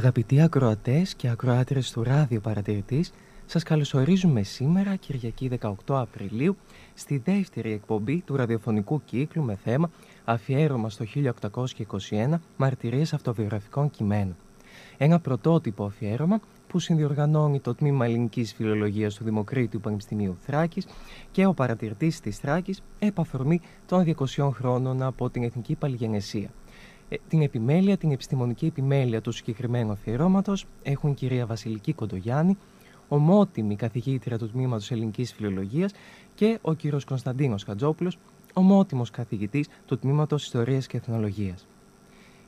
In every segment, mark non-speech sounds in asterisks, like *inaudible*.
Αγαπητοί ακροατές και ακροάτρες του Ράδιο Παρατηρητής, σας καλωσορίζουμε σήμερα, Κυριακή 18 Απριλίου, στη δεύτερη εκπομπή του ραδιοφωνικού κύκλου με θέμα αφιέρωμα στο 1821 μαρτυρίες αυτοβιογραφικών κειμένων. Ένα πρωτότυπο αφιέρωμα που συνδιοργανώνει το Τμήμα Ελληνικής Φιλολογίας του Δημοκρίτου Πανεπιστημίου Θράκης και ο παρατηρητής της Θράκης επαφορμή των 200 χρόνων από την Εθνική Παλιγενεσία. Ε, την επιμέλεια, την επιστημονική επιμέλεια του συγκεκριμένου αφιερώματος έχουν η κυρία Βασιλική Κοντογιάννη, ομότιμη καθηγήτρια του Τμήματος Ελληνικής Φιλολογίας και ο κύριος Κωνσταντίνος Χατζόπουλος, ομότιμος καθηγητής του Τμήματος Ιστορίας και Εθνολογίας.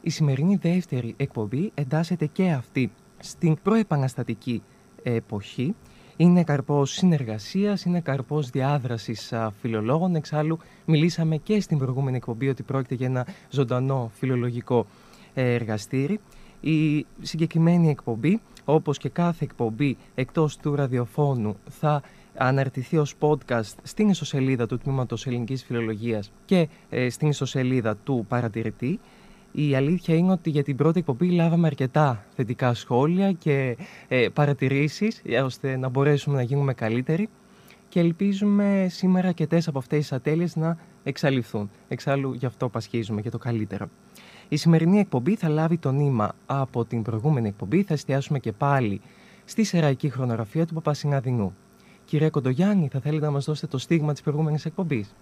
Η σημερινή δεύτερη εκπομπή εντάσσεται και αυτή στην προεπαναστατική εποχή. Είναι καρπός συνεργασίας, είναι καρπός διάδρασης φιλολόγων. Εξάλλου μιλήσαμε και στην προηγούμενη εκπομπή ότι πρόκειται για ένα ζωντανό φιλολογικό ε, εργαστήρι. Η συγκεκριμένη εκπομπή, όπως και κάθε εκπομπή εκτός του ραδιοφώνου, θα αναρτηθεί ως podcast στην ιστοσελίδα του Τμήματος Ελληνικής Φιλολογίας και ε, στην ιστοσελίδα του Παρατηρητή. Η αλήθεια είναι ότι για την πρώτη εκπομπή λάβαμε αρκετά θετικά σχόλια και ε, παρατηρήσεις ε, ώστε να μπορέσουμε να γίνουμε καλύτεροι και ελπίζουμε σήμερα αρκετές από αυτές τις ατέλειες να εξαλειφθούν. Εξάλλου γι' αυτό πασχίζουμε και το καλύτερο. Η σημερινή εκπομπή θα λάβει το νήμα από την προηγούμενη εκπομπή. Θα εστιάσουμε και πάλι στη σεραϊκή χρονογραφία του Παπασυναδινού. Κυρία Κοντογιάννη, θα θέλετε να μας δώσετε το στίγμα της προηγούμενης εκπομπής;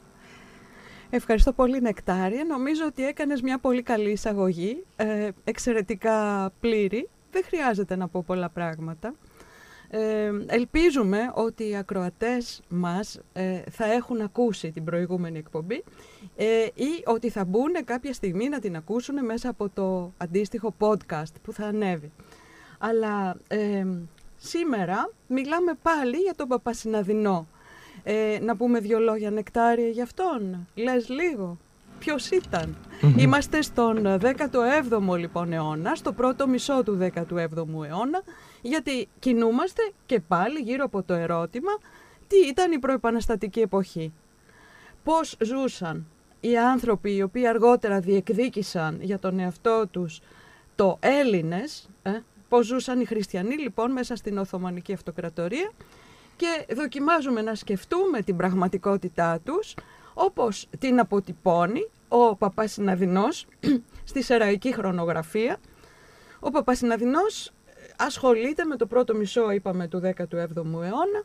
Ευχαριστώ πολύ Νεκτάρια. Νομίζω ότι έκανες μια πολύ καλή εισαγωγή, ε, εξαιρετικά πλήρη. Δεν χρειάζεται να πω πολλά πράγματα. Ε, ελπίζουμε ότι οι ακροατές μας ε, θα έχουν ακούσει την προηγούμενη εκπομπή ε, ή ότι θα μπουν κάποια στιγμή να την ακούσουν μέσα από το αντίστοιχο podcast που θα ανέβει. Αλλά ε, σήμερα μιλάμε πάλι για τον Παπασυναδεινό. Ε, να πούμε δύο λόγια νεκτάρια για αυτόν. Λες λίγο. Ποιος ήταν; Είμαστε στον 17ο λοιπόν αιώνα, στο πρώτο μισό του 17ου αιώνα, γιατί κινούμαστε και πάλι γύρω από το ερώτημα τι ήταν η προεπαναστατική εποχή; Πώς ζούσαν οι άνθρωποι οι οποίοι αργότερα διεκδίκησαν για τον εαυτό τους το Έλληνες, ε, πώς ζούσαν οι χριστιανοί λοιπόν μέσα στην Οθωμανική Αυτοκρατορία και δοκιμάζουμε να σκεφτούμε την πραγματικότητά τους όπως την αποτυπώνει ο Παπασυναδεινός *clears throat* στη σεραϊκή χρονογραφία. Ο Παπασυναδεινός ε, ασχολείται με το πρώτο μισό, είπαμε, του 17ου αιώνα.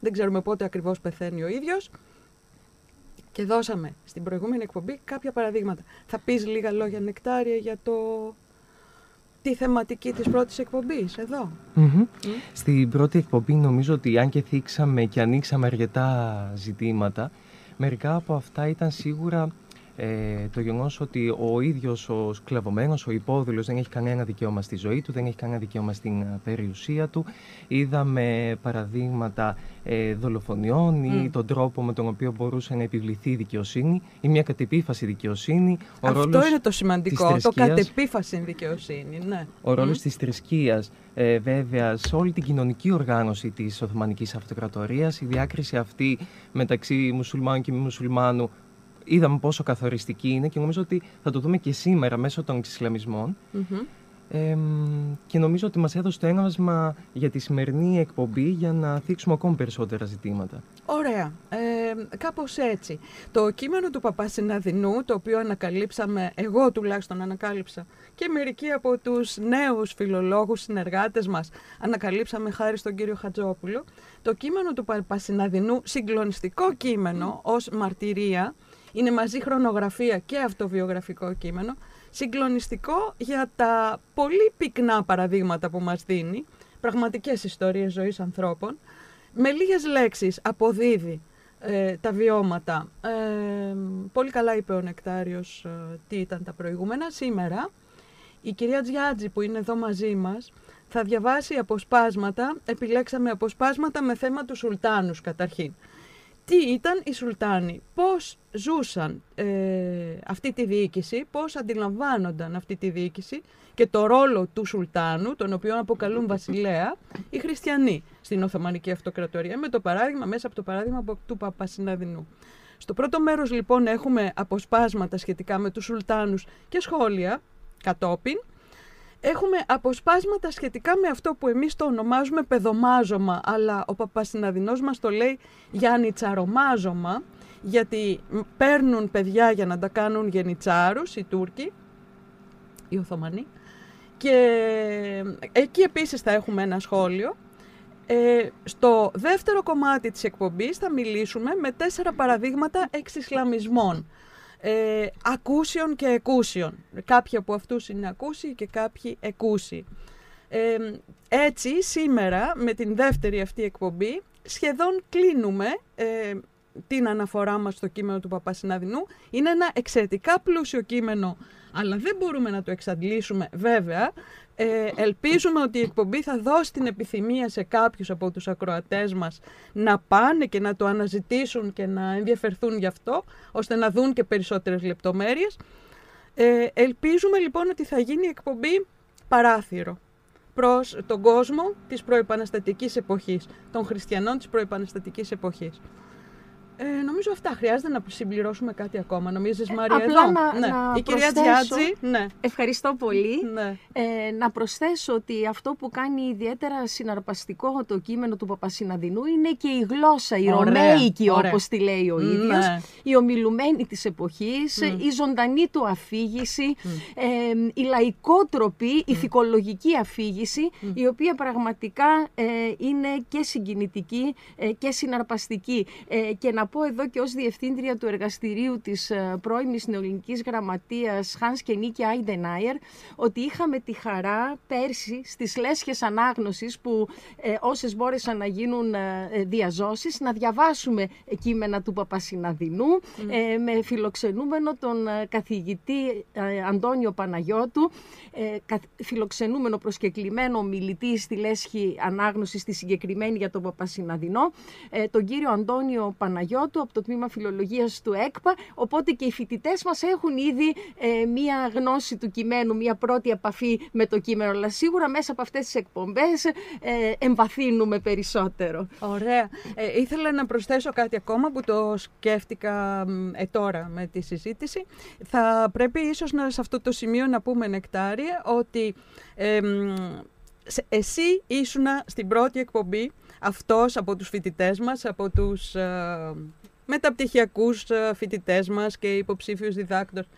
Δεν ξέρουμε πότε ακριβώς πεθαίνει ο ίδιος. Και δώσαμε στην προηγούμενη εκπομπή κάποια παραδείγματα. Θα πεις λίγα λόγια νεκτάρια για το τη θεματική της πρώτης εκπομπής, εδώ. Στην πρώτη εκπομπή νομίζω ότι αν και θίξαμε και ανοίξαμε αρκετά ζητήματα, μερικά από αυτά ήταν σίγουρα ε, το γεγονός ότι ο ίδιος ο σκλαβωμένος, ο υπόδηλο, δεν έχει κανένα δικαίωμα στη ζωή του, δεν έχει κανένα δικαίωμα στην ε, περιουσία του. Είδαμε παραδείγματα ε, δολοφονιών ή τον τρόπο με τον οποίο μπορούσε να επιβληθεί η δικαιοσύνη ή μια κατεπίφαση δικαιοσύνη. Ο Αυτό είναι το σημαντικό, το κατεπίφαση δικαιοσύνη. Ναι. Ο ρόλος mm. της θρησκείας, ε, βέβαια, σε όλη την κοινωνική οργάνωση της Οθωμανικής Αυτοκρατορίας, η διάκριση αυτή μεταξύ μουσουλμάνου και μη μουσουλμάνου είδαμε πόσο καθοριστική είναι και νομίζω ότι θα το δούμε και σήμερα μέσω των ισλαμισμων και νομίζω ότι μας έδωσε το έγνασμα για τη σημερινή εκπομπή για να θίξουμε ακόμη περισσότερα ζητήματα. Ωραία. Ε, κάπως έτσι. Το κείμενο του Παπασυναδεινού, το οποίο ανακαλύψαμε, εγώ τουλάχιστον ανακάλυψα, και μερικοί από τους νέους φιλολόγους συνεργάτες μας ανακαλύψαμε χάρη στον κύριο Χατζόπουλο, το κείμενο του Παπασυναδεινού, συγκλονιστικό κείμενο ως μαρτυρία, είναι μαζί χρονογραφία και αυτοβιογραφικό κείμενο, συγκλονιστικό για τα πολύ πυκνά παραδείγματα που μας δίνει, πραγματικές ιστορίες ζωής ανθρώπων, με λίγες λέξεις αποδίδει ε, τα βιώματα. Ε, πολύ καλά είπε ο Νεκτάριος ε, τι ήταν τα προηγούμενα. Σήμερα η κυρία Τζιάτζη που είναι εδώ μαζί μας θα διαβάσει αποσπάσματα, επιλέξαμε αποσπάσματα με θέμα τους Σουλτάνους καταρχήν τι ήταν οι Σουλτάνοι, πώς ζούσαν ε, αυτή τη διοίκηση, πώς αντιλαμβάνονταν αυτή τη διοίκηση και το ρόλο του Σουλτάνου, τον οποίο αποκαλούν βασιλέα, οι χριστιανοί στην Οθωμανική Αυτοκρατορία, με το παράδειγμα, μέσα από το παράδειγμα του Παπασυναδινού. Στο πρώτο μέρος λοιπόν έχουμε αποσπάσματα σχετικά με τους Σουλτάνους και σχόλια κατόπιν. Έχουμε αποσπάσματα σχετικά με αυτό που εμείς το ονομάζουμε παιδομάζωμα, αλλά ο Παπασυναδεινός μας το λέει γιάννητσαρομάζωμα, γιατί παίρνουν παιδιά για να τα κάνουν γενιτσάρους οι Τούρκοι, οι Οθωμανοί, και εκεί επίσης θα έχουμε ένα σχόλιο. Ε, στο δεύτερο κομμάτι της εκπομπής θα μιλήσουμε με τέσσερα παραδείγματα εξισλαμισμών. Ε, ακούσιων και εκούσιων. Κάποιοι από αυτούς είναι ακούσιοι και κάποιοι εκούσιοι. Ε, έτσι, σήμερα, με την δεύτερη αυτή εκπομπή, σχεδόν κλείνουμε ε, την αναφορά μας στο κείμενο του Παπασυναδεινού. Είναι ένα εξαιρετικά πλούσιο κείμενο, αλλά δεν μπορούμε να το εξαντλήσουμε βέβαια. Ε, ελπίζουμε ότι η εκπομπή θα δώσει την επιθυμία σε κάποιους από τους ακροατές μας να πάνε και να το αναζητήσουν και να ενδιαφερθούν γι' αυτό, ώστε να δουν και περισσότερες λεπτομέρειες. Ε, ελπίζουμε λοιπόν ότι θα γίνει η εκπομπή παράθυρο προς τον κόσμο της προεπαναστατικής εποχής, των χριστιανών της προεπαναστατικής εποχής. Ε, νομίζω αυτά. Χρειάζεται να συμπληρώσουμε κάτι ακόμα. Νομίζεις, Μαρία, Απλά εδώ. Να, ναι. να Η κυρία προσθέσω- Τζιάτζη. Ναι. Ευχαριστώ πολύ. ναι. Ε, να προσθέσω ότι αυτό που κάνει ιδιαίτερα συναρπαστικό το κείμενο του Παπασυναδεινού είναι και η γλώσσα, η Ωραία, ρωμαϊκή ωραία. όπως τη λέει ο ίδιος, Ναι. η ομιλουμένη της εποχής, η ζωντανή του αφήγηση, ε, η λαϊκότροπη, η θικολογική αφήγηση, η οποία πραγματικά ε, είναι και συγκινητική ε, και συναρπαστική. Ε, και να πω εδώ και ως διευθύντρια του εργαστηρίου της ε, πρώιμης νεοελληνικής γραμματείας Hans και Νίκη Άιντενάιερ ότι είχαμε τη χαρά πέρσι στις λέσχες ανάγνωσης που ε, όσες μπόρεσαν να γίνουν ε, ε, διαζώσεις να διαβάσουμε κείμενα του Παπασυναδεινού ε, με φιλοξενούμενο τον ε, καθηγητή ε, Αντώνιο Παναγιώτου ε, καθ- φιλοξενούμενο προσκεκλημένο μιλητή στη λέσχη ανάγνωση στη συγκεκριμένη για τον Παπασυναδεινό ε, τον κύριο Αντώνιο Παναγιώτου από το τμήμα φιλολογίας του ΕΚΠΑ οπότε και οι φοιτητές μας έχουν ήδη ε, μία γνώση του κειμένου, μία πρώτη επαφή με το κείμενο αλλά σίγουρα μέσα από αυτές τις εκπομπές ε, εμβαθύνουμε περισσότερο. Ωραία. Ε, ήθελα να προσθέσω κάτι ακόμα που το σκέφτηκα μ, ε, τώρα με τη συζήτηση. Θα πρέπει ίσως να, σε αυτό το σημείο να πούμε, Νεκτάρια, ότι ε, μ, σε- εσύ ήσουνα στην πρώτη εκπομπή αυτός από τους φοιτητές μας, από τους ε, μεταπτυχιακούς ε, φοιτητές μας και υποψήφιους διδάκτες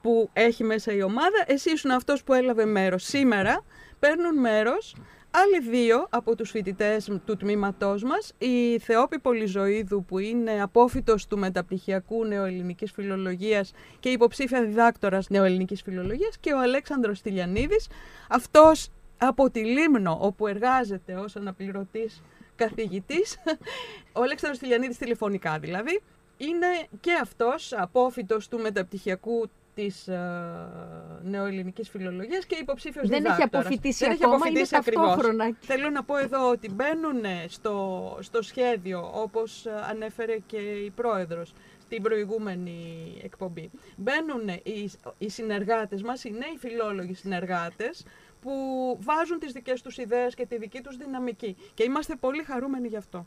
που έχει μέσα η ομάδα. Εσύ ήσουν αυτός που έλαβε μέρος. Σήμερα παίρνουν μέρος άλλοι δύο από τους φοιτητές του τμήματός μας, η Θεόπη Πολυζωίδου που είναι απόφυτος του μεταπτυχιακού νεοελληνικής φιλολογίας και υποψήφια διδάκτορας νεοελληνικής φιλολογίας και ο Αλέξανδρος Τηλιανίδης, αυτός από τη Λίμνο όπου εργάζεται ως αναπληρωτής καθηγητής, *laughs* ο Αλέξανδρος Τηλιανίδης τηλεφωνικά δηλαδή, είναι και αυτός απόφυτος του μεταπτυχιακού της ε, νεοελληνικής φιλολογίας και υποψήφιος Δεν έχει διδάκτορας. αποφοιτήσει Δεν έχει ακόμα, αποφοιτήσει είναι ακριβώς. ταυτόχρονα. Θέλω να πω εδώ ότι μπαίνουν στο, στο σχέδιο, όπως ε, ανέφερε και η πρόεδρος στην προηγούμενη εκπομπή. Μπαίνουν οι, οι συνεργάτες μας, οι νέοι φιλόλογοι συνεργάτες, που βάζουν τις δικές τους ιδέες και τη δική τους δυναμική. Και είμαστε πολύ χαρούμενοι γι' αυτό.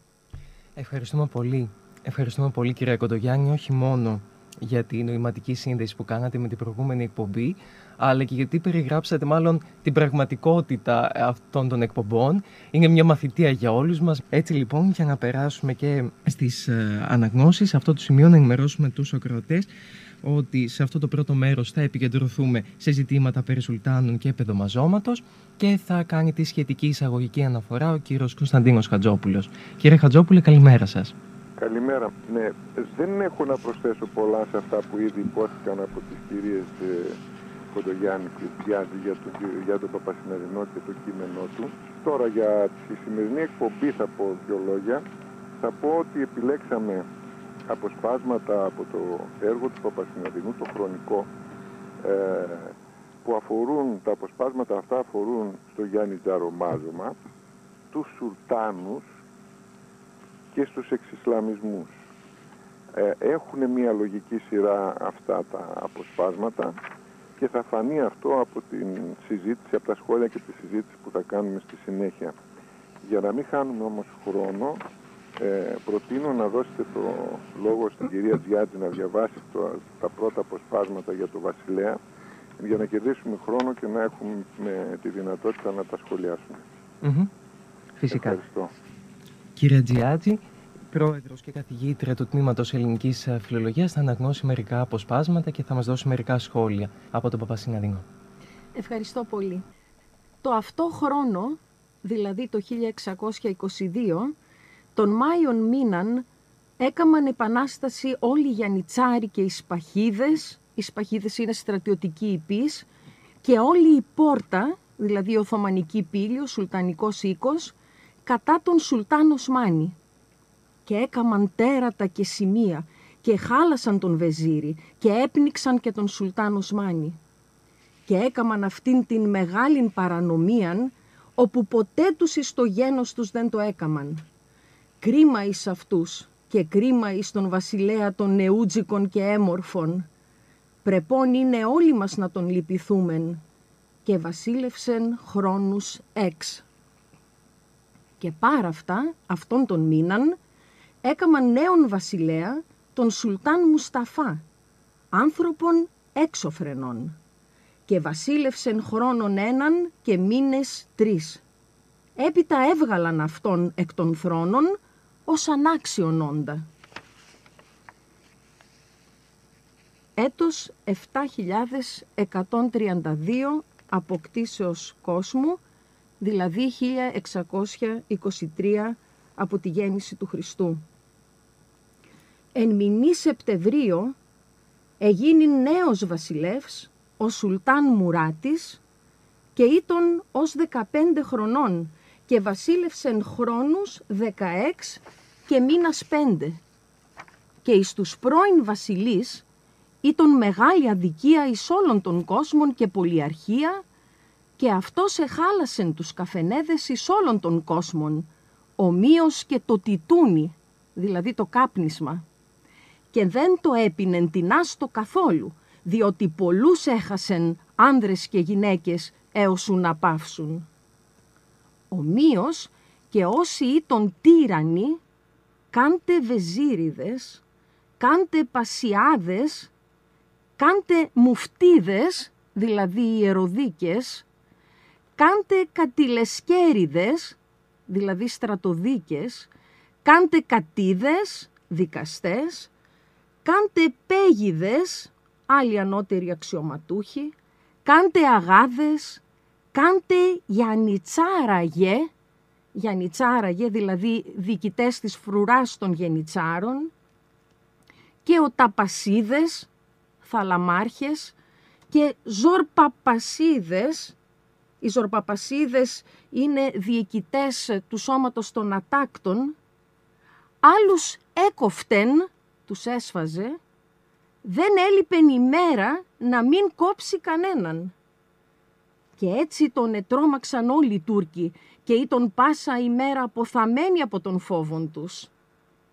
Ευχαριστούμε πολύ. Ευχαριστούμε πολύ κυρία Κοντογιάννη, όχι μόνο για την νοηματική σύνδεση που κάνατε με την προηγούμενη εκπομπή, αλλά και γιατί περιγράψατε μάλλον την πραγματικότητα αυτών των εκπομπών. Είναι μια μαθητεία για όλους μας. Έτσι λοιπόν, για να περάσουμε και στις ε, αναγνώσεις, σε αυτό το σημείο να ενημερώσουμε τους ακροατές ότι σε αυτό το πρώτο μέρος θα επικεντρωθούμε σε ζητήματα περί σουλτάνων και παιδομαζώματος και θα κάνει τη σχετική εισαγωγική αναφορά ο κύριος Κωνσταντίνος Χατζόπουλος. Κύριε Χατζόπουλε, καλημέρα σας. Καλημέρα. Ναι, δεν έχω να προσθέσω πολλά σε αυτά που ήδη υπόθηκαν από τις κυρίες ε, Κοντογιάννη και Τιάζη για τον, κύριο- για τον Παπασυναρινό και το κείμενό του. Τώρα για τη σημερινή εκπομπή θα πω δύο λόγια. Θα πω ότι επιλέξαμε αποσπάσματα από το έργο του Παπασυναρινού, το χρονικό, ε, που αφορούν, τα αποσπάσματα αυτά αφορούν στο Γιάννη Τζαρομάζωμα, τους Σουλτάνους και στους εξισλαμισμούς. Ε, έχουν μια λογική σειρά αυτά τα αποσπάσματα και θα φανεί αυτό από την συζήτηση, από τα σχόλια και τη συζήτηση που θα κάνουμε στη συνέχεια. Για να μην χάνουμε όμως χρόνο, ε, προτείνω να δώσετε το λόγο στην κυρία Τζιάτζη να διαβάσει το, τα πρώτα αποσπάσματα για το Βασιλέα για να κερδίσουμε χρόνο και να έχουμε τη δυνατότητα να τα σχολιάσουμε. Φυσικά. Ευχαριστώ. Κύριε Τζιάτζη, πρόεδρος και καθηγήτρια του Τμήματος Ελληνικής Φιλολογίας θα αναγνώσει μερικά αποσπάσματα και θα μας δώσει μερικά σχόλια από τον Παπασυναδινό. Ευχαριστώ πολύ. Το αυτό χρόνο, δηλαδή το 1622, τον Μάιον μήναν έκαναν επανάσταση όλοι οι Γιαννιτσάροι και οι Σπαχίδες, οι Σπαχίδες είναι στρατιωτικοί υπείς, και όλη η πόρτα, δηλαδή η Οθωμανική πύλη, ο Σουλτανικός οίκος, κατά τον Σουλτάν Οσμάνη. Και έκαμαν τέρατα και σημεία και χάλασαν τον Βεζίρι και έπνιξαν και τον Σουλτάν Οσμάνη. Και έκαμαν αυτήν την μεγάλη παρανομίαν, όπου ποτέ τους εις το γένος τους δεν το έκαμαν. Κρίμα εις αυτούς και κρίμα εις τον βασιλέα των νεούτζικων και έμορφων. Πρεπόν είναι όλοι μας να τον λυπηθούμεν και βασίλευσεν χρόνους έξ. Και πάρα αυτά, αυτόν τον μήναν, έκαμαν νέον βασιλέα, τον Σουλτάν Μουσταφά, άνθρωπον έξωφρενών. Και βασίλευσεν χρόνον έναν και μήνες τρεις. Έπειτα έβγαλαν αυτόν εκ των θρόνων ως ανάξιον όντα. Έτος 7.132 αποκτήσεως κόσμου, δηλαδή 1623 από τη γέννηση του Χριστού. Εν μηνύ Σεπτεμβρίο έγινε νέος βασιλεύς, ο Σουλτάν Μουράτης, και ήταν ως 15 χρονών και βασίλευσεν χρόνους 16 και μήνας 5. Και εις τους πρώην βασιλείς ήταν μεγάλη αδικία εις όλων των κόσμων και πολυαρχία και αυτός εχάλασεν τους καφενέδες εις όλων των κόσμων, ομοίως και το τιτούνι, δηλαδή το κάπνισμα. Και δεν το έπινεν την άστο καθόλου, διότι πολλούς έχασεν άνδρες και γυναίκες έως να πάυσουν. Ομοίως και όσοι ήταν τύρανοι, κάντε βεζίριδες, κάντε πασιάδες, κάντε μουφτίδες, δηλαδή ιεροδίκες, κάντε κατηλεσκέριδες, δηλαδή στρατοδίκες, κάντε κατίδες, δικαστές, κάντε πέγιδες, άλλοι ανώτεροι αξιωματούχοι, κάντε αγάδες, κάντε γιανιτσάραγε, γιανιτσάραγε δηλαδή διοικητές της φρουράς των γενιτσάρων και ο ταπασίδες, θαλαμάρχες και ζορπαπασίδες. Οι ζορπαπασίδες είναι διοικητές του σώματος των ατάκτων. Άλλους έκοφτεν, τους έσφαζε, δεν έλειπε ημέρα να μην κόψει κανέναν. Και έτσι τον ετρώμαξαν όλοι οι Τούρκοι και ήταν πάσα ημέρα αποθαμένοι από τον φόβον τους,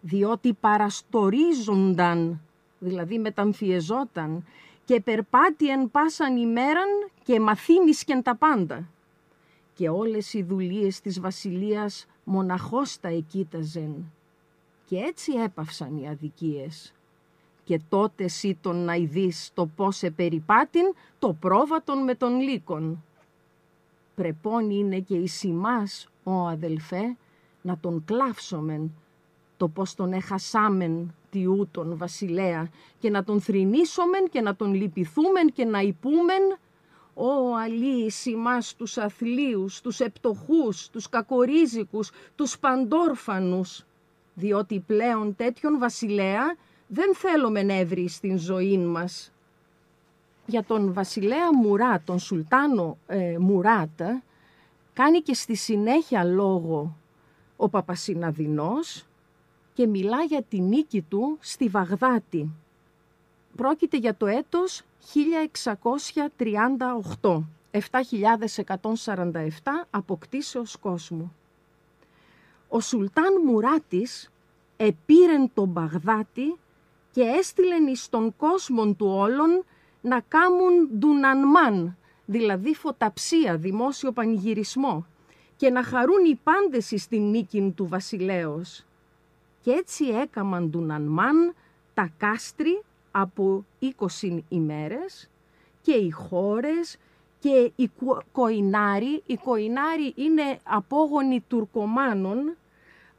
διότι παραστορίζονταν, δηλαδή μεταμφιεζόταν και περπάτιεν πάσαν ημέραν και μαθήνισκεν τα πάντα. Και όλες οι δουλείες της βασιλείας μοναχώς τα εκείταζεν. Και έτσι έπαυσαν οι αδικίες. Και τότε σύ τον να ειδείς το πώς επεριπάτην το πρόβατον με τον λύκον πρεπόν είναι και η σημάς, ο αδελφέ, να τον κλάψομεν, το πως τον έχασάμεν τιού τον βασιλέα και να τον θρηνήσομεν και να τον λυπηθούμεν και να υπούμεν «Ω αλή σημάς τους αθλίους, τους επτοχούς, τους κακορίζικους, τους παντόρφανους» διότι πλέον τέτοιον βασιλέα δεν θέλουμε νεύρη στην ζωή μας για τον βασιλέα Μουρά, τον Σουλτάνο ε, Μουράτα, κάνει και στη συνέχεια λόγο ο Παπασυναδινός και μιλά για τη νίκη του στη Βαγδάτη. Πρόκειται για το έτος 1638, 7.147 αποκτήσεως κόσμου. Ο Σουλτάν Μουράτης επήρεν τον Μπαγδάτη και έστειλεν εις τον κόσμο του όλων να κάμουν ντουνανμάν, δηλαδή φωταψία, δημόσιο πανηγυρισμό και να χαρούν οι πάντες στην νίκη του βασιλέως. Και έτσι έκαμαν ντουνανμάν τα κάστρι από 20 ημέρες και οι χώρες και οι Κοϊνάροι. Οι Κοϊνάροι είναι απόγονοι Τουρκομάνων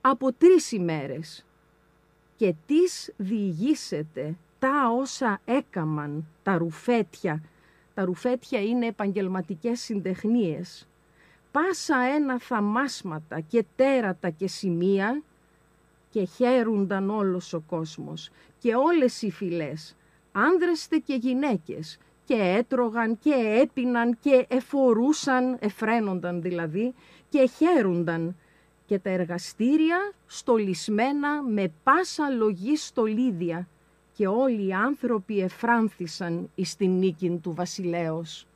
από τρεις ημέρες. Και τις διηγήσετε τα όσα έκαμαν τα ρουφέτια. Τα ρουφέτια είναι επαγγελματικές συντεχνίες. Πάσα ένα θαμάσματα και τέρατα και σημεία και χαίρουνταν όλος ο κόσμος και όλες οι φυλές, άνδρες και γυναίκες και έτρωγαν και έπιναν και εφορούσαν, εφραίνονταν δηλαδή και χαίρουνταν και τα εργαστήρια στολισμένα με πάσα λογή στολίδια και όλοι οι άνθρωποι εφράνθησαν εις την νίκη του βασιλέως.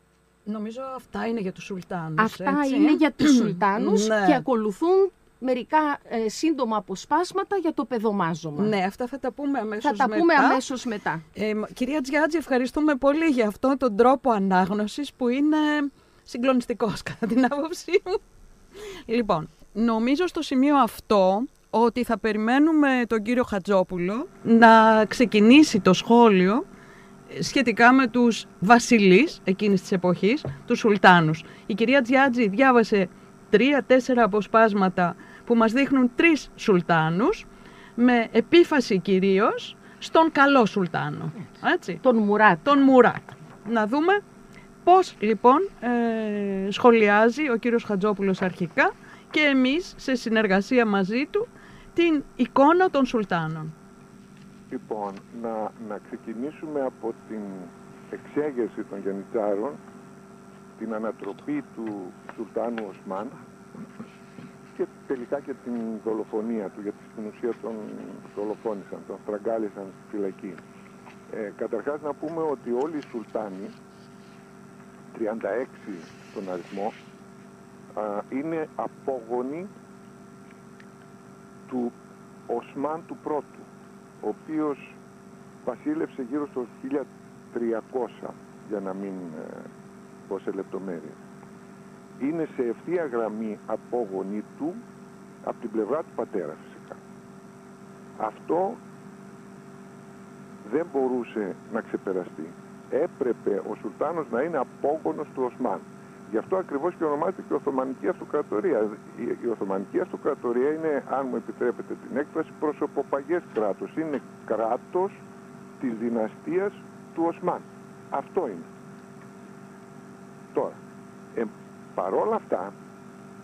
Νομίζω αυτά είναι για τους Σουλτάνους, Αυτά είναι για τους Σουλτάνους ναι. και ακολουθούν μερικά ε, σύντομα αποσπάσματα για το παιδομάζωμα. Ναι, αυτά θα τα πούμε αμέσως μετά. Θα τα πούμε αμέσως μετά. Ε, κυρία Τζιάτζη, ευχαριστούμε πολύ για αυτόν τον τρόπο ανάγνωσης που είναι συγκλονιστικός *laughs* κατά την άποψή μου. Λοιπόν, νομίζω στο σημείο αυτό ότι θα περιμένουμε τον κύριο Χατζόπουλο να ξεκινήσει το σχόλιο σχετικά με τους βασιλείς εκείνης της εποχής, τους Σουλτάνους. Η κυρία Τζιάτζη διάβασε τρία-τέσσερα αποσπάσματα που μας δείχνουν τρεις Σουλτάνους με επίφαση κυρίως στον καλό Σουλτάνο. Έτσι. Τον Μουράτ. Τον Μουράτ. Να δούμε πώς λοιπόν ε, σχολιάζει ο κύριος Χατζόπουλος αρχικά και εμείς σε συνεργασία μαζί του την εικόνα των Σουλτάνων. Λοιπόν, να, να ξεκινήσουμε από την εξέγερση των γεννητάρων, την ανατροπή του Σουλτάνου Οσμάν και τελικά και την δολοφονία του, γιατί στην ουσία τον δολοφόνησαν, τον στραγγάλισαν στη φυλακή. Ε, καταρχάς να πούμε ότι όλοι οι Σουλτάνοι, 36 στον αριθμό, είναι απόγονοι του Οσμάν του πρώτου, ο οποίος βασίλευσε γύρω στο 1300, για να μην ε, πω σε λεπτομέρειες είναι σε ευθεία γραμμή απόγονή του από την πλευρά του πατέρα φυσικά. Αυτό δεν μπορούσε να ξεπεραστεί. Έπρεπε ο Σουλτάνος να είναι απόγονος του Οσμάν. Γι' αυτό ακριβώς και ονομάζεται και Οθωμανική Αυτοκρατορία. Η Οθωμανική Αυτοκρατορία είναι, αν μου επιτρέπετε την έκφραση, προσωποπαγές κράτος. Είναι κράτος της δυναστείας του Οσμάν. Αυτό είναι. Τώρα, ε, παρόλα αυτά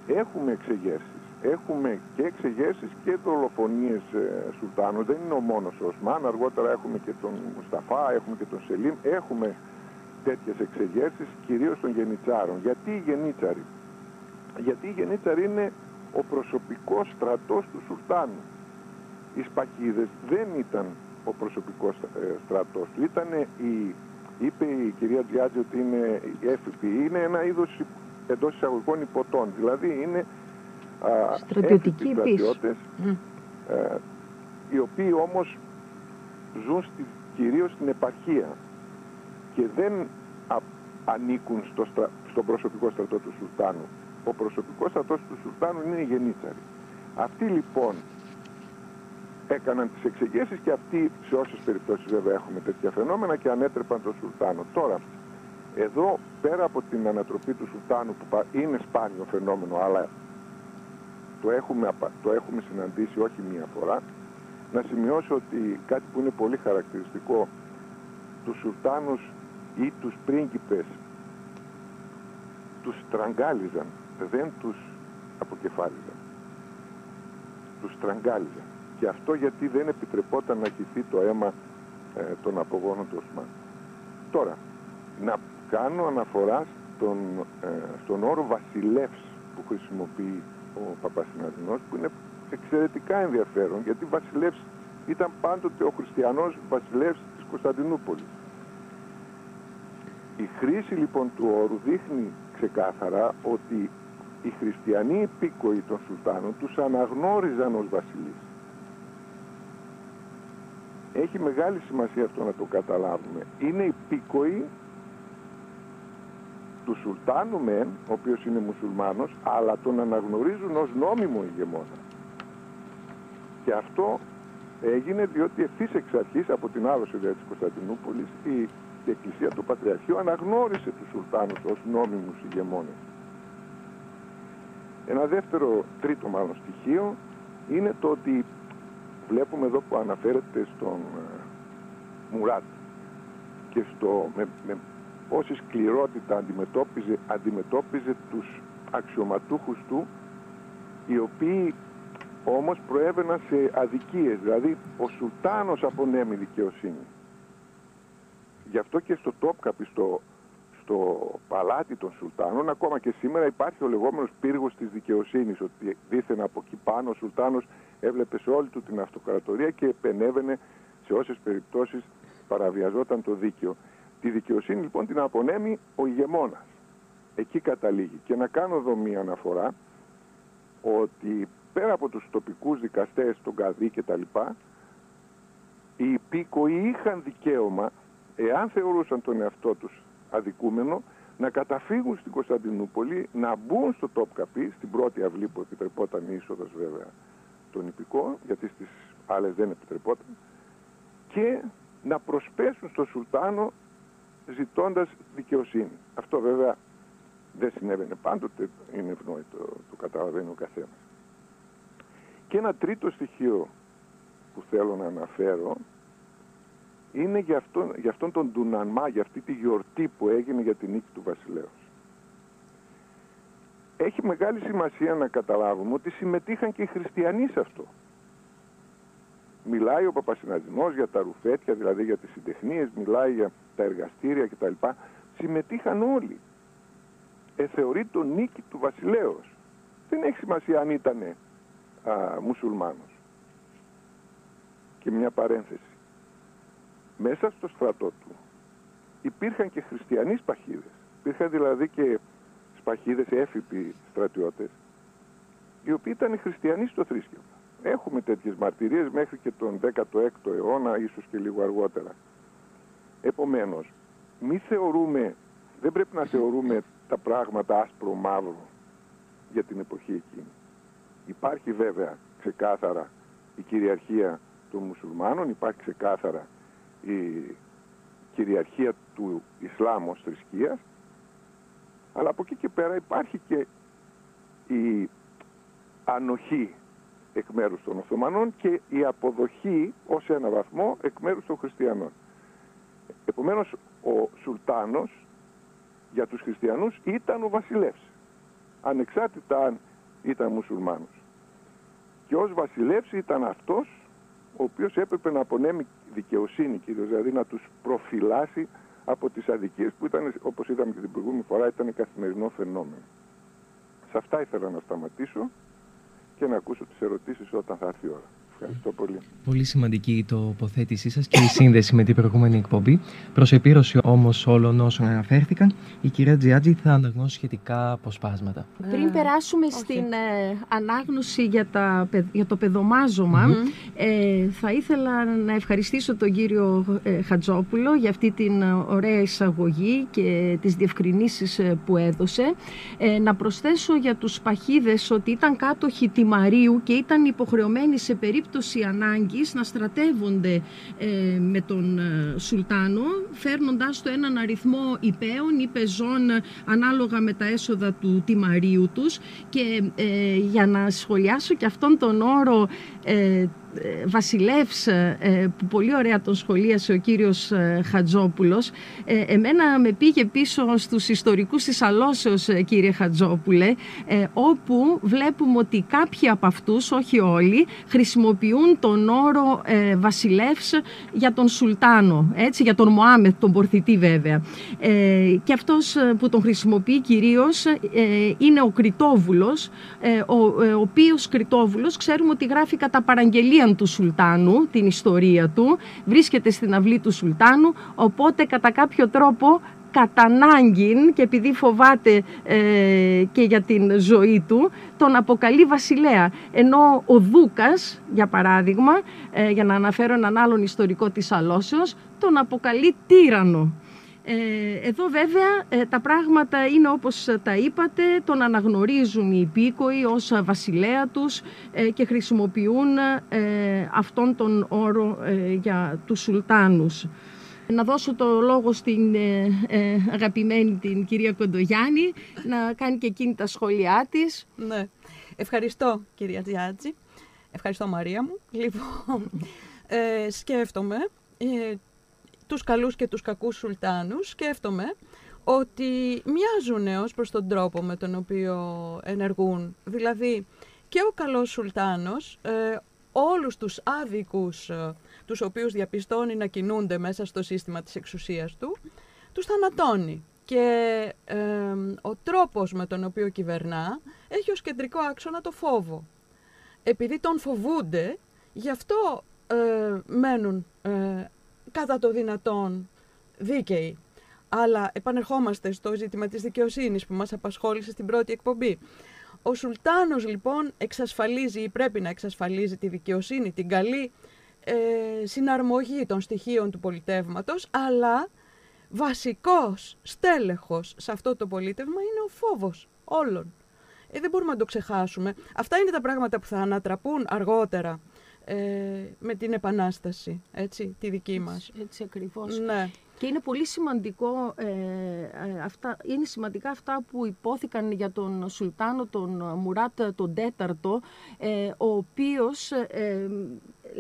έχουμε εξεγέρσεις. Έχουμε και εξεγέρσεις και δολοφονίες ε, Σουλτάνου. Δεν είναι ο μόνος ο Οσμάν. Αργότερα έχουμε και τον Μουσταφά, έχουμε και τον Σελίμ. Έχουμε τέτοιες εξεγέρσεις, κυρίως των Γενιτσάρων. Γιατί οι Γενίτσαροι; Γιατί οι Γενίτσαροι είναι ο προσωπικός στρατός του Σουλτάνου. Οι Σπακίδες δεν ήταν ο προσωπικός ε, στρατός του. Ήταν η, είπε η κυρία Τζιάτζη ότι είναι η έφυπη. Είναι ένα είδος εντός εισαγωγικών υποτών. Δηλαδή είναι στρατιωτικοί στρατιώτες, ε, οι οποίοι όμως ζουν στη, κυρίως στην επαρχία και δεν ανήκουν στο στον προσωπικό στρατό του Σουλτάνου. Ο προσωπικός στρατός του Σουλτάνου είναι οι γενίτσαροι. Αυτοί λοιπόν έκαναν τις εξεγέσεις και αυτοί σε όσες περιπτώσεις βέβαια έχουμε τέτοια φαινόμενα και ανέτρεπαν τον Σουλτάνο. Τώρα, εδώ πέρα από την ανατροπή του Σουλτάνου που είναι σπάνιο φαινόμενο αλλά το έχουμε, το έχουμε συναντήσει όχι μία φορά να σημειώσω ότι κάτι που είναι πολύ χαρακτηριστικό τους Σουλτάνους ή τους πρίγκιπες τους στραγγάλιζαν, δεν τους αποκεφάλιζαν. Τους στραγγάλιζαν. Και αυτό γιατί δεν επιτρεπόταν να χυθεί το αίμα ε, των απογόνων του Οσμάν. Τώρα, να κάνω αναφορά στον, ε, στον όρο βασιλεύς που χρησιμοποιεί ο Παπασυναδεινός που είναι εξαιρετικά ενδιαφέρον γιατί βασιλεύς ήταν πάντοτε ο χριστιανός βασιλεύς της Κωνσταντινούπολης. Η χρήση λοιπόν του όρου δείχνει ξεκάθαρα ότι οι χριστιανοί υπήκοοι των Σουλτάνων τους αναγνώριζαν ως βασιλείς. Έχει μεγάλη σημασία αυτό να το καταλάβουμε. Είναι υπήκοοι του Σουλτάνου μεν, ο οποίος είναι μουσουλμάνος, αλλά τον αναγνωρίζουν ως νόμιμο ηγεμόνα. Και αυτό έγινε διότι ευθύς εξ αρχής από την άλωση της Κωνσταντινούπολης οι Ορθόδοξη Εκκλησία, το Πατριαρχείο, αναγνώρισε τους Σουλτάνους ως νόμιμους ηγεμόνες. Ένα δεύτερο, τρίτο μάλλον στοιχείο, είναι το ότι βλέπουμε εδώ που αναφέρεται στον ε, Μουράτ και στο, με, με πόση σκληρότητα αντιμετώπιζε, αντιμετώπιζε τους αξιωματούχους του οι οποίοι όμως προέβαιναν σε αδικίες, δηλαδή ο Σουλτάνος απονέμει δικαιοσύνη. Γι' αυτό και στο Τόπκαπι, στο, στο παλάτι των Σουλτάνων, ακόμα και σήμερα υπάρχει ο λεγόμενος πύργος της δικαιοσύνης, ότι δίθεν από εκεί πάνω ο Σουλτάνος έβλεπε σε όλη του την αυτοκρατορία και επενέβαινε σε όσες περιπτώσεις παραβιαζόταν το δίκαιο. Τη δικαιοσύνη λοιπόν την απονέμει ο ηγεμόνας. Εκεί καταλήγει. Και να κάνω εδώ μία αναφορά ότι πέρα από τους τοπικούς δικαστές, τον Καδί και τα λοιπά, οι υπήκοοι είχαν δικαίωμα, εάν θεωρούσαν τον εαυτό τους αδικούμενο, να καταφύγουν στην Κωνσταντινούπολη, να μπουν στο Τόπκαπι, στην πρώτη αυλή που επιτρεπόταν η είσοδος βέβαια των υπηκών, γιατί στις άλλες δεν επιτρεπόταν, και να προσπέσουν στο Σουλτάνο ζητώντας δικαιοσύνη. Αυτό βέβαια δεν συνέβαινε πάντοτε, είναι ευνόητο, το καταλαβαίνει ο καθένας. Και ένα τρίτο στοιχείο που θέλω να αναφέρω είναι για αυτόν, για αυτόν τον Ντουνανμά, για αυτή τη γιορτή που έγινε για την νίκη του βασιλέως. Έχει μεγάλη σημασία να καταλάβουμε ότι συμμετείχαν και οι χριστιανοί σε αυτό. Μιλάει ο Παπασυναδεινός για τα ρουφέτια, δηλαδή για τις συντεχνίες, μιλάει για τα εργαστήρια κτλ. Συμμετείχαν όλοι. Ε, θεωρεί το νίκη του βασιλέως. Δεν έχει σημασία αν ήταν μουσουλμάνος. Και μια παρένθεση. Μέσα στο στρατό του υπήρχαν και χριστιανοί σπαχίδες. Υπήρχαν δηλαδή και σπαχίδες έφυποι στρατιώτες, οι οποίοι ήταν χριστιανοί στο θρήσκευμα. Έχουμε τέτοιες μαρτυρίες μέχρι και τον 16ο αιώνα, ίσως και λίγο αργότερα. Επομένως, μη θεωρούμε, δεν πρέπει να θεωρούμε τα πράγματα άσπρο-μαύρο για την εποχή εκείνη. Υπάρχει βέβαια ξεκάθαρα η κυριαρχία των μουσουλμάνων, υπάρχει ξεκάθαρα η κυριαρχία του Ισλάμ ως θρησκείας, αλλά από εκεί και πέρα υπάρχει και η ανοχή εκ μέρους των Οθωμανών και η αποδοχή ως ένα βαθμό εκ μέρους των χριστιανών. Επομένως ο Σουλτάνος για τους χριστιανούς ήταν ο βασιλεύς, ανεξάρτητα αν ήταν μουσουλμάνος. Και ως βασιλεύς ήταν αυτός ο οποίος έπρεπε να απονέμει δικαιοσύνη κυρίως, δηλαδή να τους προφυλάσει από τις αδικίες που ήταν, όπως είδαμε και την προηγούμενη φορά, ήταν καθημερινό φαινόμενο. Σε αυτά ήθελα να σταματήσω και να ακούσω τις ερωτήσεις όταν θα έρθει η ώρα. Ευχαριστώ πολύ. Πολύ σημαντική η τοποθέτησή σας και η σύνδεση με την προηγούμενη εκπομπή. Προς επίρρωση όμως όλων όσων αναφέρθηκαν, η κυρία Τζιάτζη θα αναγνώσει σχετικά αποσπάσματα. Πριν περάσουμε στην ε, ανάγνωση για, τα, για το παιδομαζωμα ε, θα ήθελα να ευχαριστήσω τον κύριο ε, Χατζόπουλο για αυτή την ωραία εισαγωγή και τις διευκρινήσεις ε, που έδωσε. να προσθέσω για τους παχίδες ότι ήταν κάτοχοι Τιμαρίου και ήταν υποχρεωμένοι σε περίπτωση περίπτωση ανάγκης να στρατεύονται ε, με τον ε, Σουλτάνο φέρνοντάς το έναν αριθμό υπέων ή πεζών ανάλογα με τα έσοδα του τιμαρίου τους. Και ε, για να σχολιάσω και αυτόν τον όρο ε, βασιλεύς ε, ε, που πολύ ωραία τον σχολίασε ο κύριος Χατζόπουλος. Εμένα με πήγε πίσω στους ιστορικούς της Αλώσεως κύριε Χατζόπουλε όπου βλέπουμε ότι κάποιοι από αυτούς, όχι όλοι χρησιμοποιούν τον όρο βασιλεύς για τον Σουλτάνο έτσι, για τον Μωάμεθ, τον Πορθητή βέβαια. Και αυτός που τον χρησιμοποιεί κυρίως είναι ο Κριτόβουλος ο, ο οποίος Κριτόβουλος ξέρουμε ότι γράφει κατά παραγγελία του Σουλτάνου, την ιστορία του, βρίσκεται στην αυλή του Σουλτάνου, οπότε κατά κάποιο τρόπο κατά και επειδή φοβάται ε, και για την ζωή του, τον αποκαλεί βασιλέα. Ενώ ο Δούκας, για παράδειγμα, ε, για να αναφέρω έναν άλλον ιστορικό της Αλώσεως, τον αποκαλεί τύρανο. Ε, εδώ βέβαια ε, τα πράγματα είναι όπως τα είπατε, τον αναγνωρίζουν οι υπήκοοι ως βασιλέα τους ε, και χρησιμοποιούν αυτόν τον όρο για τους σουλτάνους. Να δώσω το λόγο στην ε, ε, αγαπημένη την κυρία Κοντογιάννη να κάνει και εκείνη τα σχόλιά της. Ναι. Ευχαριστώ κυρία Τζιάτζη. Ευχαριστώ Μαρία μου. Λοιπόν, ε, σκέφτομαι ε, τους καλούς και τους κακούς σουλτάνους. Σκέφτομαι ότι μοιάζουν ως προς τον τρόπο με τον οποίο ενεργούν. Δηλαδή και ο καλός σουλτάνος ε, όλους τους άδικους ε, τους οποίους διαπιστώνει να κινούνται μέσα στο σύστημα της εξουσίας του, τους θανατώνει. Και ε, ο τρόπος με τον οποίο κυβερνά έχει ως κεντρικό άξονα το φόβο. Επειδή τον φοβούνται, γι' αυτό ε, μένουν κατά το δυνατόν δίκαιοι. Αλλά επανερχόμαστε στο ζήτημα της δικαιοσύνης που μας απασχόλησε στην πρώτη εκπομπή. Ο Σουλτάνος λοιπόν εξασφαλίζει ή πρέπει να εξασφαλίζει τη δικαιοσύνη, την καλή ε, συναρμογή των στοιχείων του πολιτεύματος, αλλά βασικός στέλεχος σε αυτό το πολίτευμα είναι ο φόβος όλων. Ε, δεν μπορούμε να το ξεχάσουμε. Αυτά είναι τα πράγματα που θα ανατραπούν αργότερα ε, με την Επανάσταση, έτσι, τη δική μας. Έτσι, έτσι ακριβώς. Ναι. Και είναι πολύ σημαντικό, ε, ε, αυτά, είναι σημαντικά αυτά που υπόθηκαν για τον Σουλτάνο, τον Μουράτ τον Τέταρτο, ε, ο οποίος ε,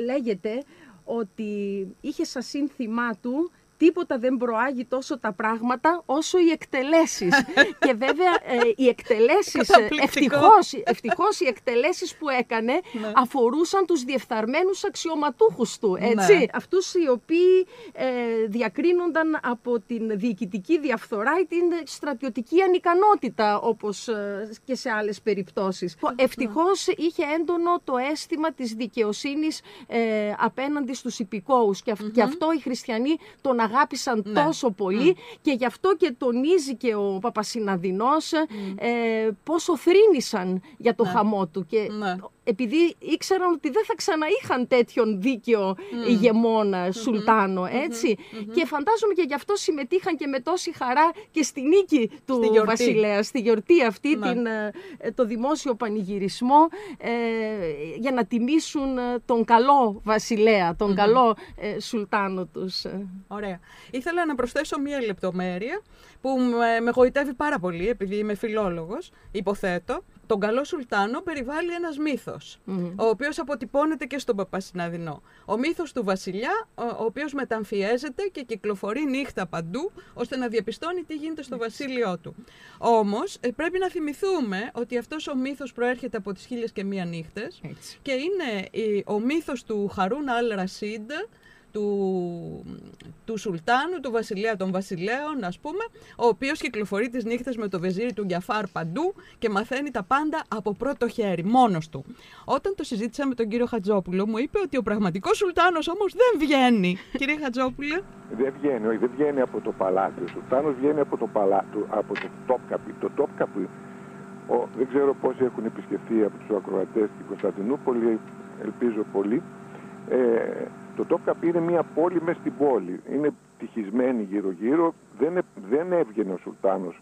λέγεται ότι είχε σαν σύνθημά του τίποτα δεν προάγει τόσο τα πράγματα όσο οι εκτελέσεις. *laughs* και βέβαια ε, οι εκτελέσεις, ευτυχώς, ευτυχώς οι εκτελέσεις που έκανε ναι. αφορούσαν τους διεφθαρμένους αξιωματούχους του. Έτσι. Ναι. Αυτούς οι οποίοι ε, διακρίνονταν από την διοικητική διαφθορά ή την στρατιωτική ανικανότητα όπως ε, και σε άλλες περιπτώσεις. Ναι. Ευτυχώς είχε έντονο το αίσθημα της δικαιοσύνης ε, απέναντι στους υπηκόους και, και αυτό οι χριστιανοί τον αγάπησαν ναι. τόσο πολύ και γι' αυτό και τονίζει και ο Παπασυναδεινός ε, πόσο θρύνησαν για το ναι. χαμό του. Και ναι επειδή ήξεραν ότι δεν θα ξαναείχαν τέτοιον δίκαιο mm. ηγεμόνα, σουλτάνο, έτσι. Και φαντάζομαι και γι' αυτό συμμετείχαν και με τόση χαρά και στη νίκη του στη βασιλέα, στη γιορτή αυτή, ναι. την, ε, το δημόσιο πανηγυρισμό, ε, για να τιμήσουν ε, τον καλό βασιλέα, τον καλό ε, σουλτάνο τους. Ωραία. Ήθελα να προσθέσω μία λεπτομέρεια που με, με γοητεύει πάρα πολύ, επειδή είμαι φιλόλογος, υποθέτω. Τον καλό Σουλτάνο περιβάλλει ένας μύθος, ο οποίος αποτυπώνεται και στον Παπασυναδεινό. Ο μύθος του βασιλιά, ο, ο οποίος μεταμφιέζεται και κυκλοφορεί νύχτα παντού, ώστε να διαπιστώνει τι γίνεται στο βασίλειό του. Όμως, ε, πρέπει να θυμηθούμε ότι αυτός ο μύθος προέρχεται από τις χίλιες και μία νύχτες και είναι ο μύθος του Χαρούν Αλ Ρασίντ, του, του Σουλτάνου, του βασιλέα των βασιλέων, ας πούμε, ο οποίος κυκλοφορεί τις νύχτες με το βεζίρι του Γιαφάρ παντού και μαθαίνει τα πάντα από πρώτο χέρι, μόνος του. Όταν το συζήτησα με τον κύριο Χατζόπουλο, μου είπε ότι ο πραγματικός Σουλτάνος όμως δεν βγαίνει. *laughs* Κύριε Χατζόπουλε. Δεν βγαίνει, όχι, δεν βγαίνει από το παλάτι. Ο Σουλτάνος βγαίνει από το παλάτι, από το Τόπκαπι. Το Τόπκαπι, ο, δεν ξέρω πόσοι έχουν επισκεφθεί από τους ακροατές στην Κωνσταντινούπολη, ελπίζω πολύ. Ε, το Τόπκαπ είναι μια πόλη μέσα στην πόλη. Είναι τυχισμένη γύρω-γύρω. Δεν, δεν έβγαινε ο Σουλτάνος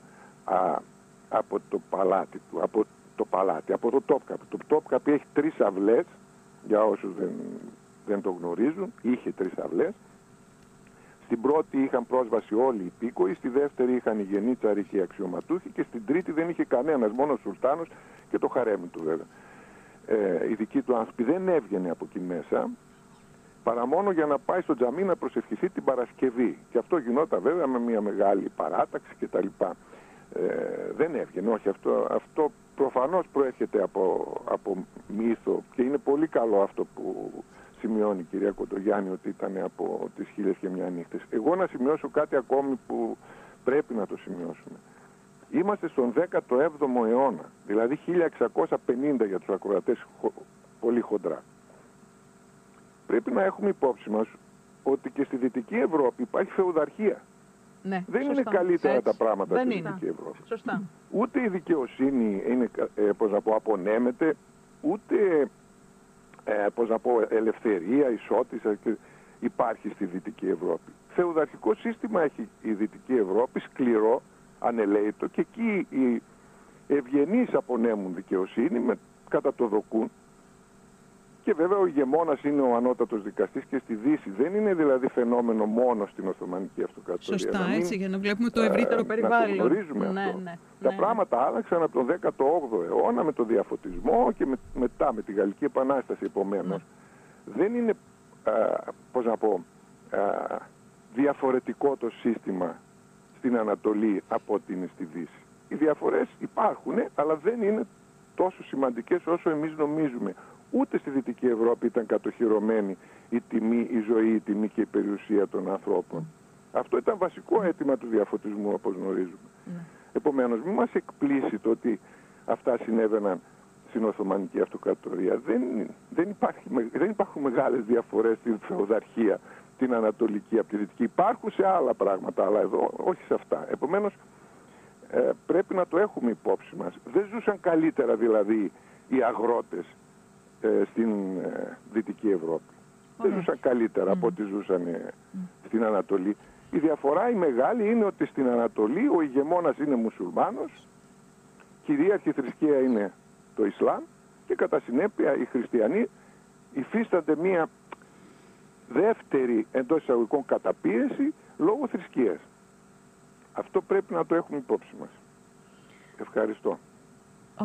από το παλάτι του, από το παλάτι, από το Τόπκαπ. Το Τόπκαπ έχει τρεις αυλές, για όσους δεν, δεν το γνωρίζουν, είχε τρεις αυλές. Στην πρώτη είχαν πρόσβαση όλοι οι πίκοοι, στη δεύτερη είχαν οι γενίτσαροι και οι αξιωματούχοι και στην τρίτη δεν είχε κανένας, μόνο ο Σουλτάνος και το χαρέμι του βέβαια. Ε, οι δικοί του άνθρωποι δεν έβγαινε από εκεί μέσα παρά μόνο για να πάει στο τζαμί να προσευχηθεί την Παρασκευή. Και αυτό γινόταν βέβαια με μια μεγάλη παράταξη κτλ. Ε, δεν έβγαινε, όχι, αυτό, αυτό προφανώς προέρχεται από, από μύθο και είναι πολύ καλό αυτό που σημειώνει η κυρία Κοντογιάννη ότι ήταν από τις χίλιες και μια νύχτες. Εγώ να σημειώσω κάτι ακόμη που πρέπει να το σημειώσουμε. Είμαστε στον 17ο αιώνα, δηλαδή 1650 για τους ακροατές πολύ χοντρά πρέπει να έχουμε υπόψη μας ότι και στη Δυτική Ευρώπη υπάρχει φεουδαρχία. Ναι, δεν είναι καλύτερα τα πράγματα στη Δυτική Ευρώπη. Σωστά. Ούτε η δικαιοσύνη είναι, ε, πώς να πω, απονέμεται, ούτε ε, πώς να πω, ελευθερία, ισότητα υπάρχει στη Δυτική Ευρώπη. Φεουδαρχικό σύστημα έχει η Δυτική Ευρώπη, σκληρό, ανελαίτο και εκεί οι ευγενείς απονέμουν δικαιοσύνη με, κατά το δοκούν και βέβαια ο ηγεμόνας είναι ο ανώτατος δικαστής και στη Δύση. Δεν είναι δηλαδή φαινόμενο μόνο στην Οθωμανική Αυτοκρατορία. Σωστά, μην, έτσι, για να βλέπουμε το ευρύτερο περιβάλλον. Να το γνωρίζουμε ναι, αυτό. Ναι, Τα ναι, πράγματα άλλαξαν από τον 18ο αιώνα με τον διαφωτισμό και με, μετά με τη Γαλλική Επανάσταση επομένως. Ναι. Δεν είναι, α, πώς να πω, α, διαφορετικό το σύστημα στην Ανατολή από ότι είναι στη Δύση. Οι διαφορές υπάρχουν, αλλά δεν είναι τόσο σημαντικές όσο εμείς νομίζουμε. Ούτε στη Δυτική Ευρώπη ήταν κατοχυρωμένη η τιμή, η ζωή, η τιμή και η περιουσία των ανθρώπων. Αυτό ήταν βασικό αίτημα του διαφωτισμού, όπως γνωρίζουμε. Ναι. Επομένως, μην μας εκπλήσει το ότι αυτά συνέβαιναν στην Οθωμανική Αυτοκρατορία. Δεν, δεν, υπάρχει, δεν υπάρχουν μεγάλες διαφορές στην φεουδαρχία, την Ανατολική από τη Δυτική. Υπάρχουν σε άλλα πράγματα, αλλά εδώ όχι σε αυτά. Επομένως, ε, πρέπει να το έχουμε υπόψη μας. Δεν ζούσαν καλύτερα δηλαδή οι αγρότες ε, στην ε, Δυτική Ευρώπη. Δεν ζούσαν καλύτερα από ό,τι ζούσαν ε, στην Ανατολή. Η διαφορά η μεγάλη είναι ότι στην Ανατολή ο ηγεμόνας είναι μουσουλμάνος, κυρίαρχη θρησκεία είναι το Ισλάμ και κατά συνέπεια οι χριστιανοί υφίστανται μία δεύτερη εντός εισαγωγικών καταπίεση λόγω θρησκείας. Αυτό πρέπει να το έχουμε υπόψη μας. Ευχαριστώ.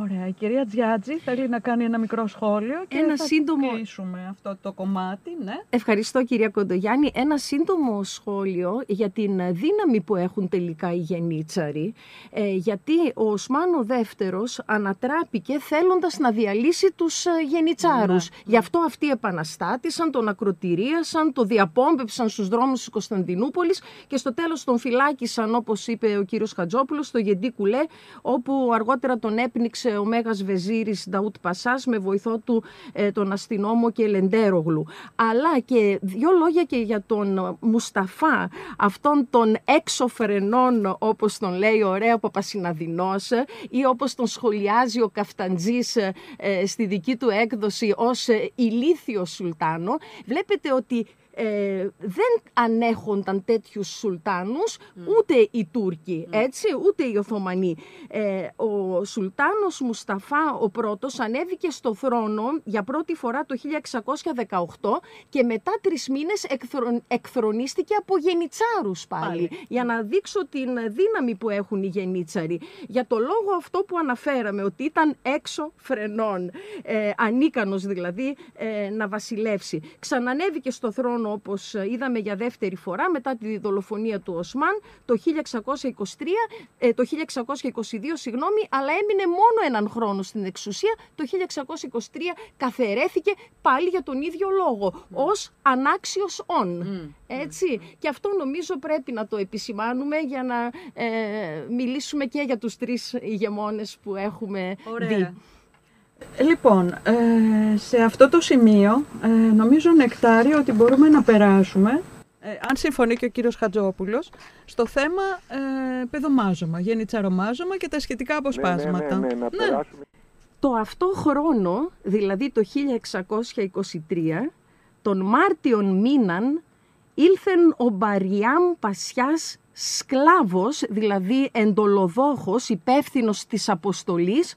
Ωραία. Η κυρία Τζιάτζη θέλει να κάνει ένα μικρό σχόλιο και Ένα θα σύντομο- κλείσουμε αυτό το κομμάτι. Ναι. Ευχαριστώ κυρία Κοντογιάννη. Ένα σύντομο σχόλιο για την δύναμη που έχουν τελικά οι γενίτσαροι. Ε, γιατί ο Οσμάνο δεύτερος ανατράπηκε θέλοντας να διαλύσει τους ε, γενιτσάρους. Γι' αυτό αυτοί επαναστάτησαν, τον ακροτηρίασαν, το διαπόμπεψαν στους δρόμους της Κωνσταντινούπολης και στο τέλος τον φυλάκισαν όπως είπε ο κύριος Χατζόπουλος στο Γεντή Κουλέ όπου αργότερα τον έπνιξε ο Μέγας Βεζίρης Νταούτ Πασάς με βοηθό του ε, τον αστυνόμο και Λεντέρογλου. Αλλά και δύο λόγια και για τον Μουσταφά, αυτόν τον έξω φρενών όπως τον λέει ο ωραία Παπασυναδεινός ή όπως τον σχολιάζει ο Καφταντζής ε, ε, στη δική του έκδοση ως ε, ηλίθιος σουλτάνο. Βλέπετε ότι ε, δεν ανέχονταν τέτοιους σουλτάνους ούτε οι Τούρκοι, έτσι, ούτε οι Οθωμανοί. Ε, ο Σουλτάνος Μουσταφά ο πρώτος ανέβηκε στο θρόνο για πρώτη φορά το 1618 και μετά τρεις μήνες εκθρο- εκθρονίστηκε από γενιτσάρους πάλι, Πάλι. για να δείξω την δύναμη που έχουν οι γενίτσαροι. Για το λόγο αυτό που αναφέραμε, ότι ήταν έξω φρενών, ε, ανίκανος δηλαδή ε, να βασιλεύσει. Ξανανέβηκε στο θρόνο όπως είδαμε για δεύτερη φορά μετά τη δολοφονία του Οσμάν το 1623, ε, το 1622 συγγνώμη, αλλά έμεινε μόνο έναν χρόνο στην εξουσία. Το 1623 καθαιρέθηκε πάλι για τον ίδιο λόγο, ως ανάξιος όν. Έτσι. Και αυτό νομίζω πρέπει να το επισημάνουμε για να ε, μιλήσουμε και για τους τρεις ηγεμόνες που έχουμε δει. Λοιπόν, ε, σε αυτό το σημείο ε, νομίζω Νεκτάριο ότι μπορούμε να περάσουμε, ε, αν συμφωνεί και ο κύριος Χατζόπουλος, στο θέμα ε, παιδομάζωμα, γενιτσαρομάζωμα και τα σχετικά αποσπάσματα. Ναι, ναι, ναι, να περάσουμε. Το αυτό χρόνο, δηλαδή το 1623, τον Μάρτιον μήναν, ήλθεν ο Μπαριάμ Πασιάς σκλάβος, δηλαδή εντολοδόχος, υπεύθυνος της αποστολής,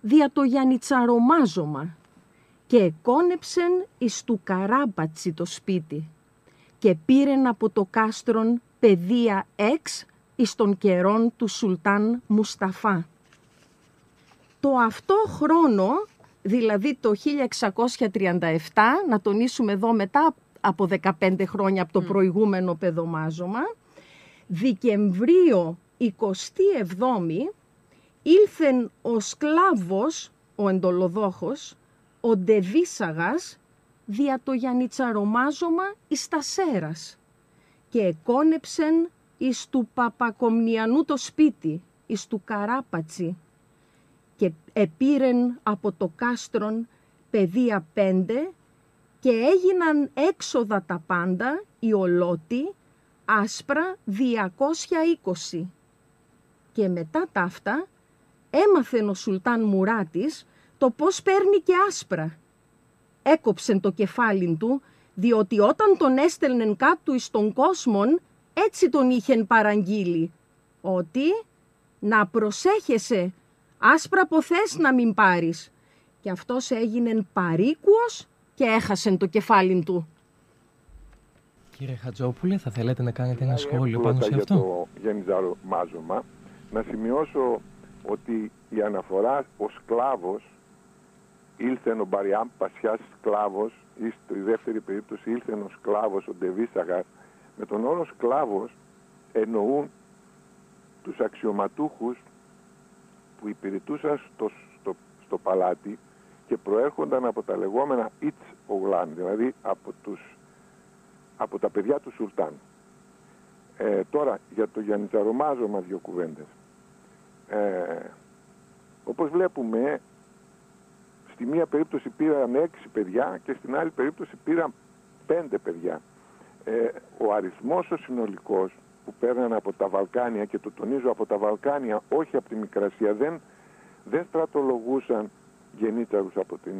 δια το Γιαννιτσαρομάζωμα και εκόνεψεν εις του Καράμπατσι το σπίτι και πήρεν από το κάστρον παιδεία εξ εις των καιρών του Σουλτάν Μουσταφά. Το αυτό χρόνο, δηλαδή το 1637, να τονίσουμε εδώ μετά από 15 χρόνια από το προηγούμενο παιδομάζωμα, Δεκεμβρίο 27η ήλθεν ο σκλάβος, ο εντολοδόχος, ο Ντεβίσαγας, δια το Γιαννιτσαρομάζωμα εις τα Σέρας και εκόνεψεν εις του Παπακομνιανού το σπίτι, εις του Καράπατσι και επήρεν από το κάστρον παιδεία πέντε και έγιναν έξοδα τα πάντα, οι ολότοι, άσπρα 220. Και μετά τα αυτά έμαθεν ο Σουλτάν Μουράτης το πώς παίρνει και άσπρα. Έκοψεν το κεφάλι του, διότι όταν τον έστελνεν κάτω εις τον κόσμον, έτσι τον είχεν παραγγείλει, ότι να προσέχεσαι, άσπρα ποθές να μην πάρεις. Και αυτός έγινεν παρήκουος και έχασε το κεφάλι του. Κύριε Χατζόπουλε, θα θέλετε να κάνετε ένα σχόλιο πάνω σε αυτό; Για το γενιζάρο μάζωμα, να σημειώσω ότι η αναφορά ο σκλάβος ήλθε ο Μπαριάμ Πασιάς σκλάβος ή στη δεύτερη περίπτωση ήλθε ο σκλάβος ο Ντεβίσαγαρ με τον όρο σκλάβος εννοούν τους αξιωματούχους που υπηρετούσαν στο, στο, στο παλάτι και προέρχονταν από τα λεγόμενα Ιτς Ογλάν, δηλαδή από, τους, από τα παιδιά του Σουλτάν. Ε, τώρα, για το Γιαννητσαρομάζωμα δύο κουβέντες. Ε, όπως βλέπουμε, στη μία περίπτωση πήραν έξι παιδιά και στην άλλη περίπτωση πήραν πέντε παιδιά. Ε, ο αριθμός ο συνολικός που παίρναν από τα Βαλκάνια και το τονίζω από τα Βαλκάνια όχι από τη Μικρασία δεν, δεν στρατολογούσαν γεννήταρους από την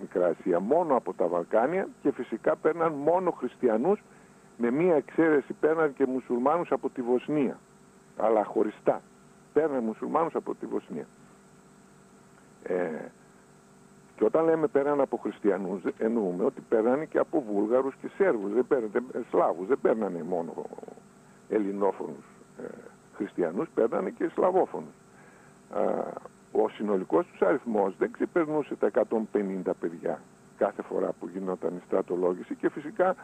Μικρασία μόνο από τα Βαλκάνια και φυσικά παίρναν μόνο χριστιανούς με μία εξαίρεση παίρναν και μουσουλμάνους από τη Βοσνία αλλά χωριστά παίρναν μουσουλμάνους από τη Βοσνία. Ε, και όταν λέμε πέραν από χριστιανούς εννοούμε ότι παίρνανε και από Βούλγαρους και Σέρβους. Δεν παίρνανε, Σλάβους. Δεν παίρνανε μόνο ελληνόφωνους ε, χριστιανούς παίρνανε και σλαβόφωνους. ο συνολικός τους αριθμός δεν ξεπερνούσε τα 150 παιδιά κάθε φορά που γινόταν η στρατολόγηση και φυσικά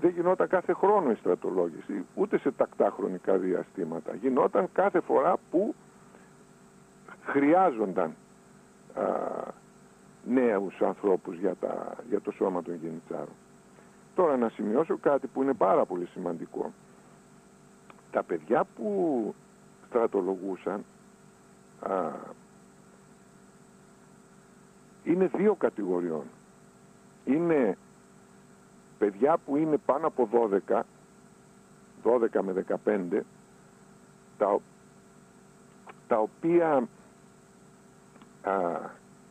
δεν γινόταν κάθε χρόνο η στρατολόγηση, ούτε σε τακτά χρονικά διαστήματα. Γινόταν κάθε φορά που χρειάζονταν α, νέους ανθρώπους για, τα, για το σώμα των γενιτσάρων. Τώρα να σημειώσω κάτι που είναι πάρα πολύ σημαντικό τα παιδιά που στρατολογούσαν α, είναι δύο κατηγοριών. Είναι παιδιά που είναι πάνω από 12, 12 με 15, τα, τα οποία α,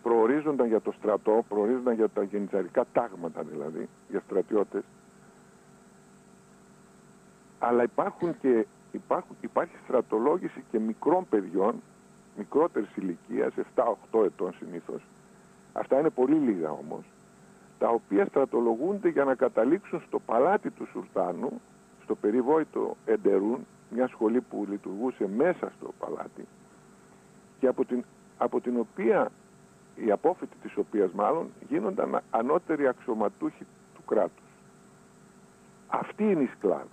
προορίζονταν για το στρατό, προορίζονταν για τα γενιτσαρικά τάγματα δηλαδή, για στρατιώτες, αλλά υπάρχουν και, υπάρχουν, υπάρχει στρατολόγηση και μικρών παιδιών, μικρότερης ηλικίας, 7-8 ετών συνήθως. Αυτά είναι πολύ λίγα όμως, τα οποία στρατολογούνται για να καταλήξουν στο παλάτι του Σουλτάνου, στο περιβόητο Εντερούν, μια σχολή που λειτουργούσε μέσα στο παλάτι και από την, από την οποία, η απόφυτη της οποίας μάλλον, γίνονταν ανώτεροι αξιωματούχοι του κράτους. Αυτή είναι η σκλάβη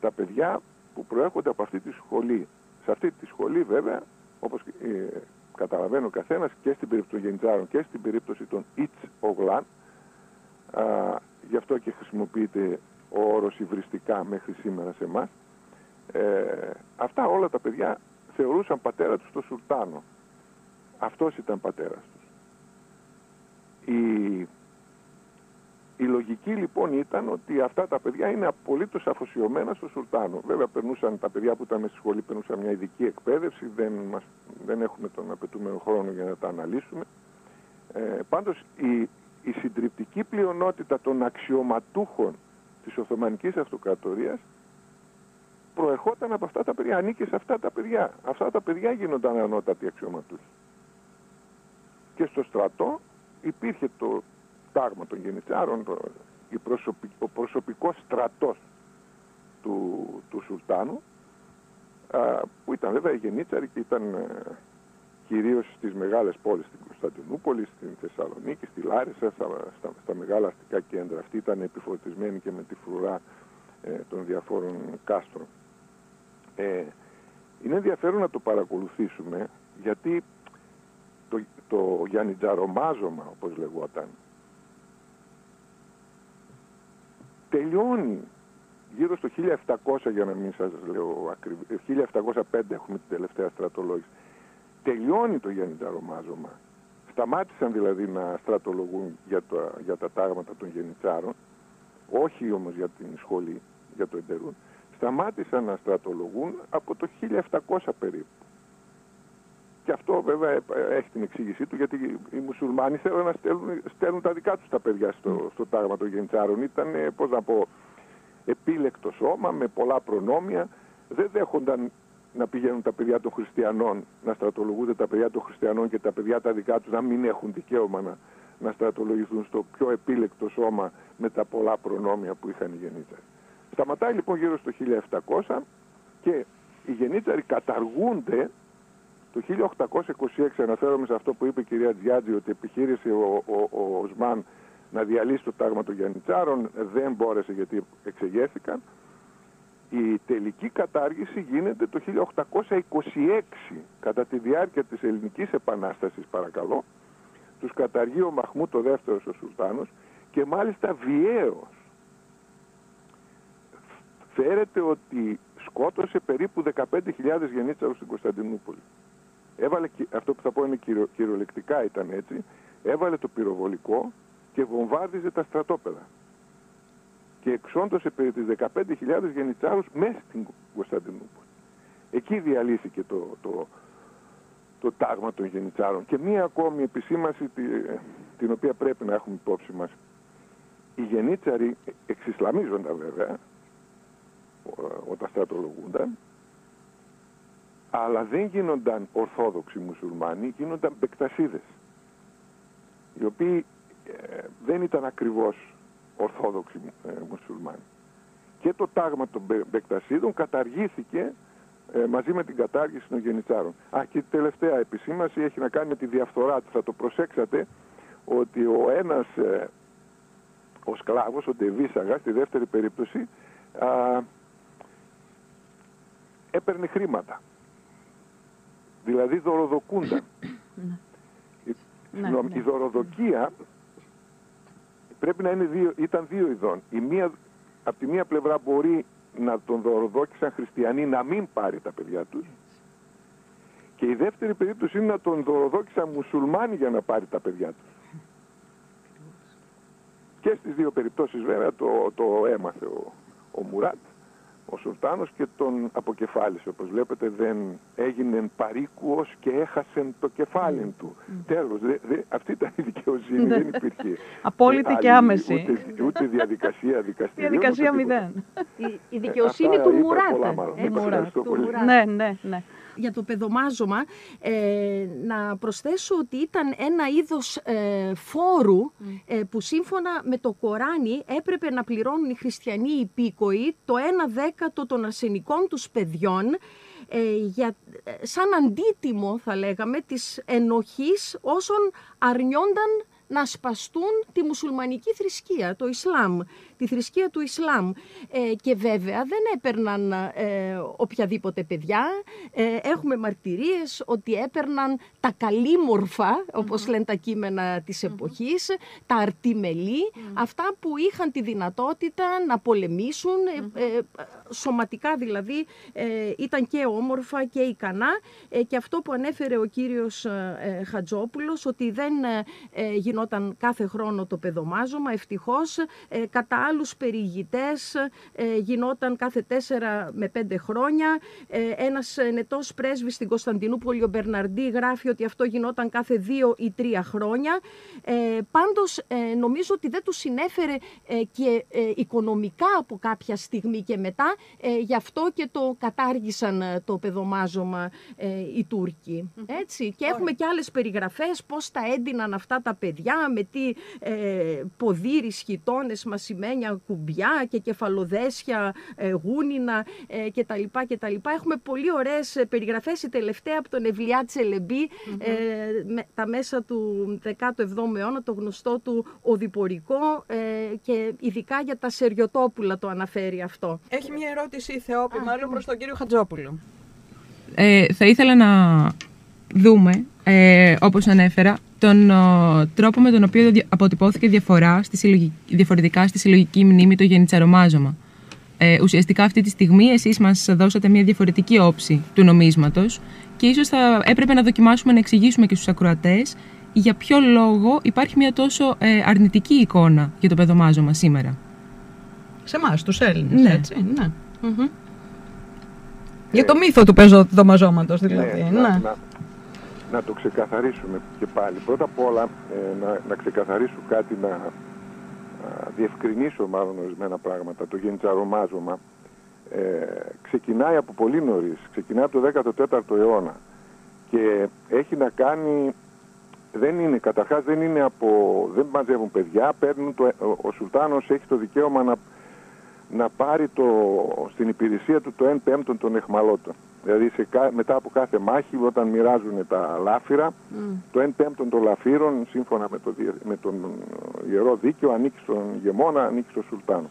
τα παιδιά που προέρχονται από αυτή τη σχολή. Σε αυτή τη σχολή βέβαια, όπως ε, καταλαβαίνει ο καθένας και στην περίπτωση των γενιτζάρων και στην περίπτωση των Ιτς Ογλάν, γι' αυτό και χρησιμοποιείται ο όρος υβριστικά μέχρι σήμερα σε εμάς. Ε, αυτά όλα τα παιδιά θεωρούσαν πατέρα τους το Σουλτάνο. Αυτός ήταν πατέρας τους. Η η λογική λοιπόν ήταν ότι αυτά τα παιδιά είναι απολύτως αφοσιωμένα στο Σουλτάνο. Βέβαια περνούσαν τα παιδιά που ήταν στη σχολή, περνούσαν μια ειδική εκπαίδευση, δεν, μας, δεν έχουμε τον απαιτούμενο χρόνο για να τα αναλύσουμε. Ε, πάντως η, η συντριπτική πλειονότητα των αξιωματούχων της Οθωμανικής Αυτοκρατορίας προερχόταν από αυτά τα παιδιά, ανήκε σε αυτά τα παιδιά. Αυτά τα παιδιά γίνονταν ανώτατοι αξιωματούχοι. Και στο στρατό υπήρχε το, τάγμα των γενιτσάρων, ο προσωπικός στρατός του, του Σουλτάνου, που ήταν βέβαια οι γενίτσαροι και ήταν ε, κυρίως στις μεγάλες πόλεις, στην Κωνσταντινούπολη, στην Θεσσαλονίκη, στη Λάρισα, στα, στα, μεγάλα αστικά κέντρα. Αυτοί ήταν επιφορτισμένοι και με τη φρουρά ε, των διαφόρων κάστρων. Ε, είναι ενδιαφέρον να το παρακολουθήσουμε γιατί το, το Γιάννητζαρομάζωμα, όπως λεγόταν, τελειώνει γύρω στο 1700 για να μην σας λέω ακριβώς, 1705 έχουμε την τελευταία στρατολόγηση. Τελειώνει το γεννηταρομάζωμα. Σταμάτησαν δηλαδή να στρατολογούν για, το, για τα τάγματα των γενιτσάρων, όχι όμως για την σχολή, για το εντερούν. Σταμάτησαν να στρατολογούν από το 1700 περίπου. Και αυτό βέβαια ε, έχει την εξήγησή του γιατί οι μουσουλμάνοι θέλουν να στέλνουν, στέλνουν τα δικά τους τα παιδιά στο, στο τάγμα των γενιτσάρων. Ήταν, πώς να πω, επίλεκτο σώμα με πολλά προνόμια. Δεν δέχονταν να πηγαίνουν τα παιδιά των χριστιανών, να στρατολογούνται τα παιδιά των χριστιανών και τα παιδιά τα δικά τους να μην έχουν δικαίωμα να, να στρατολογηθούν στο πιο επίλεκτο σώμα με τα πολλά προνόμια που είχαν οι γεννήτσαροι. Σταματάει λοιπόν γύρω στο 1700 και οι γεννήτσαροι καταργούνται το 1826 αναφέρομαι σε αυτό που είπε η κυρία Τζιάτζη ότι επιχείρησε ο, ο, ο Οσμάν να διαλύσει το τάγμα των Γιαννιτσάρων. Δεν μπόρεσε γιατί εξεγέρθηκαν η τελική κατάργηση γίνεται το 1826 κατά τη διάρκεια της ελληνικής επανάστασης παρακαλώ. Τους καταργεί ο Μαχμού το δεύτερος ο Σουλτάνος και μάλιστα βιαίως φέρεται ότι σκότωσε περίπου 15.000 γεννήτσαρους στην Κωνσταντινούπολη. Έβαλε, αυτό που θα πω είναι κυριο, κυριολεκτικά ήταν έτσι, έβαλε το πυροβολικό και βομβάρδιζε τα στρατόπεδα και εξόντωσε περί τις 15.000 γενιτσάρους μέσα στην Κωνσταντινούπολη. Εκεί διαλύθηκε το, το, το τάγμα των γενιτσάρων. Και μία ακόμη επισήμαση την οποία πρέπει να έχουμε υπόψη μας. Οι γενίτσαροι εξισλαμίζονταν βέβαια όταν στρατολογούνταν αλλά δεν γίνονταν ορθόδοξοι μουσουλμάνοι, γίνονταν μπεκτασίδες οι οποίοι ε, δεν ήταν ακριβώς Ορθόδοξοι ε, μουσουλμάνοι. Και το τάγμα των Μπεκτασίδων καταργήθηκε ε, μαζί με την κατάργηση των γενιτσάρων. Α, και η τελευταία επισήμαση έχει να κάνει με τη διαφθορά. Θα το προσέξατε ότι ο ένας, ε, ο σκλάβος, ο Ντεβίσαγας, στη δεύτερη περίπτωση, α, έπαιρνε χρήματα. Δηλαδή δωροδοκούνταν. Ναι. η, η δωροδοκία πρέπει να είναι δύο, ήταν δύο ειδών. Η μία, από τη μία πλευρά μπορεί να τον δωροδόκησαν χριστιανοί να μην πάρει τα παιδιά τους και η δεύτερη περίπτωση είναι να τον δωροδόκησαν μουσουλμάνοι για να πάρει τα παιδιά τους. Και στις δύο περιπτώσεις βέβαια το, το έμαθε ο, ο Μουράτ ο Σουλτάνος και τον αποκεφάλισε. Όπως βλέπετε δεν έγινε παρήκουος και έχασε το κεφάλι του. Mm. Τέλος, αυτή ήταν η δικαιοσύνη, ναι. δεν υπήρχε. *laughs* Απόλυτη και άμεση. Ούτε, ούτε διαδικασία δικαστηρίου. Διαδικασία μηδέν. Η, η δικαιοσύνη του Μουράτα. Ε, ναι, ναι, ναι για το παιδομάζωμα ε, να προσθέσω ότι ήταν ένα είδος ε, φόρου ε, που σύμφωνα με το Κοράνι έπρεπε να πληρώνουν οι χριστιανοί υπήκοοι το 1 δέκατο των αρσενικών τους παιδιών για, σαν αντίτιμο θα λέγαμε της ενοχής όσων αρνιόνταν να σπαστούν τη μουσουλμανική θρησκεία, το Ισλάμ, τη θρησκεία του Ισλάμ. Ε, και βέβαια δεν έπαιρναν ε, οποιαδήποτε παιδιά. Ε, έχουμε μαρτυρίες ότι έπαιρναν τα καλήμορφα, όπως λένε τα κείμενα της εποχής, τα αρτιμελή, αυτά που είχαν τη δυνατότητα να πολεμήσουν, σωματικά δηλαδή ήταν και όμορφα και ικανά. Και αυτό που ανέφερε ο κύριος Χατζόπουλος ότι δεν γινόταν κάθε χρόνο το παιδομάζωμα, ευτυχώς κατά άλλους περιηγητές ε, γινόταν κάθε τέσσερα με πέντε χρόνια. Ε, ένας νετός πρέσβης στην Κωνσταντινούπολη, ο Μπερναρντή, γράφει ότι αυτό γινόταν κάθε δύο ή τρία χρόνια. Ε, πάντως ε, νομίζω ότι δεν τους συνέφερε ε, και οικονομικά από κάποια στιγμή και μετά. Γι' αυτό και το κατάργησαν το παιδομάζωμα οι Τούρκοι. Έτσι. Και έχουμε και άλλες περιγραφές πώς τα έντυναν αυτά τα παιδιά, με τι ε, ποδήρι, σχητώνες, μασημένια κουμπιά και κεφαλοδέσια, ε, γούνινα ε, κτλ. κτλ. Έχουμε πολύ ωραίες περιγραφές. Η τελευταία από τον Ευλιά Τσελεμπή, ε, με, τα μέσα του 17ου αιώνα, το γνωστό του οδηπορικό ε, και ειδικά για τα σεριοτόπουλα το αναφέρει αυτό. Έχει μια ερώτηση η Θεόπη, μάλλον προς τον κύριο Χατζόπουλο. Ε, θα ήθελα να δούμε, ε, όπως ανέφερα, τον ο, τρόπο με τον οποίο αποτυπώθηκε διαφορά στη συλλογική, διαφορετικά στη συλλογική μνήμη το γενιτσαρομάζωμα. Ε, ουσιαστικά αυτή τη στιγμή εσείς μας δώσατε μια διαφορετική όψη του νομίσματος και ίσως θα έπρεπε να δοκιμάσουμε να εξηγήσουμε και στους ακροατές για ποιο λόγο υπάρχει μια τόσο ε, αρνητική εικόνα για το παιδομάζωμα σήμερα. Σε εμάς, τους Έλληνες, ναι. έτσι. Ναι. Mm-hmm. Για το μύθο του παιδομαζώματος δηλαδή. Ναι, ναι να το ξεκαθαρίσουμε και πάλι. Πρώτα απ' όλα ε, να, να ξεκαθαρίσω κάτι, να διευκρινίσω μάλλον ορισμένα πράγματα. Το γενιτσαρομάζωμα ε, ξεκινάει από πολύ νωρίς, ξεκινάει από το 14ο αιώνα και έχει να κάνει δεν είναι, καταρχάς δεν είναι από, δεν μαζεύουν παιδιά, παίρνουν το, ο, Σουλτάνος έχει το δικαίωμα να, να πάρει το, στην υπηρεσία του το 1 πέμπτο των εχμαλώτων. Δηλαδή σε, μετά από κάθε μάχη όταν μοιράζουν τα λάφυρα, το 1 πέμπτο των λαφύρων σύμφωνα με, το, με τον Ιερό Δίκαιο ανήκει στον γεμόνα, ανήκει στον Σουλτάνο.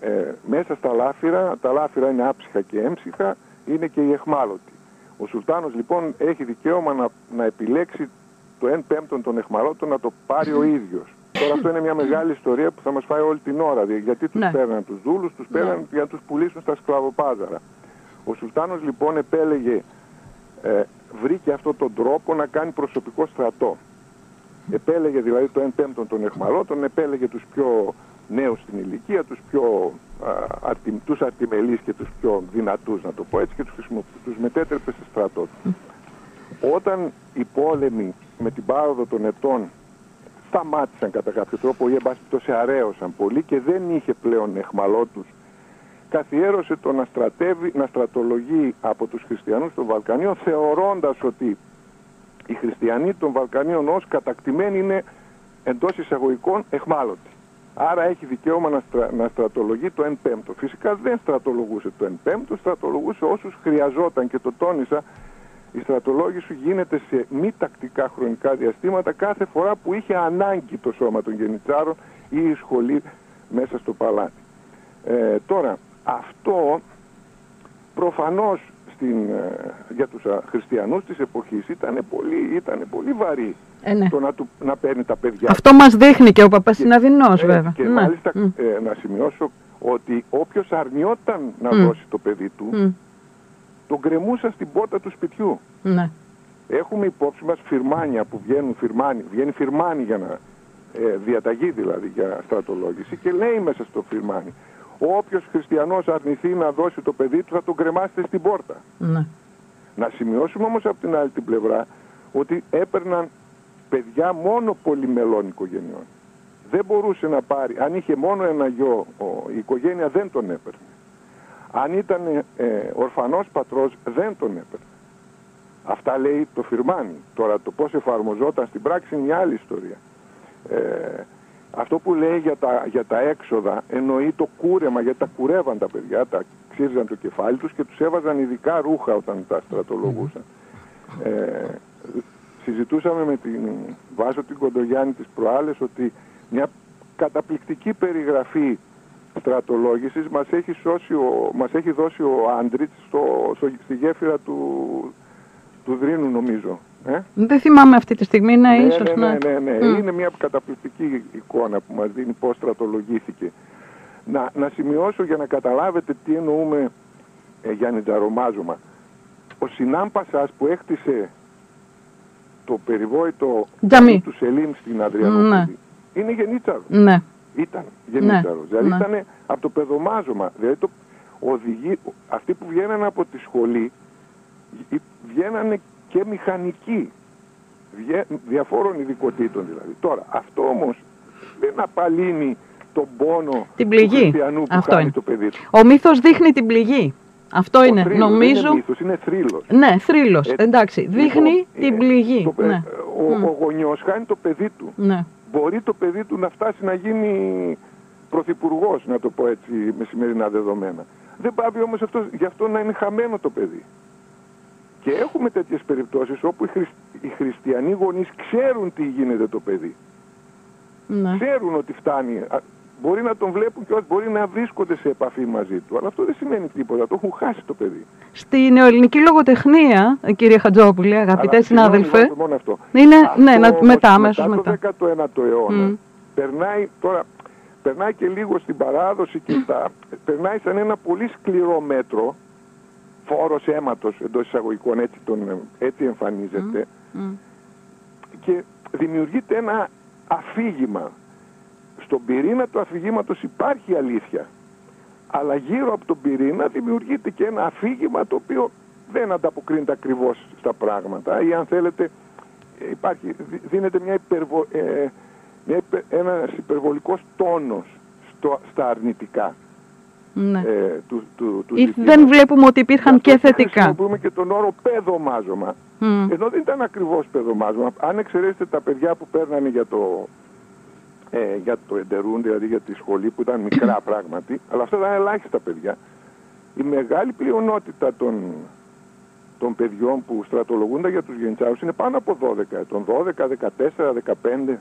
Ε, μέσα στα λάφυρα, τα λάφυρα είναι άψυχα και έμψυχα, είναι και οι εχμάλωτοι. Ο Σουλτάνος λοιπόν έχει δικαίωμα να, να επιλέξει το 1 πέμπτον των εχμαλώτων να το πάρει ο ίδιος. Τώρα αυτό είναι μια μεγάλη ιστορία που θα μας φάει όλη την ώρα. Γιατί τους ναι. παίρναν τους δούλους, τους πέραν ναι. για να τους πουλήσουν στα σκλαβοπάζαρα. Ο Σουλτάνος λοιπόν επέλεγε, ε, βρήκε αυτόν τον τρόπο να κάνει προσωπικό στρατό. Επέλεγε δηλαδή το 1 πέμπτον των εχμαλώτων, επέλεγε τους πιο νέους στην ηλικία, τους πιο α, τους αρτιμελείς και τους πιο δυνατούς να το πω έτσι και τους, τους μετέτρεπε σε στρατό Όταν οι πόλεμοι με την πάροδο των ετών σταμάτησαν κατά κάποιο τρόπο ή εμπάσπιτο αρέωσαν πολύ και δεν είχε πλέον εχμαλώτους καθιέρωσε το να, στρατεύει, να στρατολογεί από τους χριστιανούς των Βαλκανίων θεωρώντας ότι οι χριστιανοί των Βαλκανίων ως κατακτημένοι είναι εντός εισαγωγικών εχμάλωτοι. Άρα έχει δικαίωμα να, να στρατολογεί το 1 πέμπτο. Φυσικά δεν στρατολογούσε το 1 πέμπτο, στρατολογούσε όσους χρειαζόταν και το τόνισα η στρατολόγηση γίνεται σε μη τακτικά χρονικά διαστήματα κάθε φορά που είχε ανάγκη το σώμα των γενιτσάρων ή η σχολή μέσα στο παλάτι. Ε, τώρα, αυτό προφανώς στην, ε, για τους χριστιανούς της εποχής ήταν πολύ, ήταν πολύ βαρύ ε, ναι. το να, του, να παίρνει τα παιδιά. Αυτό μας δείχνει και ο Παπασυναδεινός ε, βέβαια. Και ναι. μάλιστα ε, να σημειώσω ότι όποιος αρνιόταν να δώσει το παιδί του, τον κρεμούσαν στην πόρτα του σπιτιού. Ναι. Έχουμε υπόψη μας φυρμάνια που βγαίνουν φυρμάνι, βγαίνει φυρμάνι για να ε, διαταγή δηλαδή για στρατολόγηση και λέει μέσα στο φυρμάνι όποιος χριστιανός αρνηθεί να δώσει το παιδί του θα τον κρεμάσετε στην πόρτα. Ναι. Να σημειώσουμε όμως από την άλλη την πλευρά ότι έπαιρναν παιδιά μόνο πολυμελών οικογενειών. Δεν μπορούσε να πάρει, αν είχε μόνο ένα γιο η οικογένεια δεν τον έπαιρνε. Αν ήταν ε, ορφανός πατρός δεν τον έπαιρνε. Αυτά λέει το Φιρμάνι. Τώρα το πώς εφαρμοζόταν στην πράξη είναι μια άλλη ιστορία. Ε, αυτό που λέει για τα, για τα έξοδα εννοεί το κούρεμα, γιατί τα κουρεύαν τα παιδιά, τα ξύριζαν το κεφάλι τους και τους έβαζαν ειδικά ρούχα όταν τα στρατολογούσαν. Ε, συζητούσαμε με την Βάσο την Κοντογιάννη της προάλλες ότι μια καταπληκτική περιγραφή στρατολόγησης μας έχει, σώσει ο, μας έχει δώσει ο Άντριτς στο, στο, στη γέφυρα του, του Δρύνου νομίζω. Ε; Δεν θυμάμαι αυτή τη στιγμή, ναι, ναι ίσως ναι, ναι, ναι, ναι. Είναι μια καταπληκτική εικόνα που μας δίνει πώς στρατολογήθηκε. Να, να σημειώσω για να καταλάβετε τι εννοούμε ε, Γιάννη Τζαρομάζωμα. Ο Σινάμ Πασάς που έκτισε το περιβόητο του Σελίμ στην Αδριανόπολη ναι. είναι γενίτσαρο. Ναι. Ήταν γεννήτσαρο. Ναι. Δηλαδή ναι. ήταν από το παιδομάζωμα. Δηλαδή το οδηγεί, αυτοί που βγαίνανε από τη σχολή βγαίνανε και μηχανικοί. Διαφόρων ειδικοτήτων δηλαδή. Τώρα αυτό όμως δεν απαλύνει τον πόνο την πληγή. του χριστιανού που Αυτό είναι. το παιδί του. Ο μύθος δείχνει την πληγή. Αυτό είναι, θρύλος, νομίζω. Δεν είναι μύθος, είναι θρύλος. Ναι, θρύλος, εντάξει. Λοιπόν, δείχνει την ε, πληγή. Το, ναι. Ο, mm. ο γονιός χάνει το παιδί του. Ναι μπορεί το παιδί του να φτάσει να γίνει πρωθυπουργός, να το πω έτσι με σημερινά δεδομένα. Δεν πάει όμως αυτός, γι' αυτό να είναι χαμένο το παιδί. Και έχουμε τέτοιες περιπτώσεις όπου οι, χρησ... οι χριστιανοί γονείς ξέρουν τι γίνεται το παιδί. Ναι. Ξέρουν ότι φτάνει. Μπορεί να τον βλέπουν και όχι, μπορεί να βρίσκονται σε επαφή μαζί του. Αλλά αυτό δεν σημαίνει τίποτα. Το έχουν χάσει το παιδί. Στη νεοελληνική λογοτεχνία, κύριε Χατζόπουλη, αγαπητέ συνάδελφε. Μόνο αυτό. Είναι, αυτό ναι, να, μετά, αμέσως μετά. Το 19ο αιώνα mm. περνάει τώρα. Περνάει και λίγο στην παράδοση και στα, περνάει σαν ένα πολύ σκληρό μέτρο, φόρος αίματος εντός εισαγωγικών, έτσι, τον, έτσι εμφανίζεται, mm. και δημιουργείται ένα αφήγημα στον πυρήνα του αφηγήματος υπάρχει αλήθεια. Αλλά γύρω από τον πυρήνα δημιουργείται και ένα αφήγημα το οποίο δεν ανταποκρίνεται ακριβώς στα πράγματα ή αν θέλετε υπάρχει, δίνεται μια υπερβο, ε, μια ένας υπερβολικός τόνος στο, στα αρνητικά. Ναι. Ε, του, του, του Ή δεν βλέπουμε ότι υπήρχαν και θετικά. Χρησιμοποιούμε και τον όρο παιδομάζωμα. Ενώ δεν ήταν ακριβώς παιδομάζωμα. Αν εξαιρέσετε τα παιδιά που παίρνανε για το, ε, για το εντερούν, δηλαδή για τη σχολή που ήταν μικρά *clears throat* πράγματι, αλλά αυτά ήταν ελάχιστα παιδιά. Η μεγάλη πλειονότητα των, των παιδιών που στρατολογούνται για τους γενιτσάρους είναι πάνω από 12 ετών, 12, 14, 15.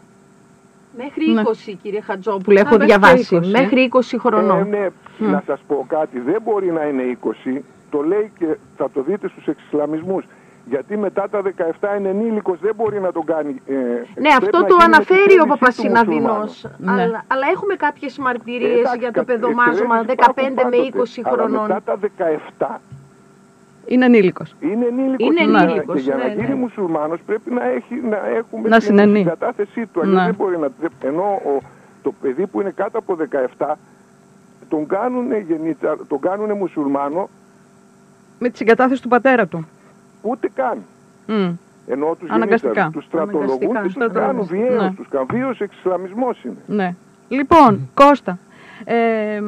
Μέχρι 20 ναι. κύριε Χατζόπουλο έχω διαβάσει, μέχρι 20 χρονών. Ε, ναι, να σας πω κάτι, δεν μπορεί να είναι 20, το λέει και θα το δείτε στους εξισλαμισμούς. Γιατί μετά τα 17 είναι ενήλικος, δεν μπορεί να τον κάνει. Ε, ναι, αυτό το αναφέρει ο Παπασυναδεινός. Ναι. Αλλά, αλλά έχουμε κάποιες μαρτυρίες για το παιδομάζωμα 15 με 20 χρονών. Μετά τα 17 είναι ενήλικος. Είναι ενήλικος. Είναι ενήλικος, και για να ναι, γίνει ναι. μουσουλμάνος πρέπει να, έχει, να έχουμε να την κατάθεσή του. ναι. δεν μπορεί να. Ενώ ο, το παιδί που είναι κάτω από 17 τον κάνουν, γενίτσα, τον κάνουν μουσουλμάνο. Με τη συγκατάθεση του πατέρα του. Ούτε καν. Mm. Ενώ τους γεννήταρους, τους στρατολογούν και τους κάνουν βιαίους, ναι. τους κάνουν βίος εξισλαμισμός είναι. Ναι. Λοιπόν, Κώστα, ε,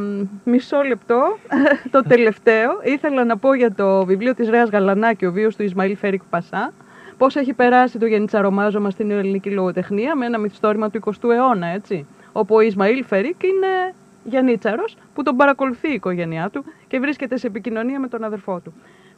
μισό λεπτό, *laughs* το τελευταίο. Ήθελα να πω για το βιβλίο της Ρέας Γαλανάκη, ο βίος του Ισμαήλ Φέρικ Πασά, πώς έχει περάσει το γενιτσαρομάζωμα στην ελληνική λογοτεχνία με ένα μυθιστόρημα του 20ου αιώνα, έτσι. Όπου ο Ισμαήλ Φέρικ είναι γενίτσαρος που τον παρακολουθεί η οικογένειά του και βρίσκεται σε επικοινωνία με τον αδερφό του.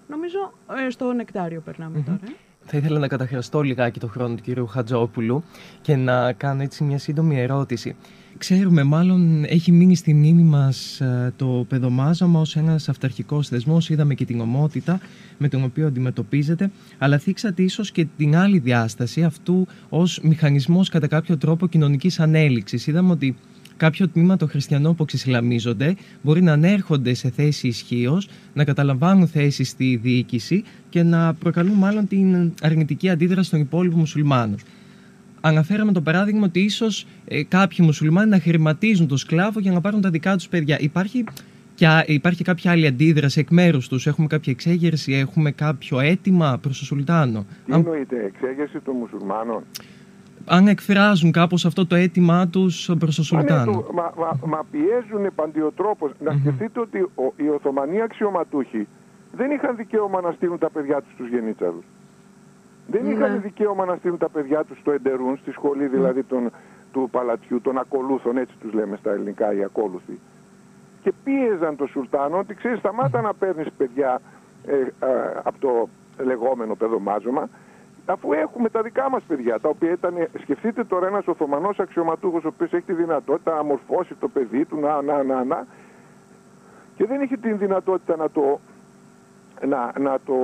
Νομίζω ε, στο νεκτάριο περνάμε τώρα. Ε. Θα ήθελα να καταχραστώ λιγάκι το χρόνο του κυρίου Χατζόπουλου και να κάνω έτσι μια σύντομη ερώτηση. Ξέρουμε, μάλλον έχει μείνει στη μνήμη μας ε, το παιδομάζωμα ως ένας αυταρχικός θεσμός. Είδαμε και την ομότητα με τον οποίο αντιμετωπίζεται, αλλά θίξατε ίσως και την άλλη διάσταση αυτού ως μηχανισμός κατά κάποιο τρόπο κοινωνικής ανέλυξης. Είδαμε ότι κάποιο τμήμα των χριστιανών που ξεσυλαμίζονται μπορεί να ανέρχονται σε θέση ισχύως, να καταλαμβάνουν θέση στη διοίκηση και να προκαλούν μάλλον την αρνητική αντίδραση των υπόλοιπων μουσουλμάνων. Αναφέραμε το παράδειγμα ότι ίσως ε, κάποιοι μουσουλμάνοι να χρηματίζουν το σκλάβο για να πάρουν τα δικά τους παιδιά. Υπάρχει και υπάρχει κάποια άλλη αντίδραση εκ μέρους τους, έχουμε κάποια εξέγερση, έχουμε κάποιο αίτημα προς τον Σουλτάνο; Τι εννοείται, εξέγερση των μουσουλμάνων αν εκφράζουν κάπως αυτό το αίτημά τους προς τον Σουλτάνο. Μα, μα, μα πιέζουν παντιοτρόπως. Να σκεφτείτε ότι ο, οι Οθωμανοί αξιωματούχοι δεν είχαν δικαίωμα να στείλουν τα παιδιά τους στους γενίτσαρους. Δεν ναι. είχαν δικαίωμα να στείλουν τα παιδιά τους στο Εντερούν, στη σχολή δηλαδή των, του παλατιού, των ακολούθων, έτσι τους λέμε στα ελληνικά οι ακόλουθοι. Και πίεζαν τον Σουλτάνο ότι ξέρεις, σταμάτα να παίρνεις παιδιά ε, ε, από το λεγόμενο παιδομάζωμα αφού έχουμε τα δικά μας παιδιά, τα οποία ήταν, σκεφτείτε τώρα ένας Οθωμανός αξιωματούχος, ο οποίος έχει τη δυνατότητα να μορφώσει το παιδί του, να, να, να, να, και δεν έχει την δυνατότητα να το, να, να το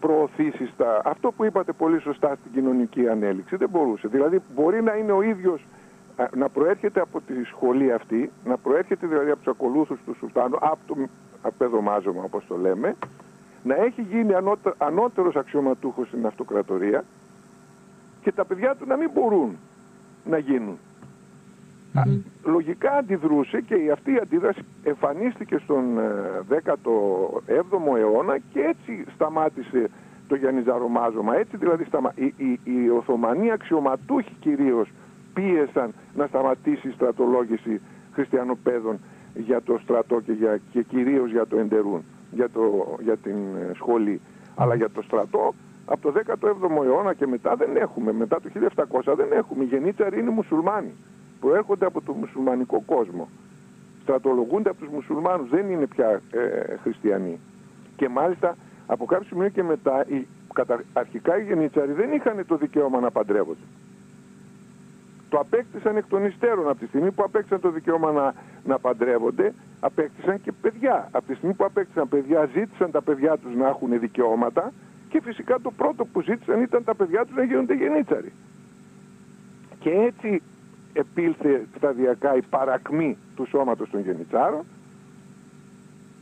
προωθήσει στα... Αυτό που είπατε πολύ σωστά στην κοινωνική ανέλυξη, δεν μπορούσε. Δηλαδή μπορεί να είναι ο ίδιος να προέρχεται από τη σχολή αυτή, να προέρχεται δηλαδή από τους ακολούθους του Σουλτάνου, από το απεδομάζωμα όπως το λέμε, να έχει γίνει ανώτε, ανώτερος αξιωματούχος στην αυτοκρατορία και τα παιδιά του να μην μπορούν να γίνουν. λογικά αντιδρούσε και η αυτή η αντίδραση εμφανίστηκε στον 17ο ε, αιώνα και έτσι σταμάτησε το Γιαννιζαρομάζωμα. Έτσι δηλαδή σταμα... οι, οι, οι Οθωμανοί αξιωματούχοι κυρίως πίεσαν να σταματήσει η στρατολόγηση χριστιανοπαίδων για το στρατό και, για, και κυρίως για το Εντερούν για, το, για την ε, σχολή. Αλλά για το στρατό από το 17ο αιώνα και μετά δεν έχουμε, μετά το 1700 δεν έχουμε. Οι γενίτσαροι είναι μουσουλμάνοι. Προέρχονται από το μουσουλμανικό κόσμο. Στρατολογούνται από τους μουσουλμάνους, δεν είναι πια ε, χριστιανοί. Και μάλιστα από κάποιο σημείο και μετά, οι, κατα, αρχικά οι γενίτσαροι δεν είχαν το δικαίωμα να παντρεύονται. Το απέκτησαν εκ των υστέρων. Από τη στιγμή που απέκτησαν το δικαίωμα να, να παντρεύονται, απέκτησαν και παιδιά. Από τη στιγμή που απέκτησαν παιδιά, ζήτησαν τα παιδιά τους να έχουν δικαιώματα και φυσικά το πρώτο που ζήτησαν ήταν τα παιδιά τους να γίνονται γενίτσαροι. Και έτσι επήλθε σταδιακά η παρακμή του σώματος των γενιτσάρων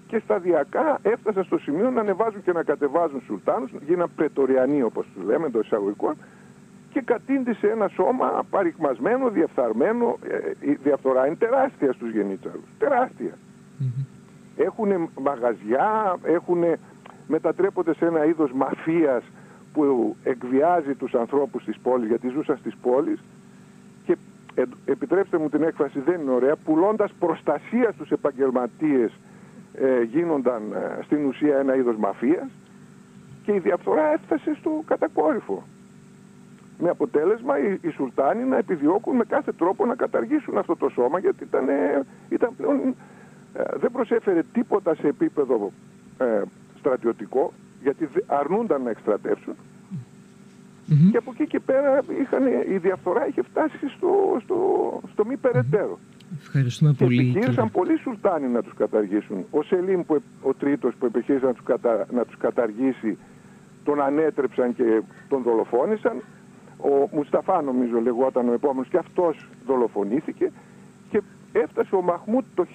και σταδιακά έφτασαν στο σημείο να ανεβάζουν και να κατεβάζουν σουλτάνους, γίναν πρετοριανοί όπως τους λέμε, το εισαγωγικό, και κατήντησε ένα σώμα παρικμασμένο, διαφθαρμένο. Ε, η διαφθορά είναι τεράστια στους γενίτσαρους. Τεράστια. Έχουν μαγαζιά, έχουν, μετατρέπονται σε ένα είδος μαφίας που εκβιάζει τους ανθρώπους της πόλης, γιατί ζούσαν στις πόλεις και ε, επιτρέψτε μου την έκφραση δεν είναι ωραία, πουλώντας προστασία στους επαγγελματίες ε, γίνονταν στην ουσία ένα είδος μαφίας και η διαφθορά έφτασε στο κατακόρυφο. Με αποτέλεσμα οι, οι Σουλτάνοι να επιδιώκουν με κάθε τρόπο να καταργήσουν αυτό το σώμα γιατί ήταν, ήταν πλέον, ε, δεν προσέφερε τίποτα σε επίπεδο ε, στρατιωτικό γιατί αρνούνταν να εκστρατεύσουν και από εκεί και πέρα είχαν, η διαφθορά είχε φτάσει στο, στο, στο μη περαιτέρω. Ευχαριστούμε και πολύ. Και κύριε. πολλοί Σουλτάνοι να τους καταργήσουν. Ο Σελίμ, που, ο τρίτος που επιχείρησε να τους, κατα, να τους καταργήσει, τον ανέτρεψαν και τον δολοφόνησαν. Ο Μουσταφά νομίζω λεγόταν ο επόμενος και αυτός δολοφονήθηκε και έφτασε ο Μαχμούτ το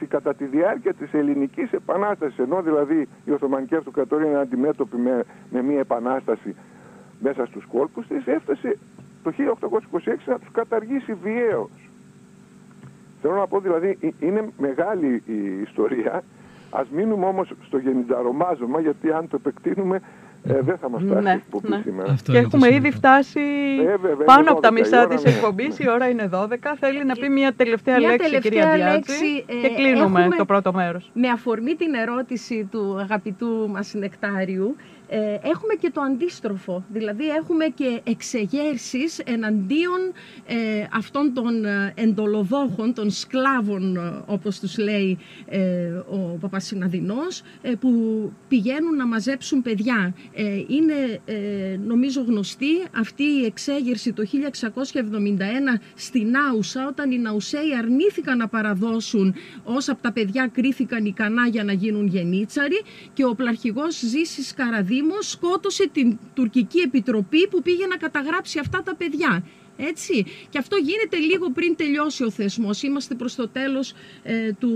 1826 κατά τη διάρκεια της ελληνικής επανάστασης ενώ δηλαδή η Οθωμανική Αυτοκρατορία είναι αντιμέτωπη με, με μια επανάσταση μέσα στους κόλπους της έφτασε το 1826 να τους καταργήσει βιαίως. Θέλω να πω δηλαδή είναι μεγάλη η ιστορία Ας μείνουμε όμως στο γενινταρομάζωμα γιατί αν το επεκτείνουμε ε, δεν θα μας φτάσει ναι, εκπομπή ναι. σήμερα. Αυτό και έχουμε ήδη φτάσει ε, βέβαια, πάνω από τα μισά της εκπομπής, η ώρα είναι 12. Θέλει να πει μια τελευταία μια λέξη, τελευταία κυρία Διάτζη, ε, και κλείνουμε το πρώτο μέρος. Με αφορμή την ερώτηση του αγαπητού μας Νεκτάριου, ε, έχουμε και το αντίστροφο, δηλαδή έχουμε και εξεγέρσεις εναντίον ε, αυτών των ε, εντολοδόχων, των σκλάβων όπως τους λέει ο Παπασυναδινός που πηγαίνουν να μαζέψουν παιδιά. Είναι νομίζω γνωστή αυτή η εξέγερση το 1671 στην Άουσα όταν οι Ναουσέοι αρνήθηκαν να παραδώσουν όσα από τα παιδιά κρίθηκαν ικανά για να γίνουν γενίτσαροι και ο πλαρχηγός Ζήσης Καραδί σκότωσε την τουρκική επιτροπή που πήγε να καταγράψει αυτά τα παιδιά. Έτσι. Και αυτό γίνεται λίγο πριν τελειώσει ο θεσμός. Είμαστε προς το τέλος ε, του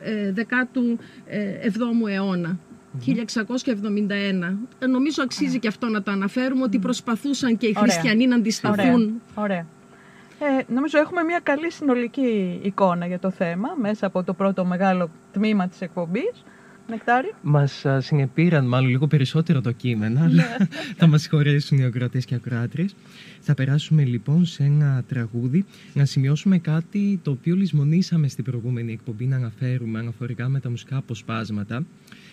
ε, 17ου αιώνα. 1671. Ε, νομίζω αξίζει και αυτό να το αναφέρουμε ότι προσπαθούσαν και οι χριστιανοί να αντισταθούν. Ωραία. Ε, νομίζω έχουμε μια καλή συνολική εικόνα για το θέμα μέσα από το πρώτο μεγάλο τμήμα της εκπομπής. Νεκτάρι. Μας συνεπήραν μάλλον λίγο περισσότερο το κείμενο, αλλά ναι. *laughs* θα μας συγχωρέσουν οι ακροατές και ακροάτριες. Θα περάσουμε λοιπόν σε ένα τραγούδι να σημειώσουμε κάτι το οποίο λησμονήσαμε στην προηγούμενη εκπομπή να αναφέρουμε αναφορικά με τα μουσικά αποσπάσματα.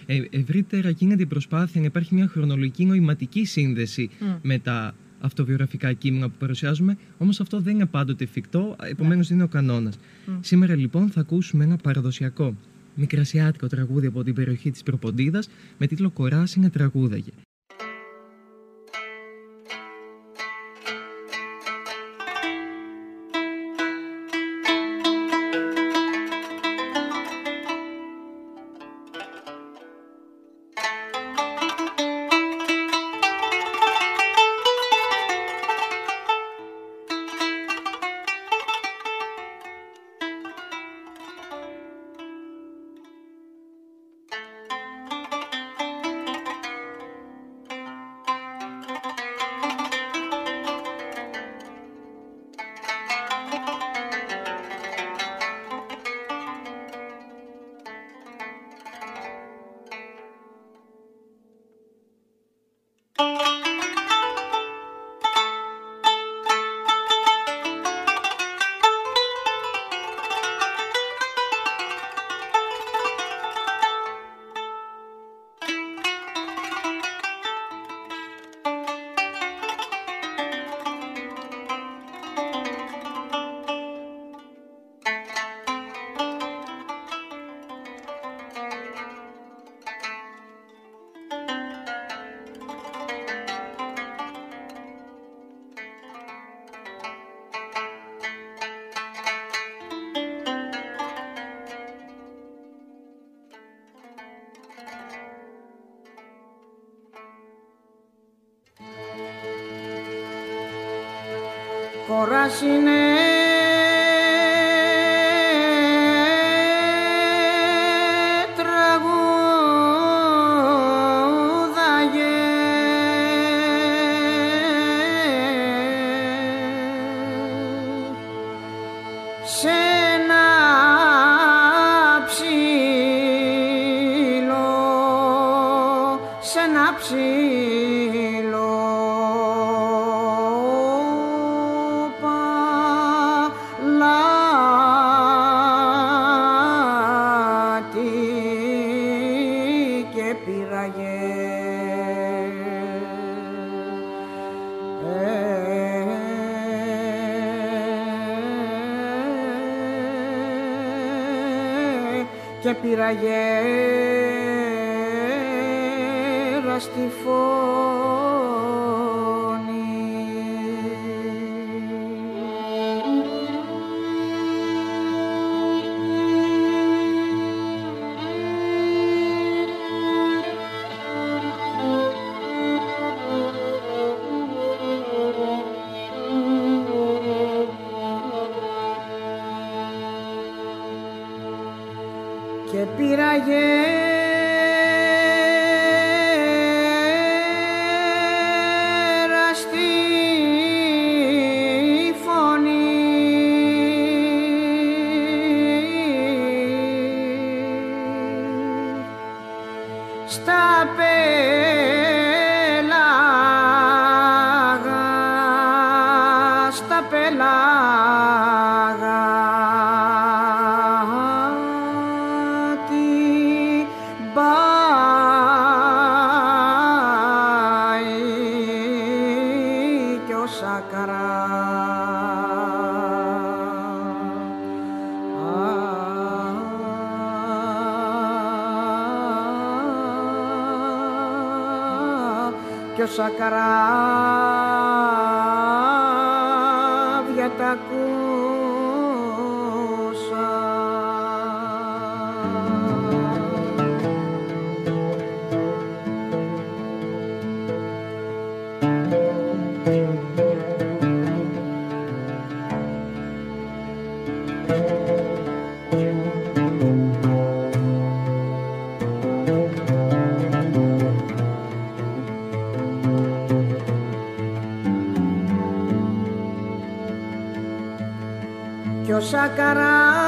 Ε, ευρύτερα γίνεται η προσπάθεια να υπάρχει μια χρονολογική νοηματική σύνδεση με τα αυτοβιογραφικά κείμενα που παρουσιάζουμε, όμως αυτό δεν είναι πάντοτε εφικτό, επομένως δεν είναι ο κανόνας. Σήμερα λοιπόν θα ακούσουμε ένα παραδοσιακό μικρασιάτικο τραγούδι από την περιοχή της Προποντίδας με τίτλο «Κοράσινα τραγούδαγε». Κοράσινε και sacará. Shakara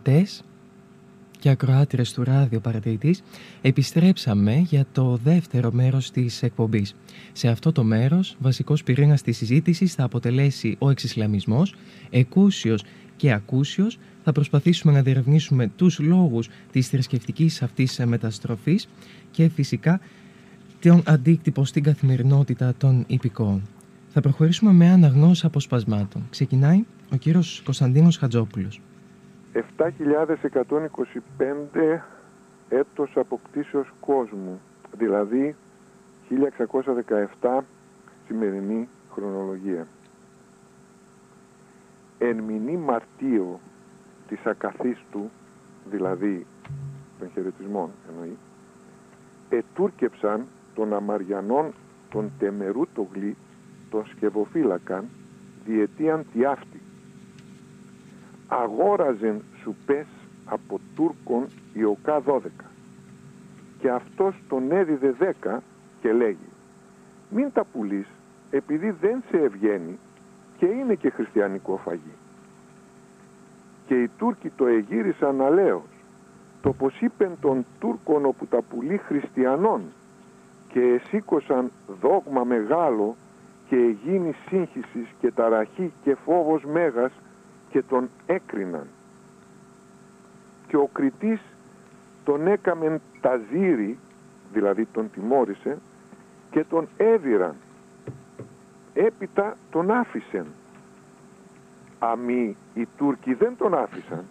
Ακροατές και ακροάτρες του ράδιο παρατηρητής επιστρέψαμε για το δεύτερο μέρος της εκπομπής. Σε αυτό το μέρος βασικός πυρήνας της συζήτησης θα αποτελέσει ο εξισλαμισμός, εκούσιος και ακούσιος. Θα προσπαθήσουμε να διερευνήσουμε τους λόγους της θρησκευτικής αυτής μεταστροφής και φυσικά τον αντίκτυπο στην καθημερινότητα των υπηκόων. Θα προχωρήσουμε με αναγνώση αποσπασμάτων. Ξεκινάει ο κύριος Κωνσταντίνος Χατζόπουλος. 7.125 έτος αποκτήσεως κόσμου, δηλαδή 1617 σημερινή χρονολογία. Εν μηνύ Μαρτίου της ακαθίστου, δηλαδή των χαιρετισμών εννοεί, ετούρκεψαν των Αμαριανών των Τεμερού το γλύ, των σκευοφύλακαν, διετίαν τη αυτή. Αγόραζεν σου πες από Τούρκων Ιωκά 12 και αυτός τον έδιδε 10 και λέγει μην τα πουλείς επειδή δεν σε ευγαίνει και είναι και χριστιανικό φαγί. Και οι Τούρκοι το εγύρισαν αλέως το πως είπεν των Τούρκων όπου τα πουλεί χριστιανών και εσήκωσαν δόγμα μεγάλο και εγίνει σύγχυσης και ταραχή και φόβος μέγας και τον έκριναν. Και ο κριτής τον έκαμεν ταζίρι, δηλαδή τον τιμώρησε, και τον έδιραν. Έπειτα τον άφησεν. Αμοί οι Τούρκοι δεν τον άφησαν,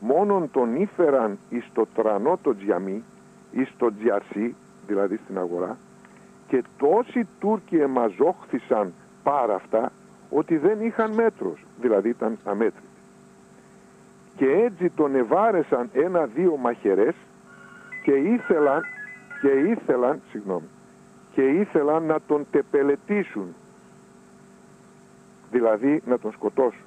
μόνον τον ήφεραν εις το τρανό το τζιαμί, εις το τζιαρσί, δηλαδή στην αγορά, και τόσοι Τούρκοι εμαζόχθησαν πάρα αυτά, ότι δεν είχαν μέτρος, δηλαδή ήταν αμέτρητοι. Και έτσι τον εβάρεσαν ένα-δύο μαχαιρές και ήθελαν, και ήθελαν, συγγνώμη, και ήθελαν να τον τεπελετήσουν, δηλαδή να τον σκοτώσουν.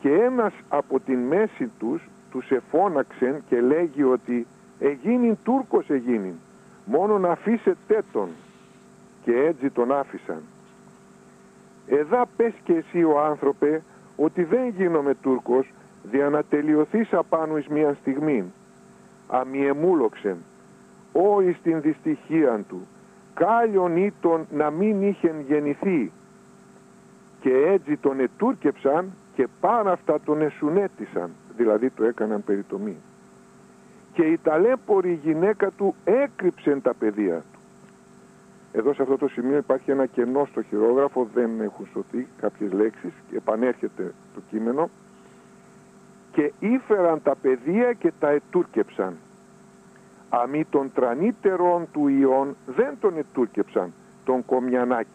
Και ένας από την μέση τους τους εφώναξεν και λέγει ότι «Εγίνην Τούρκος εγίνην, μόνο να αφήσετε τον» και έτσι τον άφησαν. Εδά πες και εσύ ο άνθρωπε ότι δεν γίνομαι Τούρκος δια να τελειωθείς απάνω εις μια στιγμή. Αμιεμούλοξεν, ό εις την δυστυχία του, κάλιον ήτον να μην είχεν γεννηθεί. Και έτσι τον ετούρκεψαν και πάρα αυτά τον εσουνέτησαν, δηλαδή το έκαναν περιτομή. Και η ταλέπορη γυναίκα του έκρυψεν τα παιδεία του. Εδώ σε αυτό το σημείο υπάρχει ένα κενό στο χειρόγραφο, δεν έχουν σωθεί κάποιες λέξεις και επανέρχεται το κείμενο και ήφεραν τα παιδεία και τα ετούρκεψαν. Αμή των τρανίτερων του Ιών δεν τον ετούρκεψαν, τον Κομιανάκη.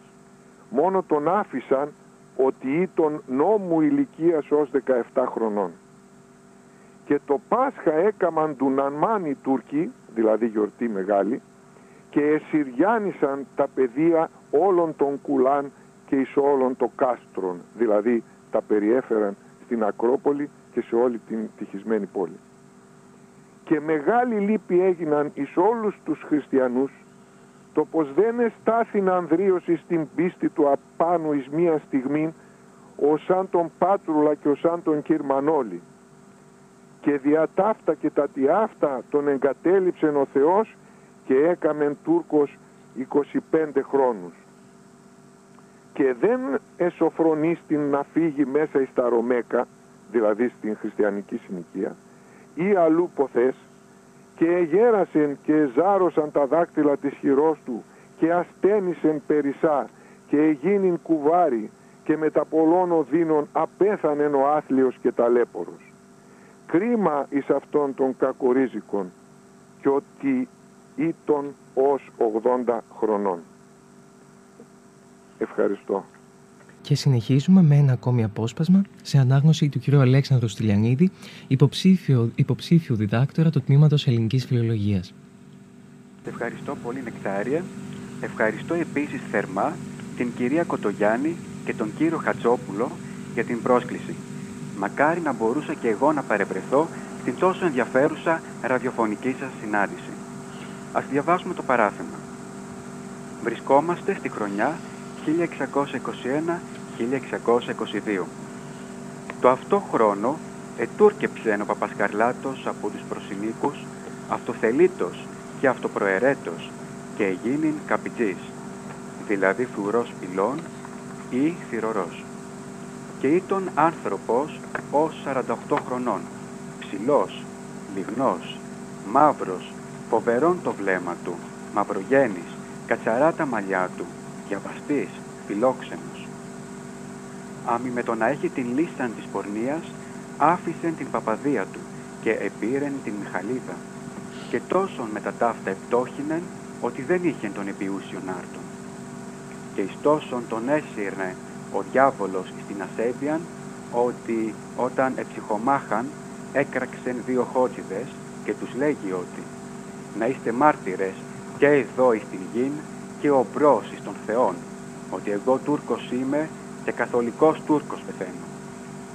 Μόνο τον άφησαν ότι ήταν νόμου ηλικίας ως 17 χρονών. Και το Πάσχα έκαμαν του Νανμάν οι Τούρκοι, δηλαδή γιορτή μεγάλη, και εσυριάνισαν τα παιδεία όλων των κουλάν και εις όλων των κάστρων, δηλαδή τα περιέφεραν στην Ακρόπολη και σε όλη την τυχισμένη πόλη. Και μεγάλη λύπη έγιναν εις όλους τους χριστιανούς το πως δεν εστάθην ανδρίωση στην πίστη του απάνω εις μία στιγμή ο σαν τον Πάτρουλα και ο σαν τον Κυρμανόλη και δια ταύτα και τα τιάφτα τον εγκατέλειψεν ο Θεός και έκαμεν Τούρκος 25 χρόνους και δεν εσωφρονεί στην να φύγει μέσα εις τα Ρωμέκα δηλαδή στην χριστιανική συνοικία ή αλλού ποθές και εγέρασεν και ζάρωσαν τα δάκτυλα της χειρός του και αστένισεν περισσά και εγίνην κουβάρι και με τα πολλών οδύνων απέθανεν ο άθλιος και ταλέπορος. Κρίμα εις αυτών των κακορίζικων και ότι ήταν ως 80 χρονών. Ευχαριστώ. Και συνεχίζουμε με ένα ακόμη απόσπασμα σε ανάγνωση του κ. Αλέξανδρου Στυλιανίδη, υποψήφιο, υποψήφιου διδάκτορα του Τμήματος Ελληνικής Φιλολογίας. Ευχαριστώ πολύ Νεκτάρια. Ευχαριστώ επίσης θερμά την κυρία Κοτογιάννη και τον κύριο Χατζόπουλο για την πρόσκληση. Μακάρι να μπορούσα και εγώ να παρευρεθώ την τόσο ενδιαφέρουσα ραδιοφωνική σας συνάντηση. Ας διαβάσουμε το παράθεμα. Βρισκόμαστε στη χρονιά 1621-1622. Το αυτό χρόνο ετούρκεψε ο Παπασκαρλάτος από τους προσυνίκους αυτοθελήτως και αυτοπροαιρέτος και εγίνην καπιτζής, δηλαδή φρουρός πυλών ή θυρωρός. Και ήταν άνθρωπος ως 48 χρονών, ψηλός, λιγνός, μαύρος, φοβερόν το βλέμμα του, μαυρογένης, κατσαρά τα μαλλιά του, διαβαστής, φιλόξενος. Άμι με το να έχει την λίστα της πορνείας, άφησε την παπαδία του και επήρεν την Μιχαλίδα και τόσον με τα ταύτα επτόχινεν ότι δεν είχε τον επιούσιον άρτον. Και εις τόσον τον έσυρνε ο διάβολος στην ασέβειαν ότι όταν εψυχομάχαν έκραξεν δύο χότσιδες και τους λέγει ότι να είστε μάρτυρες και εδώ εις την γην και ο μπρος εις των Θεών ότι εγώ Τούρκος είμαι και καθολικός Τούρκος πεθαίνω.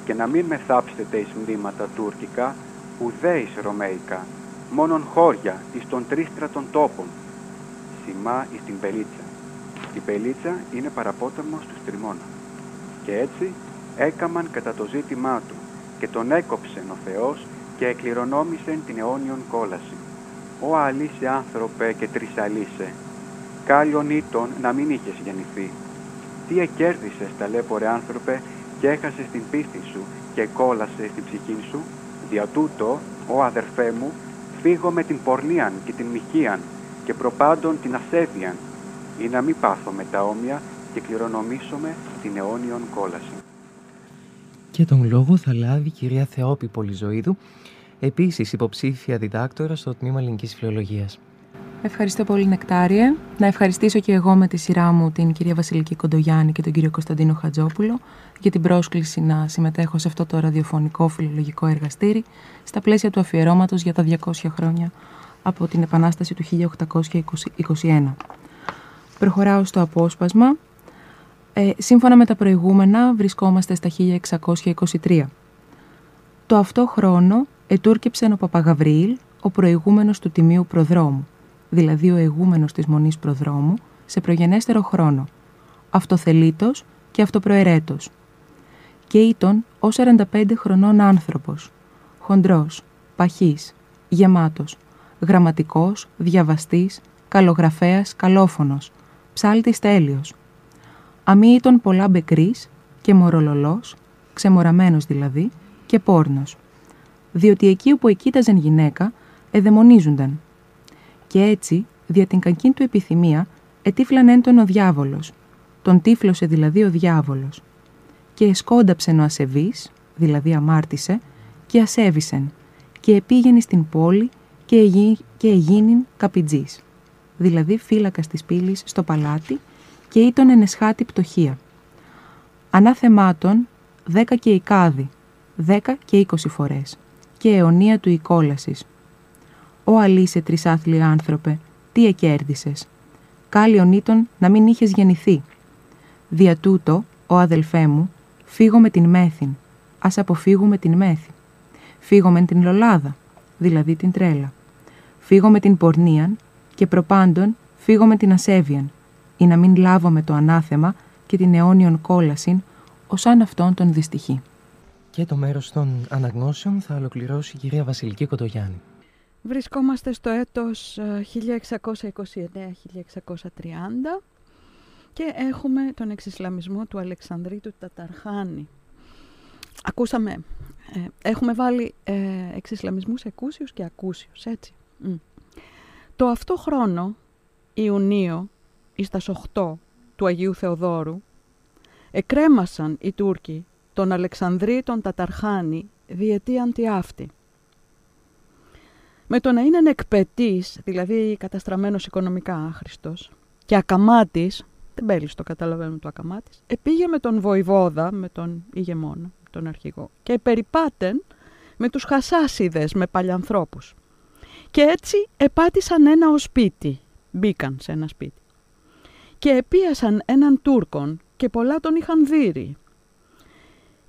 Και να μην με θάψετε εις μνήματα τουρκικά ουδέ εις ρωμαϊκά μόνον χώρια εις των τρίστρατων τόπων σημά εις την Πελίτσα. Η Πελίτσα είναι παραπόταμος του Στριμώνα και έτσι έκαμαν κατά το ζήτημά του και τον έκοψεν ο Θεός και εκληρονόμησεν την αιώνιον κόλαση. «Ω αλήσε άνθρωπε και τρισαλήσε, κάλιον ήτον να μην είχες γεννηθεί. Τι εκέρδισες ταλέπορε άνθρωπε και έχασες την πίστη σου και κόλασε στην ψυχή σου, δια τούτο, ο αδερφέ μου, φύγω με την πορνίαν και την μοιχείαν και προπάντων την ασέβειαν, ή να μην πάθω με τα όμοια και κληρονομήσουμε την αιώνιον κόλαση. Και τον λόγο θα λάβει η κυρία Θεόπη Πολυζωίδου, επίσης υποψήφια διδάκτορα στο Τμήμα Ελληνικής Φιλολογίας. Ευχαριστώ πολύ Νεκτάριε. Να ευχαριστήσω και εγώ με τη σειρά μου την κυρία Βασιλική Κοντογιάννη και τον κύριο Κωνσταντίνο Χατζόπουλο για την πρόσκληση να συμμετέχω σε αυτό το ραδιοφωνικό φιλολογικό εργαστήρι στα πλαίσια του αφιερώματος για τα 200 χρόνια από την Επανάσταση του 1821. Προχωράω στο απόσπασμα. Ε, σύμφωνα με τα προηγούμενα βρισκόμαστε στα 1623. Το αυτό χρόνο ετούρκεψε ο Παπαγαβρίλ, ο προηγούμενος του Τιμίου Προδρόμου, δηλαδή ο εγούμενος της Μονής Προδρόμου, σε προγενέστερο χρόνο, αυτοθελήτος και αυτοπροαιρέτος. Και ήταν ο 45 χρονών άνθρωπος, χοντρός, παχής, γεμάτος, γραμματικός, διαβαστής, καλογραφέας, καλόφωνος, ψάλτης τέλειος. Αμή ήταν πολλά μπεκρής και μορολολός, ξεμοραμένος δηλαδή, και πόρνος. Διότι εκεί όπου εκείταζαν γυναίκα, εδαιμονίζονταν. Και έτσι, δια την κακή του επιθυμία, ετύφλαν τον ο διάβολος. Τον τύφλωσε δηλαδή ο διάβολος. Και εσκόνταψεν ο ασεβής, δηλαδή αμάρτησε, και ασέβησεν, και επήγαινε στην πόλη και, εγί, και εγίνην καπιτζής, δηλαδή φύλακας της πύλης στο παλάτι και ήταν ενεσχάτη πτωχία. Ανάθεμάτων δέκα και οικάδη, δέκα και είκοσι φορές και αιωνία του οικόλασης. «Ω αλήσε τρισάθλη άνθρωπε, τι εκέρδισες. Κάλλιον ήτον να μην είχες γεννηθεί. Δια τούτο, ο αδελφέ μου, φύγω με την μέθην. Ας αποφύγουμε την μέθη. Φύγω με την λολάδα, δηλαδή την τρέλα. Φύγω με την πορνίαν και προπάντων φύγω με την ασέβιαν, ή να μην λάβω με το ανάθεμα και την αιώνιον κόλασιν, ως αν αυτόν τον δυστυχεί. Και το μέρος των αναγνώσεων θα ολοκληρώσει η κυρία Βασιλική Κοτογιάννη. Βρισκόμαστε στο έτος 1629-1630 και έχουμε τον εξισλαμισμό του Αλεξανδρίτου Ταταρχάνη. Ακούσαμε, ε, έχουμε βάλει ε, εξισλαμισμούς εκούσιους και ακούσιους, έτσι. Το αυτό χρόνο, Ιουνίο, εις τας 8 του Αγίου Θεοδόρου, εκρέμασαν οι Τούρκοι τον Αλεξανδρή τον Ταταρχάνη διετή αντιάφτη. Με το να είναι εκπετής, δηλαδή καταστραμμένος οικονομικά άχρηστος, και ακαμάτης, δεν το καταλαβαίνουμε το ακαμάτης, επήγε με τον Βοηβόδα, με τον ηγεμόνα, τον αρχηγό, και περιπάτεν με τους χασάσιδες, με παλιανθρώπους. Και έτσι επάτησαν ένα ως σπίτι, μπήκαν σε ένα σπίτι. Και επίασαν έναν Τούρκον και πολλά τον είχαν δύρει.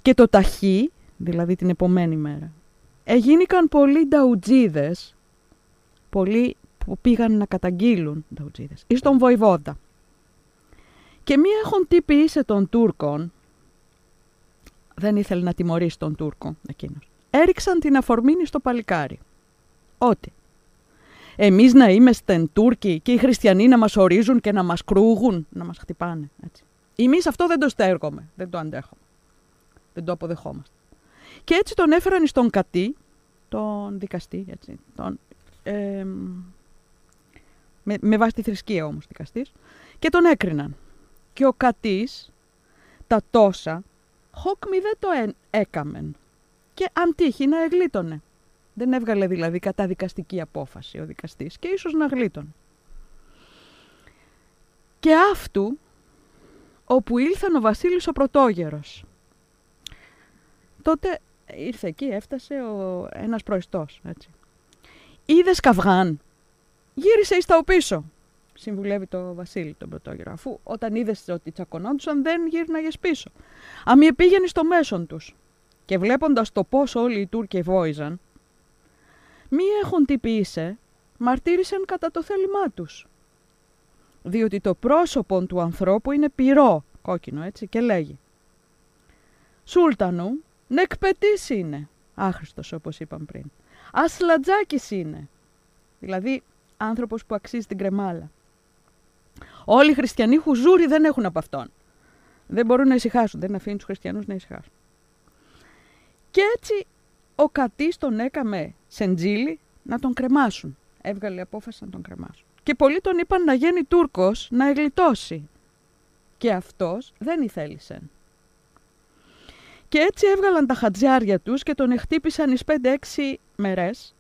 Και το ταχύ, δηλαδή την επομένη μέρα, Έγινηκαν πολλοί νταουτζίδες, πολλοί που πήγαν να καταγγείλουν νταουτζίδες, εις τον Βοηβόντα. Και μία έχουν τύπη σε των Τούρκων, δεν ήθελε να τιμωρήσει τον Τούρκο εκείνος, έριξαν την αφορμήνη στο παλικάρι. Ότι εμείς να είμαστε Τούρκοι και οι χριστιανοί να μας ορίζουν και να μας κρούγουν, να μας χτυπάνε. Έτσι. Εμείς αυτό δεν το στέργομαι, δεν το αντέχω. Δεν το αποδεχόμαστε. Και έτσι τον έφεραν στον κατή, τον δικαστή, έτσι, τον, με, με βάση τη θρησκεία όμως δικαστής, και τον έκριναν. Και ο κατής τα τόσα, χόκμη δεν το έκαμεν. Και αν τύχει να εγλίτωνε. Δεν έβγαλε δηλαδή καταδικαστική απόφαση ο δικαστής και ίσως να γλίτωνε. Και αυτού, όπου ήλθαν ο Βασίλης ο Πρωτόγερος. Τότε ήρθε εκεί, έφτασε ο, ένας προεστός, έτσι. Είδες καυγάν, γύρισε εις τα πίσω. Συμβουλεύει το Βασίλη τον Πρωτόγερο, αφού όταν είδες ότι τσακωνόντουσαν δεν γύρναγες πίσω. Αμή πήγαινε στο μέσον τους. Και βλέποντας το πώς όλοι οι Τούρκοι βόηζαν, μη έχουν τυπήσε, μαρτύρησαν κατά το θέλημά τους. Διότι το πρόσωπο του ανθρώπου είναι πυρό, κόκκινο έτσι, και λέγει «Σούλτανου, νεκπετής είναι, άχρηστος όπως είπαμε πριν, ασλατζάκης είναι, δηλαδή άνθρωπος που αξίζει την κρεμάλα. Όλοι οι χριστιανοί χουζούρι δεν έχουν από αυτόν. Δεν μπορούν να ησυχάσουν, δεν αφήνουν τους χριστιανούς να ησυχάσουν. Και έτσι ο κατής τον έκαμε σεντζίλι να τον κρεμάσουν. Έβγαλε απόφαση να τον κρεμάσουν. Και πολλοί τον είπαν να γίνει Τούρκος να εγλιτώσει. Και αυτός δεν ηθέλησε. Και έτσι έβγαλαν τα χατζιάρια τους και τον εχτύπησαν εις 5-6 μερές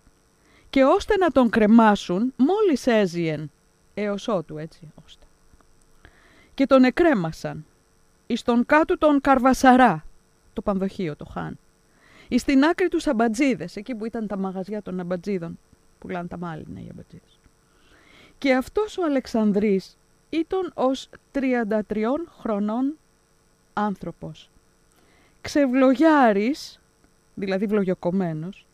και ώστε να τον κρεμάσουν μόλις έζιεν έως ότου έτσι ώστε. Και τον εκρέμασαν εις τον κάτω τον Καρβασαρά, το πανδοχείο, το Χάν. Ή στην άκρη τους αμπατζίδες, εκεί που ήταν τα μαγαζιά των αμπατζίδων, που λένε τα μάλινα οι αμπατζίδες. Και αυτός ο Αλεξανδρής ήταν ως 33 χρονών άνθρωπος. Ξευλογιάρης, δηλαδή βλογιοκομμένος,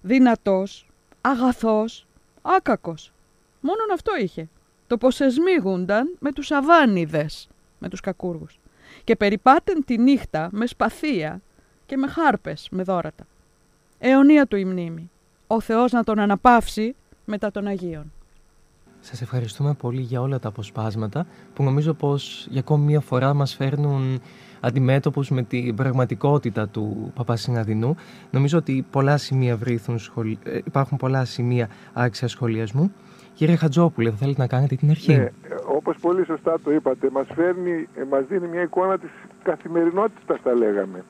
δυνατός, αγαθός, άκακος. Μόνον αυτό είχε. Το πως εσμίγουνταν με τους αβάνιδες, με τους κακούργους. Και περιπάτεν τη νύχτα με σπαθία και με χάρπες, με δόρατα. Αιωνία του η μνήμη. Ο Θεός να τον αναπαύσει μετά των Αγίων. Σας ευχαριστούμε πολύ για όλα τα αποσπάσματα που νομίζω πως για ακόμη μία φορά μας φέρνουν αντιμέτωπους με την πραγματικότητα του Παπασυναδινού. Νομίζω ότι πολλά σημεία βρίθουν, ε, υπάρχουν πολλά σημεία άξια σχολιασμού. Κύριε Χατζόπουλε, θα θέλετε να κάνετε την αρχή; Ναι, όπως πολύ σωστά το είπατε, μας, φέρνει, ε, μας δίνει μια εικόνα της καθημερινότητας, τα λέγαμε.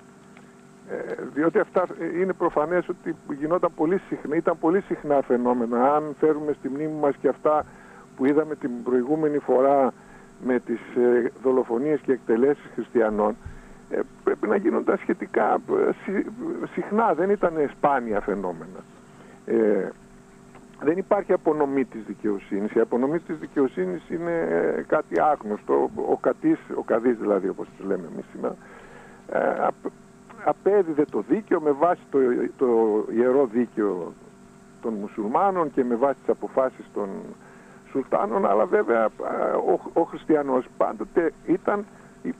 Ε, διότι αυτά είναι προφανές ότι γινόταν πολύ συχνά, ήταν πολύ συχνά φαινόμενα. Αν φέρουμε στη μνήμη μας και αυτά που είδαμε την προηγούμενη φορά με τις ε, δολοφονίες και εκτελέσεις χριστιανών, ε, πρέπει να γίνονταν σχετικά συχνά, δεν ήταν σπάνια φαινόμενα. Ε, δεν υπάρχει απονομή της δικαιοσύνης. Η απονομή της δικαιοσύνης είναι κάτι άγνωστο. Ο κατής, ο καδής δηλαδή όπως τους λέμε εμείς σήμερα, απέδιδε το δίκαιο με βάση το, το ιερό δίκαιο των μουσουλμάνων και με βάση τις αποφάσεις των σουλτάνων αλλά βέβαια ο, ο χριστιανός πάντοτε ήταν η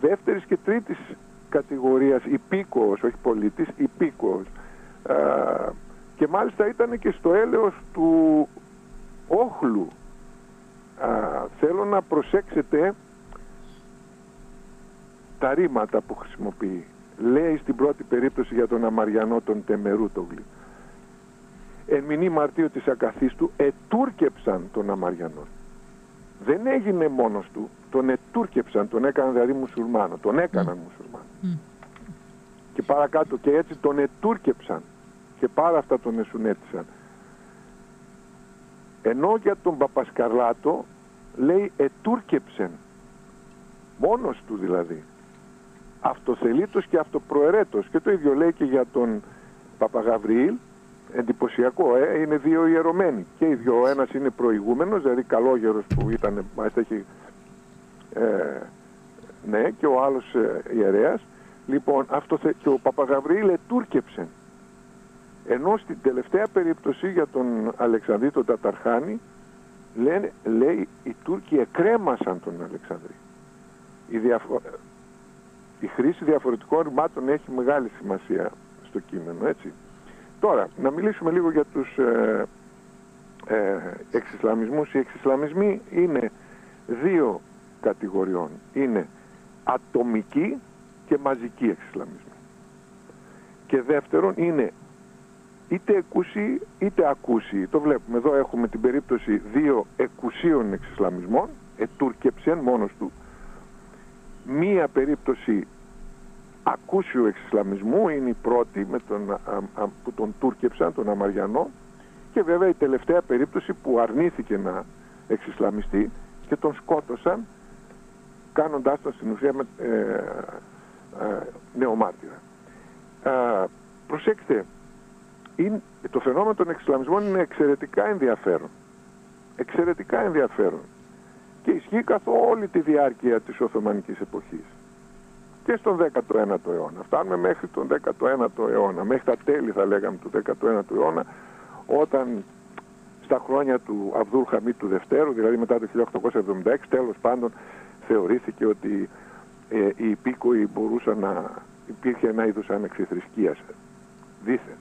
δεύτερης και τρίτης κατηγορίας υπήκοος, όχι πολίτης, υπήκοος. Και μάλιστα ήταν και στο έλεος του όχλου. Θέλω να προσέξετε τα ρήματα που χρησιμοποιεί. Λέει στην πρώτη περίπτωση για τον Αμαριανό τον Τεμερούτογλη. Εν μηνύ μαρτίου της ακαθής ετούρκεψαν τον Αμαριανό. Δεν έγινε μόνος του, τον ετούρκεψαν, τον έκαναν δηλαδή μουσουλμάνο, τον έκαναν mm. μουσουλμάνο. Και παρακάτω και έτσι τον ετούρκεψαν και πάρα αυτά τον εσουνέτησαν. Ενώ για τον Παπασκαρλάτο λέει ετούρκεψεν, μόνος του δηλαδή αυτοθελήτως και αυτοπροαιρέτος. Και το ίδιο λέει και για τον Παπαγαβριήλ, εντυπωσιακό, ε, είναι δύο ιερωμένοι. Και οι δύο, ο ένας είναι προηγούμενος, δηλαδή καλόγερος που ήταν, μάλιστα έχει, ε, ναι, και ο άλλος ε, ιερέας. Λοιπόν, αυτοθε... και ο Παπαγαβριήλ ετούρκεψε. Ενώ στην τελευταία περίπτωση για τον Αλεξανδρή τον Ταταρχάνη λένε, λέει οι Τούρκοι εκρέμασαν τον Αλεξανδρή. Η, διαφο... η χρήση διαφορετικών ρημάτων έχει μεγάλη σημασία στο κείμενο, έτσι. Τώρα, να μιλήσουμε λίγο για τους ε, ε, εξισλαμισμούς. Οι εξισλαμισμοί είναι δύο κατηγοριών. Είναι ατομικοί και μαζικοί εξισλαμισμοί. Και δεύτερον είναι είτε εκούσιοι είτε ακούσιοι. Το βλέπουμε εδώ έχουμε την περίπτωση δύο εκουσίων εξισλαμισμών, ετούρκεψεν μόνος του, μία περίπτωση ακούσιου εξισλαμισμού είναι η πρώτη με τον, που τον τούρκεψαν, τον Αμαριανό και βέβαια η τελευταία περίπτωση που αρνήθηκε να εξισλαμιστεί και τον σκότωσαν κάνοντάς τον στην ουσία με, ε, ε, νεομάρτυρα. Ε, προσέξτε, είναι, το φαινόμενο των εξισλαμισμών είναι εξαιρετικά ενδιαφέρον. Εξαιρετικά ενδιαφέρον. Και ισχύει καθ' όλη τη διάρκεια της Οθωμανικής εποχής. Και στον 19ο αιώνα. Φτάνουμε μέχρι τον 19ο αιώνα, μέχρι τα τέλη θα λέγαμε του 19ου αιώνα, όταν στα χρόνια του Αβδούλ Χαμίτ του Δευτέρου, δηλαδή μετά το 1876, τέλος πάντων θεωρήθηκε ότι ε, οι υπήκοοι μπορούσαν να υπήρχε ένα είδος ανεξιθρησκείας δίθεν.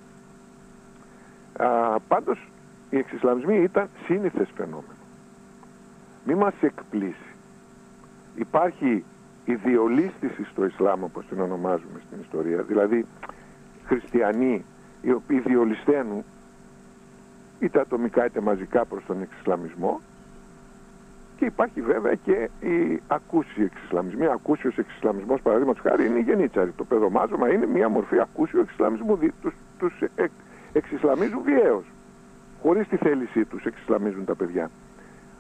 Α, πάντως οι εξισλαμισμοί ήταν σύνηθες φαινόμενο. Μη μας εκπλήσει. Υπάρχει η διολίστηση στο Ισλάμ όπως την ονομάζουμε στην ιστορία, δηλαδή χριστιανοί οι οποίοι διολυσταίνουν είτε ατομικά είτε μαζικά προς τον εξισλαμισμό και υπάρχει βέβαια και η ακούσιοι εξισλαμισμοί. Ακούσιος εξισλαμισμός παραδείγματος χάρη είναι η γενίτσαρη. Το παιδομάζωμα είναι μια μορφή ακούσιου εξισλαμισμού. Τους, τους εκ, εξισλαμίζουν βιαίως. Χωρίς τη θέλησή τους εξισλαμίζουν τα παιδιά.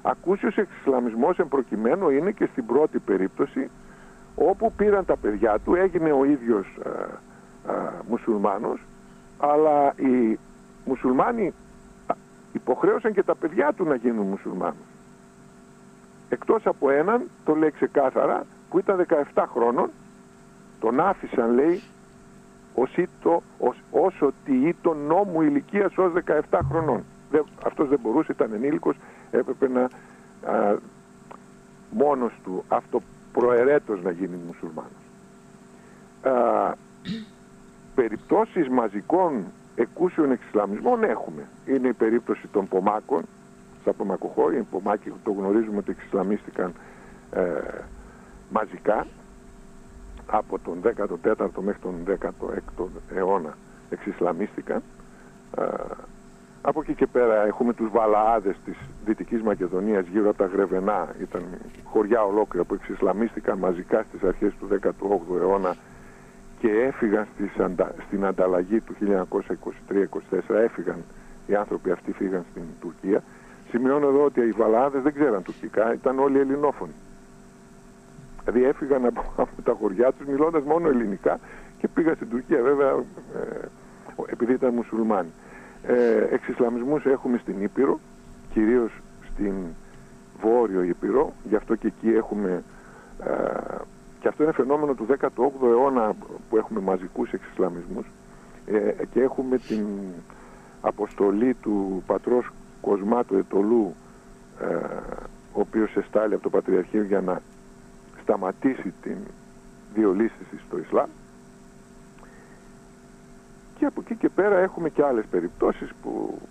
Ακούσιος εξισλαμισμός εν προκειμένου είναι και στην πρώτη περίπτωση όπου πήραν τα παιδιά του, έγινε ο ίδιος α, α, μουσουλμάνος, αλλά οι μουσουλμάνοι υποχρέωσαν και τα παιδιά του να γίνουν μουσουλμάνους. Εκτός από έναν, το λέει ξεκάθαρα, που ήταν 17 χρόνων, τον άφησαν λέει ως, ήτο, ως, όσο τι το νόμου ηλικίας ως 17 χρονών. Δεν, αυτός δεν μπορούσε, ήταν ενήλικος, έπρεπε να α, μόνος του αυτοπροαιρέτως να γίνει μουσουλμάνος. Α, περιπτώσεις μαζικών εκούσιων εξισλαμισμών έχουμε. Είναι η περίπτωση των Πομάκων, στα Πομακοχώρια, οι Πομάκοι το γνωρίζουμε ότι εξισλαμίστηκαν ε, μαζικά από τον 14ο μέχρι τον 16ο αιώνα εξισλαμίστηκαν. Ε, από εκεί και πέρα έχουμε τους Βαλαάδες της Δυτικής Μακεδονίας γύρω από τα Γρεβενά. Ήταν χωριά ολόκληρα που εξισλαμίστηκαν μαζικά στις αρχές του 18ου αιώνα και έφυγαν στις αντα... στην ανταλλαγή του 1923-24. Έφυγαν οι άνθρωποι αυτοί φύγαν στην Τουρκία. Σημειώνω εδώ ότι οι Βαλαάδες δεν ξέραν τουρκικά, ήταν όλοι ελληνόφωνοι. Δηλαδή έφυγαν από, *laughs* από τα χωριά τους μιλώντας μόνο ελληνικά και πήγαν στην Τουρκία βέβαια ε, επειδή ήταν μουσουλμάνοι. Ε, εξισλαμισμούς έχουμε στην Ήπειρο, κυρίως στην Βόρειο Ήπειρο, γι' αυτό και εκεί έχουμε ε, και αυτό είναι φαινόμενο του 18ου αιώνα που έχουμε μαζικούς εξισλαμισμούς. Ε, και έχουμε την αποστολή του πατρός Κοσμάτου Ετολού ε, ο οποίος εστάλει από το Πατριαρχείο για να σταματήσει την διολύστηση στο Ισλάμ και από εκεί και πέρα έχουμε και άλλες περιπτώσεις που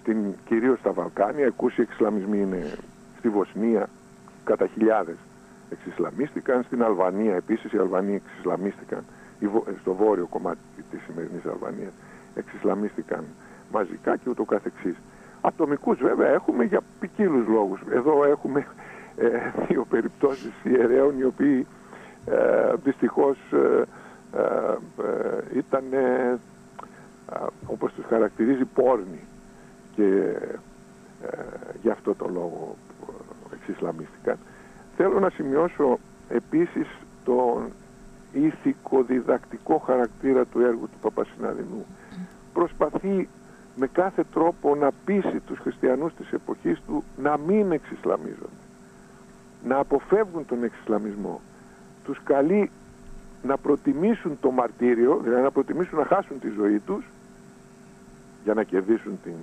στην, κυρίως στα Βαλκάνια εκούσιοι εξισλαμισμοί είναι στη Βοσνία κατά χιλιάδες εξισλαμίστηκαν. Στην Αλβανία επίσης οι Αλβανοί εξισλαμίστηκαν. Στο βόρειο κομμάτι της σημερινής Αλβανίας εξισλαμίστηκαν μαζικά και ούτω καθεξής. Ατομικούς βέβαια έχουμε για ποικίλους λόγους. Εδώ έχουμε ε, δύο περιπτώσεις ιερέων οι οποίοι ε, δυστυχώς ε, ε, ε ήταν όπως τους χαρακτηρίζει πόρνοι και γι' αυτό το λόγο εξισλαμίστηκαν Θέλω να σημειώσω επίσης τον ηθικο-διδακτικό χαρακτήρα του έργου του Παπασυναδινού. Προσπαθεί με κάθε τρόπο να πείσει τους χριστιανούς της εποχής του να μην εξισλαμίζονται, να αποφεύγουν τον εξισλαμισμό. Τους καλεί να προτιμήσουν το μαρτύριο, δηλαδή να προτιμήσουν να χάσουν τη ζωή τους για να κερδίσουν την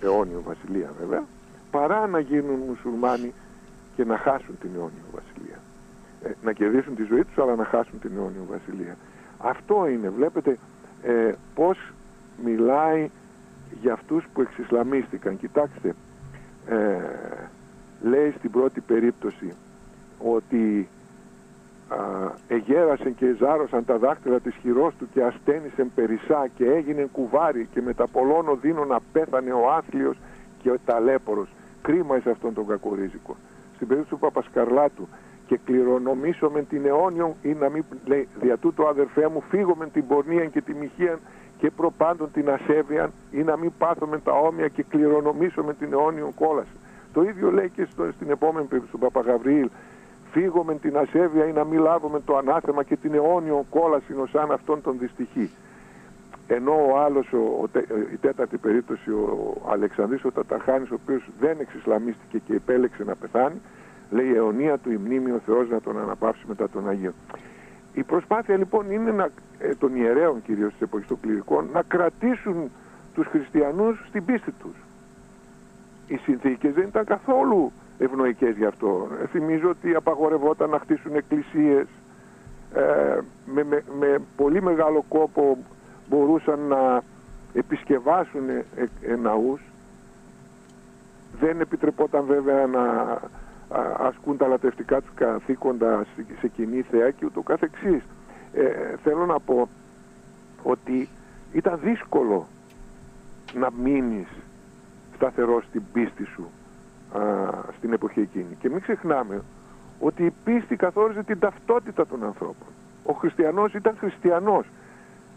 αιώνιο βασιλεία βέβαια, παρά να γίνουν μουσουλμάνοι και να χάσουν την αιώνιο βασιλεία. Ε, να κερδίσουν τη ζωή τους αλλά να χάσουν την αιώνιο βασιλεία. Αυτό είναι, βλέπετε ε, πώς μιλάει για αυτούς που εξισλαμίστηκαν. Κοιτάξτε, ε, λέει στην πρώτη περίπτωση ότι α, εγέρασαν και ζάρωσαν τα δάχτυλα της χειρός του και ασθένησεν περισσά και έγινε κουβάρι και με τα πολλών οδύνων απέθανε ο άθλιος και ο ταλέπορος. Κρίμα σε αυτόν τον κακορίζικο. Στην περίπτωση του Παπασκαρλάτου και κληρονομήσω την αιώνιον ή να μην λέει δια τούτο αδερφέ μου φύγω με την πορνεία και τη μοιχεία και προπάντων την ασέβεια ή να μην πάθω τα όμοια και κληρονομήσω με την αιώνιον κόλαση. Το ίδιο λέει και στο, στην επόμενη περίπτωση του Παπαγαβριήλ. Φύγω με την ασέβεια ή να μην λάβω το ανάθεμα και την αιώνιον κόλαση ως αν αυτόν τον δυστυχή. Ενώ ο άλλος, ο, η τέταρτη περίπτωση, ο Αλεξανδρής ο Ταταχάνης, ο οποίος δεν εξισλαμίστηκε και επέλεξε να πεθάνει, λέει η αιωνία του η μνήμη ο Θεός να τον αναπαύσει μετά τον Αγίο. Η προσπάθεια λοιπόν είναι να, ε, των ιερέων κυρίως της εποχής των κληρικών να κρατήσουν τους χριστιανούς στην πίστη τους. Οι συνθήκες δεν ήταν καθόλου ευνοϊκές γι' αυτό. Ε, θυμίζω ότι απαγορευόταν να χτίσουν εκκλησίες ε, με, με, με, πολύ μεγάλο κόπο μπορούσαν να επισκευάσουν ε, ε, ναούς δεν επιτρεπόταν βέβαια να ασκούν τα λατευτικά τους καθήκοντα σε κοινή θέα και ούτω καθεξής. Ε, θέλω να πω ότι ήταν δύσκολο να μείνεις σταθερός στην πίστη σου α, στην εποχή εκείνη. Και μην ξεχνάμε ότι η πίστη καθόριζε την ταυτότητα των ανθρώπων. Ο χριστιανός ήταν χριστιανός.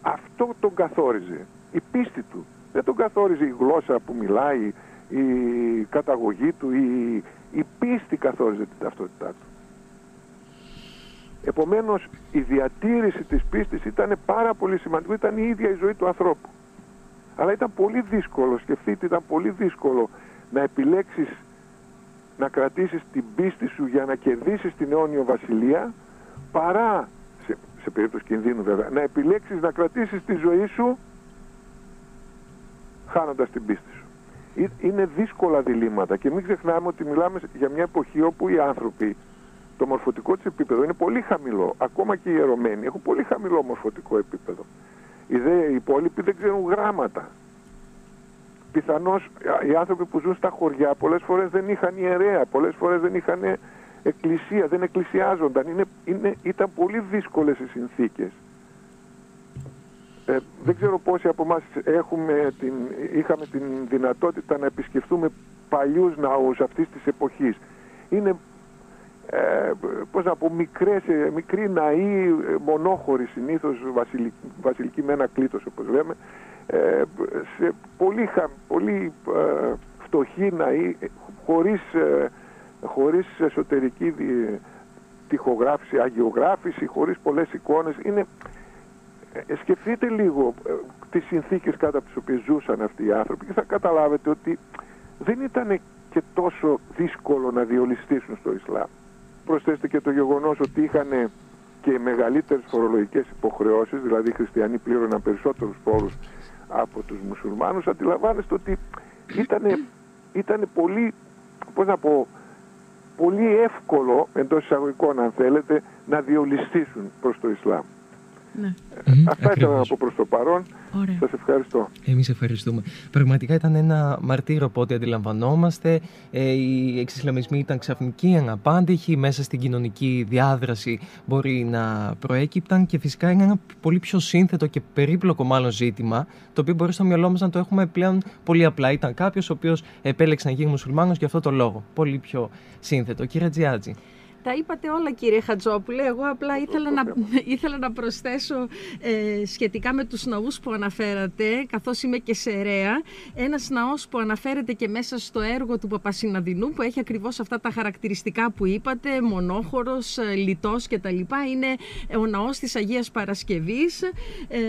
Αυτό τον καθόριζε. Η πίστη του. Δεν τον καθόριζε η γλώσσα που μιλάει, η καταγωγή του, η, η πίστη καθόριζε την ταυτότητά του. Επομένως η διατήρηση της πίστης ήταν πάρα πολύ σημαντικό, ήταν η ίδια η ζωή του ανθρώπου. Αλλά ήταν πολύ δύσκολο, σκεφτείτε, ήταν πολύ δύσκολο να επιλέξεις να κρατήσεις την πίστη σου για να κερδίσεις την αιώνιο βασιλεία παρά, σε, σε περίπτωση κινδύνου βέβαια, να επιλέξεις να κρατήσεις τη ζωή σου χάνοντας την πίστη σου. Είναι δύσκολα διλήμματα και μην ξεχνάμε ότι μιλάμε για μια εποχή όπου οι άνθρωποι το μορφωτικό της επίπεδο είναι πολύ χαμηλό. Ακόμα και οι ιερωμένοι έχουν πολύ χαμηλό μορφωτικό επίπεδο. Οι, δε, οι υπόλοιποι δεν ξέρουν γράμματα. Πιθανώς οι άνθρωποι που ζουν στα χωριά πολλές φορές δεν είχαν ιερέα, πολλές φορές δεν είχαν εκκλησία, δεν εκκλησιάζονταν. Είναι, είναι, ήταν πολύ δύσκολες οι συνθήκες. Ε, δεν ξέρω πόσοι από εμάς είχαμε την δυνατότητα να επισκεφθούμε παλιούς ναούς αυτής της εποχής. Είναι ε, πώς να πω, μικρές, ε, μικροί ναοί, ε, μονόχωροι συνήθως, βασιλικοί, βασιλικοί με ένα κλήτος όπως λέμε, ε, σε πολύ, χα, πολύ ε, φτωχοί ναοί, χωρίς, χωρίς εσωτερική τυχογράφηση, αγιογράφηση, χωρίς πολλές εικόνες. Είναι, σκεφτείτε λίγο τις συνθήκες κάτω από τις οποίες ζούσαν αυτοί οι άνθρωποι και θα καταλάβετε ότι δεν ήταν και τόσο δύσκολο να διολυστήσουν στο Ισλάμ προσθέσετε και το γεγονός ότι είχαν και μεγαλύτερες φορολογικές υποχρεώσεις, δηλαδή οι χριστιανοί πλήρωναν περισσότερους φόρους από τους μουσουλμάνους, αντιλαμβάνεστε ότι ήταν, ήταν πολύ, πώς να πω, πολύ εύκολο εντός εισαγωγικών αν θέλετε να διολυστήσουν προς το Ισλάμ. Ναι. Αυτά ήθελα να πω προς το παρόν. Ωραία. Σας ευχαριστώ. Εμείς ευχαριστούμε. Πραγματικά ήταν ένα μαρτύρο από ό,τι αντιλαμβανόμαστε. Ε, οι εξισλαμισμοί ήταν ξαφνικοί, αναπάντηχοι, μέσα στην κοινωνική διάδραση μπορεί να προέκυπταν και φυσικά είναι ένα πολύ πιο σύνθετο και περίπλοκο μάλλον ζήτημα, το οποίο μπορεί στο μυαλό μας να το έχουμε πλέον πολύ απλά. Ήταν κάποιος ο οποίος επέλεξε να γίνει μουσουλμάνος για αυτό το λόγο. Πολύ πιο σύνθετο. Κύριε Τζιάτζη. Τα είπατε όλα κύριε Χατζόπουλε, εγώ απλά ήθελα να, ήθελα να προσθέσω ε, σχετικά με τους ναούς που αναφέρατε, καθώς είμαι και σε ΡΕΑ, ένας ναός που αναφέρεται και μέσα στο έργο του Παπασυναδινού, που έχει ακριβώς αυτά τα χαρακτηριστικά που είπατε, μονόχωρος, ε, λιτός κτλ. Είναι ο ναός της Αγίας Παρασκευής, ε,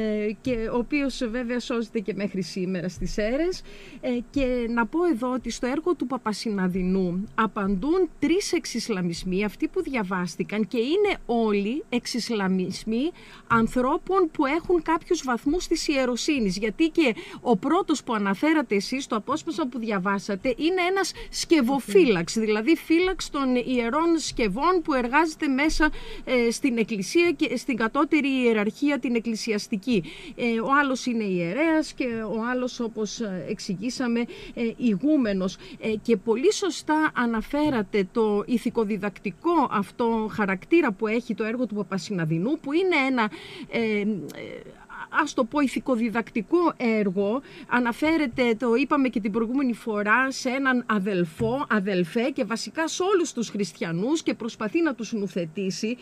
και ο οποίος βέβαια σώζεται και μέχρι σήμερα στις αίρες. Ε, και να πω εδώ ότι στο έργο του Παπασυναδινού απαντούν τρεις εξισλαμισμοί, αυτοί αυτοί που διαβάστηκαν και είναι όλοι εξισλαμισμοί ανθρώπων που έχουν κάποιους βαθμούς της ιεροσύνης. Γιατί και ο πρώτος που αναφέρατε εσείς, το απόσπασμα που διαβάσατε, είναι ένας σκευοφύλαξ, δηλαδή φύλαξ των ιερών σκευών που εργάζεται μέσα ε, στην εκκλησία και στην κατώτερη ιεραρχία την εκκλησιαστική. Ε, ο άλλος είναι ιερέας και ο άλλος όπως ε, εξηγήσαμε ε, ηγούμενος. Ε, και πολύ σωστά αναφέρατε το ηθικοδιδακτικό αυτό χαρακτήρα που έχει το έργο του Παπασυναδινού που είναι ένα ε, ας το πω ηθικοδιδακτικό έργο. Αναφέρεται, το είπαμε και την προηγούμενη φορά, σε έναν αδελφό, αδελφέ και βασικά σε όλους τους χριστιανούς και προσπαθεί να τους νουθετήσει.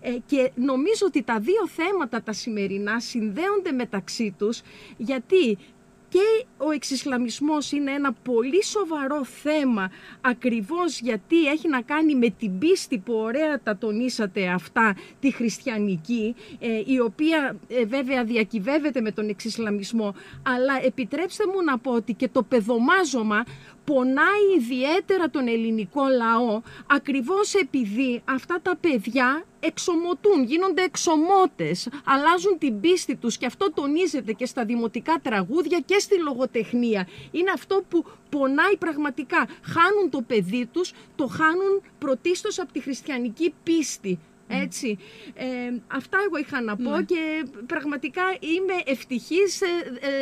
Ε, και νομίζω ότι τα δύο θέματα τα σημερινά συνδέονται μεταξύ τους γιατί και ο εξισλαμισμός είναι ένα πολύ σοβαρό θέμα ακριβώς γιατί έχει να κάνει με την πίστη που ωραία τα τονίσατε αυτά τη χριστιανική ε, η οποία ε, βέβαια διακυβεύεται με τον εξισλαμισμό. Αλλά επιτρέψτε μου να πω ότι και το παιδομάζωμα πονάει ιδιαίτερα τον ελληνικό λαό ακριβώς επειδή αυτά τα παιδιά εξομωτούν, γίνονται εξομότες, αλλάζουν την πίστη τους και αυτό τονίζεται και στα δημοτικά τραγούδια και στη λογοτεχνία. Είναι αυτό που πονάει πραγματικά. Χάνουν το παιδί τους, το χάνουν πρωτίστως από τη χριστιανική πίστη. Έτσι. Ε, αυτά εγώ είχα να πω Ναι. και πραγματικά είμαι ευτυχής. Ε,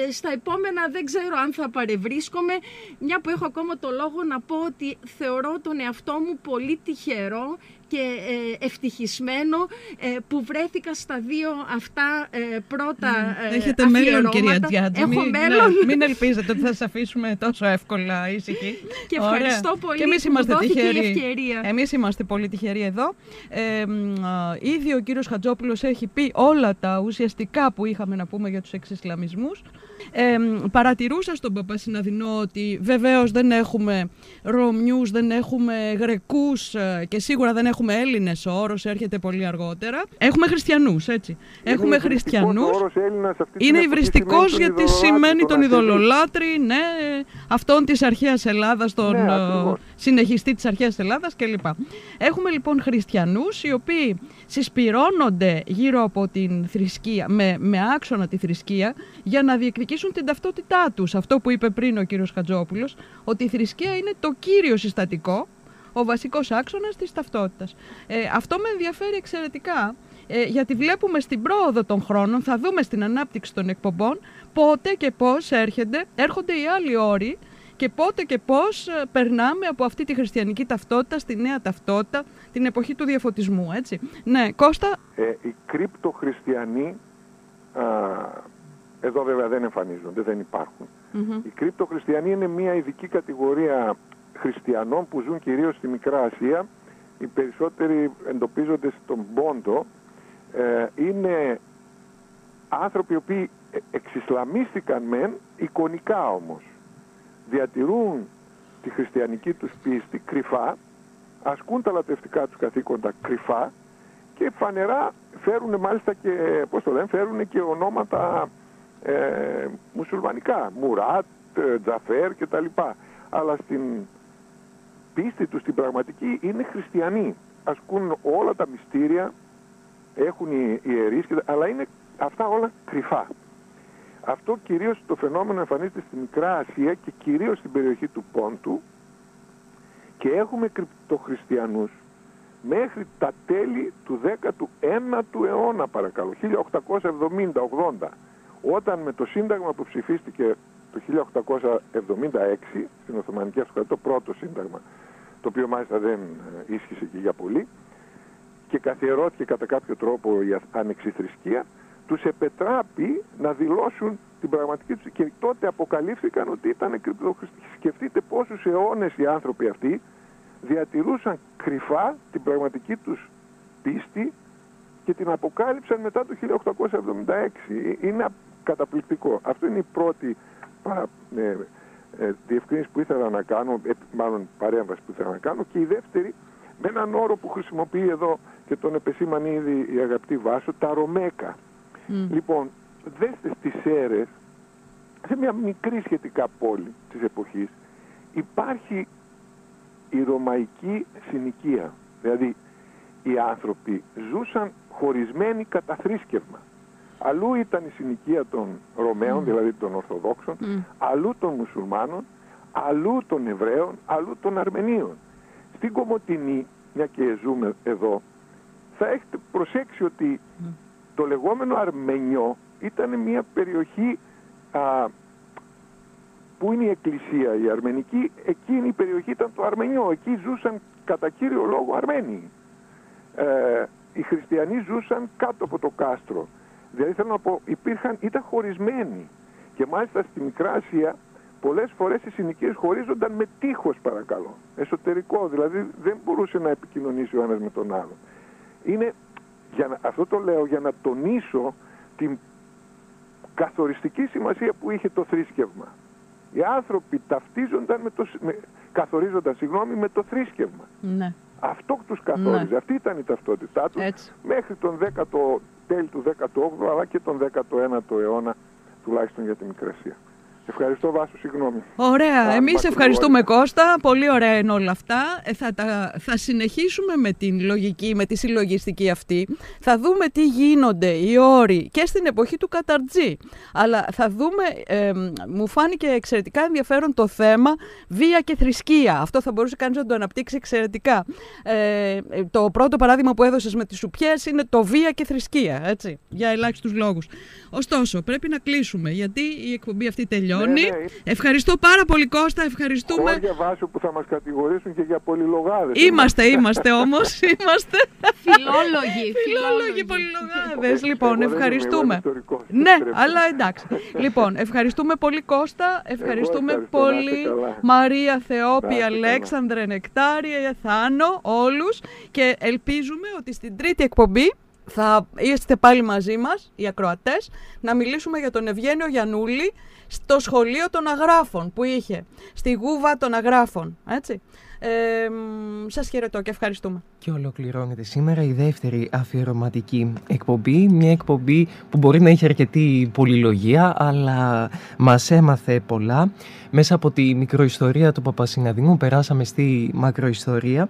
ε, στα επόμενα δεν ξέρω αν θα παρευρίσκομαι. Μια που έχω ακόμα το λόγο να πω ότι θεωρώ τον εαυτό μου πολύ τυχερό και ε, ευτυχισμένο ε, που βρέθηκα στα δύο αυτά ε, πρώτα ε, Έχετε μέλλον, κυρία αφιερώματα. Τζιάτζη. Έχω Μην, μέλλον ναι, μην ελπίζετε ότι θα σας αφήσουμε τόσο εύκολα ήσυχοι. *laughs* και Ωραία. ευχαριστώ πολύ Και εμείς που μου είμαστε δόθηκε η τυχεροί. ευκαιρία. Εμείς είμαστε πολύ τυχεροί εδώ. Ε, μ, α, ήδη ο κύριος Χατζόπουλος έχει πει όλα τα ουσιαστικά που είχαμε να πούμε για τους εξισλαμισμούς. Ε, μ, παρατηρούσα στον Παπασυναδεινό ότι βεβαίως δεν έχουμε Ρωμιούς, δεν έχουμε Γρεκούς ε, και σίγουρα δεν έχουμε Έλληνες. Ο όρος έρχεται πολύ αργότερα. Έχουμε χριστιανούς, έτσι. έχουμε Είναι υβριστικός χριστιανούς. ο όρος Έλληνας αυτής την Είναι εποχή υβριστικός σημαίνει τον γιατί ειδωλολάτρη, σημαίνει τον τον ατελή. ειδωλολάτρη, ναι, αυτόν της αρχαίας Ελλάδας, τον Ναι, ε, ακριβώς. συνεχιστή της αρχαίας Ελλάδας κλπ. Έχουμε λοιπόν χριστιανούς οι οποίοι συσπυρώνονται γύρω από την θρησκεία, με, με άξονα τη θρησκεία, για να διεκδικήσουν την ταυτότητά τους. Αυτό που είπε πριν ο κύριος Χατζόπουλος, ότι η θρησκεία είναι το κύριο συστατικό, ο βασικός άξονας της ταυτότητας. Ε, αυτό με ενδιαφέρει εξαιρετικά, ε, γιατί βλέπουμε στην πρόοδο των χρόνων, θα δούμε στην ανάπτυξη των εκπομπών, πότε και πώς έρχονται, έρχονται οι άλλοι όροι και πότε και πώς ε, περνάμε από αυτή τη χριστιανική ταυτότητα στη νέα ταυτότητα, την εποχή του διαφωτισμού, έτσι. Ναι, Κώστα, Ε, οι κρυπτοχριστιανοί, α, εδώ βέβαια δεν εμφανίζονται, δεν υπάρχουν. μμμ, Οι κρυπτοχριστιανοί είναι μια ειδική κατηγορία χριστιανών που ζουν κυρίως στη Μικρά Ασία. Οι περισσότεροι εντοπίζονται στον Πόντο. Ε, είναι άνθρωποι οι οποίοι ε- εξισλαμίστηκαν μεν, εικονικά όμως. Διατηρούν τη χριστιανική τους πίστη κρυφά, ασκούν τα λατευτικά τους καθήκοντα κρυφά και φανερά φέρουν μάλιστα και, πώς το λένε, φέρουν και ονόματα ε, μουσουλμανικά, Μουράτ, ε, Τζαφέρ κτλ. Αλλά στην πίστη τους, στην πραγματική, είναι χριστιανοί. Ασκούν όλα τα μυστήρια, έχουν οι ιερείς, και τα- αλλά είναι αυτά όλα κρυφά. Αυτό κυρίως το φαινόμενο εμφανίζεται στη Μικρά Ασία και κυρίως στην περιοχή του Πόντου και έχουμε κρυπτοχριστιανούς μέχρι τα τέλη του 19ου αιώνα παρακαλώ, 1870-80 όταν με το σύνταγμα που ψηφίστηκε το 1876 στην Οθωμανική Αυτοκρατορία, το πρώτο σύνταγμα το οποίο μάλιστα δεν ε, ίσχυσε και για πολύ και καθιερώθηκε κατά κάποιο τρόπο η ανεξιθρησκεία τους επετράπει να δηλώσουν την πραγματική τους και τότε αποκαλύφθηκαν ότι ήταν κρυπτοχριστιανοί. Σκεφτείτε πόσους αιώνες οι άνθρωποι αυτοί διατηρούσαν κρυφά την πραγματική τους πίστη και την αποκάλυψαν μετά το 1876. Είναι καταπληκτικό. Αυτό είναι η πρώτη παρα, ε, ε, διευκρίνηση που ήθελα να κάνω, ε, μάλλον παρέμβαση που ήθελα να κάνω και η δεύτερη με έναν όρο που χρησιμοποιεί εδώ και τον επεσήμανε ήδη η αγαπητή Βάσο, τα Ρωμέκα. Μ, Λοιπόν, δέστε στις Σέρες, σε μια μικρή σχετικά πόλη της εποχής, υπάρχει η ρωμαϊκή συνοικία. Δηλαδή, οι άνθρωποι ζούσαν χωρισμένοι κατά θρήσκευμα. Αλλού ήταν η συνοικία των Ρωμαίων, δηλαδή των Ορθοδόξων, αλλού των Μουσουλμάνων, αλλού των Εβραίων, αλλού των Αρμενίων. Στην Κομωτινή, μια και ζούμε εδώ, θα έχετε προσέξει ότι το λεγόμενο Αρμενιό ήταν μια περιοχή α, που είναι η εκκλησία η αρμενική, εκείνη η περιοχή ήταν το Αρμενιό, εκεί ζούσαν κατά κύριο λόγο Αρμένοι. Ε, οι χριστιανοί ζούσαν κάτω από το κάστρο. Δηλαδή θέλω να πω, υπήρχαν, ήταν χωρισμένοι. Και μάλιστα στη Μικρά Ασία πολλές φορές οι συνοικίες χωρίζονταν με τείχος παρακαλώ. Εσωτερικό, δηλαδή δεν μπορούσε να επικοινωνήσει ο ένας με τον άλλο. Είναι, για να, αυτό το λέω για να τονίσω την καθοριστική σημασία που είχε το θρήσκευμα. Οι άνθρωποι ταυτίζονταν με το, με, καθορίζονταν συγγνώμη, με το θρήσκευμα. Ναι. Αυτό τους καθόριζε. Ναι. Αυτή ήταν η ταυτότητά τους Έτσι. μέχρι τον 10ο, τέλη του 18ου αλλά και τον 19ο αιώνα τουλάχιστον για την Μικρασία. Ευχαριστώ Βάσο, συγγνώμη. Ωραία. Α, Εμείς μακρηγόρησα. ευχαριστούμε Κώστα. Πολύ ωραία είναι όλα αυτά. Ε, θα, τα, θα συνεχίσουμε με την λογική, με τη συλλογιστική αυτή. Θα δούμε τι γίνονται οι όροι και στην εποχή του Καταρτζή. Αλλά θα δούμε, ε, μου φάνηκε εξαιρετικά ενδιαφέρον το θέμα βία και θρησκεία. Αυτό θα μπορούσε κανείς να το αναπτύξει εξαιρετικά. Ε, το πρώτο παράδειγμα που έδωσες με τις σουπιές είναι το βία και θρησκεία, έτσι, για ελάχιστους λόγους. Ωστόσο, πρέπει να κλείσουμε, γιατί η εκπομπή αυτή τελειώνει. Ναι, ναι. Ευχαριστώ πάρα πολύ Κώστα, ευχαριστούμε. Χώρια Βάσο που θα μας κατηγορήσουν και για πολυλογάδες. Είμαστε, είμαστε όμως, *laughs* είμαστε Φιλόλογοι. φιλόλογοι πολυλογάδες. Λοιπόν, Εγώ δεν είμαι, εγώ είμαι ευχαριστούμε. ιστορικός. Ναι, Πρέπει. αλλά εντάξει. Λοιπόν, ευχαριστούμε πολύ Κώστα, ευχαριστούμε ευχαριστώ, να πολύ είστε καλά. Μαρία Να Θεόπη, είστε καλά. Αλέξανδρε Νεκτάρια, Θάνο, όλους και ελπίζουμε ότι στην τρίτη εκπομπή θα είστε πάλι μαζί μας, οι ακροατές, να μιλήσουμε για τον Ευγένιο Γιαννούλη στο σχολείο των αγράφων που είχε, στη γούβα των αγράφων, έτσι. Ε, μ, σας χαιρετώ και ευχαριστούμε. Και ολοκληρώνεται σήμερα η δεύτερη αφιερωματική εκπομπή. Μια εκπομπή που μπορεί να είχε αρκετή πολυλογία, αλλά μας έμαθε πολλά. Μέσα από τη μικροϊστορία του Παπασυναδινού περάσαμε στη μακροϊστορία.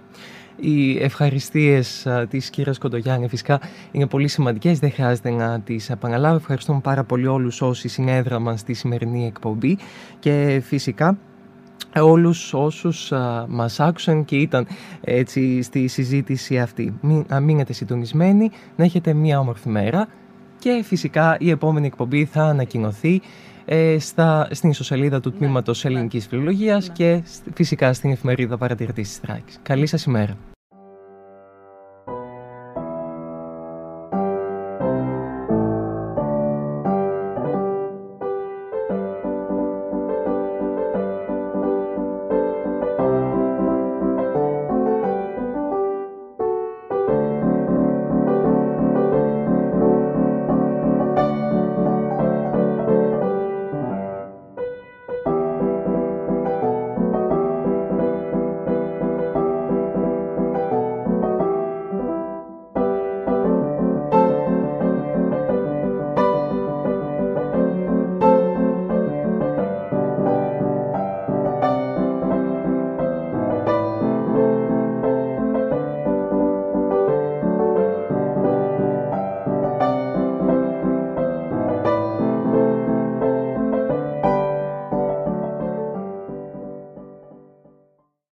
Οι ευχαριστίες α, της κυρίας Κοντογιάννη φυσικά είναι πολύ σημαντικές, δεν χρειάζεται να τις επαναλάβω. Ευχαριστούμε πάρα πολύ όλους όσοι συνέδραμαν στη σημερινή εκπομπή και φυσικά όλους όσους α, μας άκουσαν και ήταν έτσι στη συζήτηση αυτή. Μην, να μείνετε συντονισμένοι, να έχετε μια όμορφη μέρα και φυσικά η επόμενη εκπομπή θα ανακοινωθεί ε, στα, στην ισοσελίδα του Τμήματος Ελληνικής Φιλολογίας και σ- φυσικά στην εφημερίδα Παρατηρητής της Θράκης. Καλή σας ημέρα.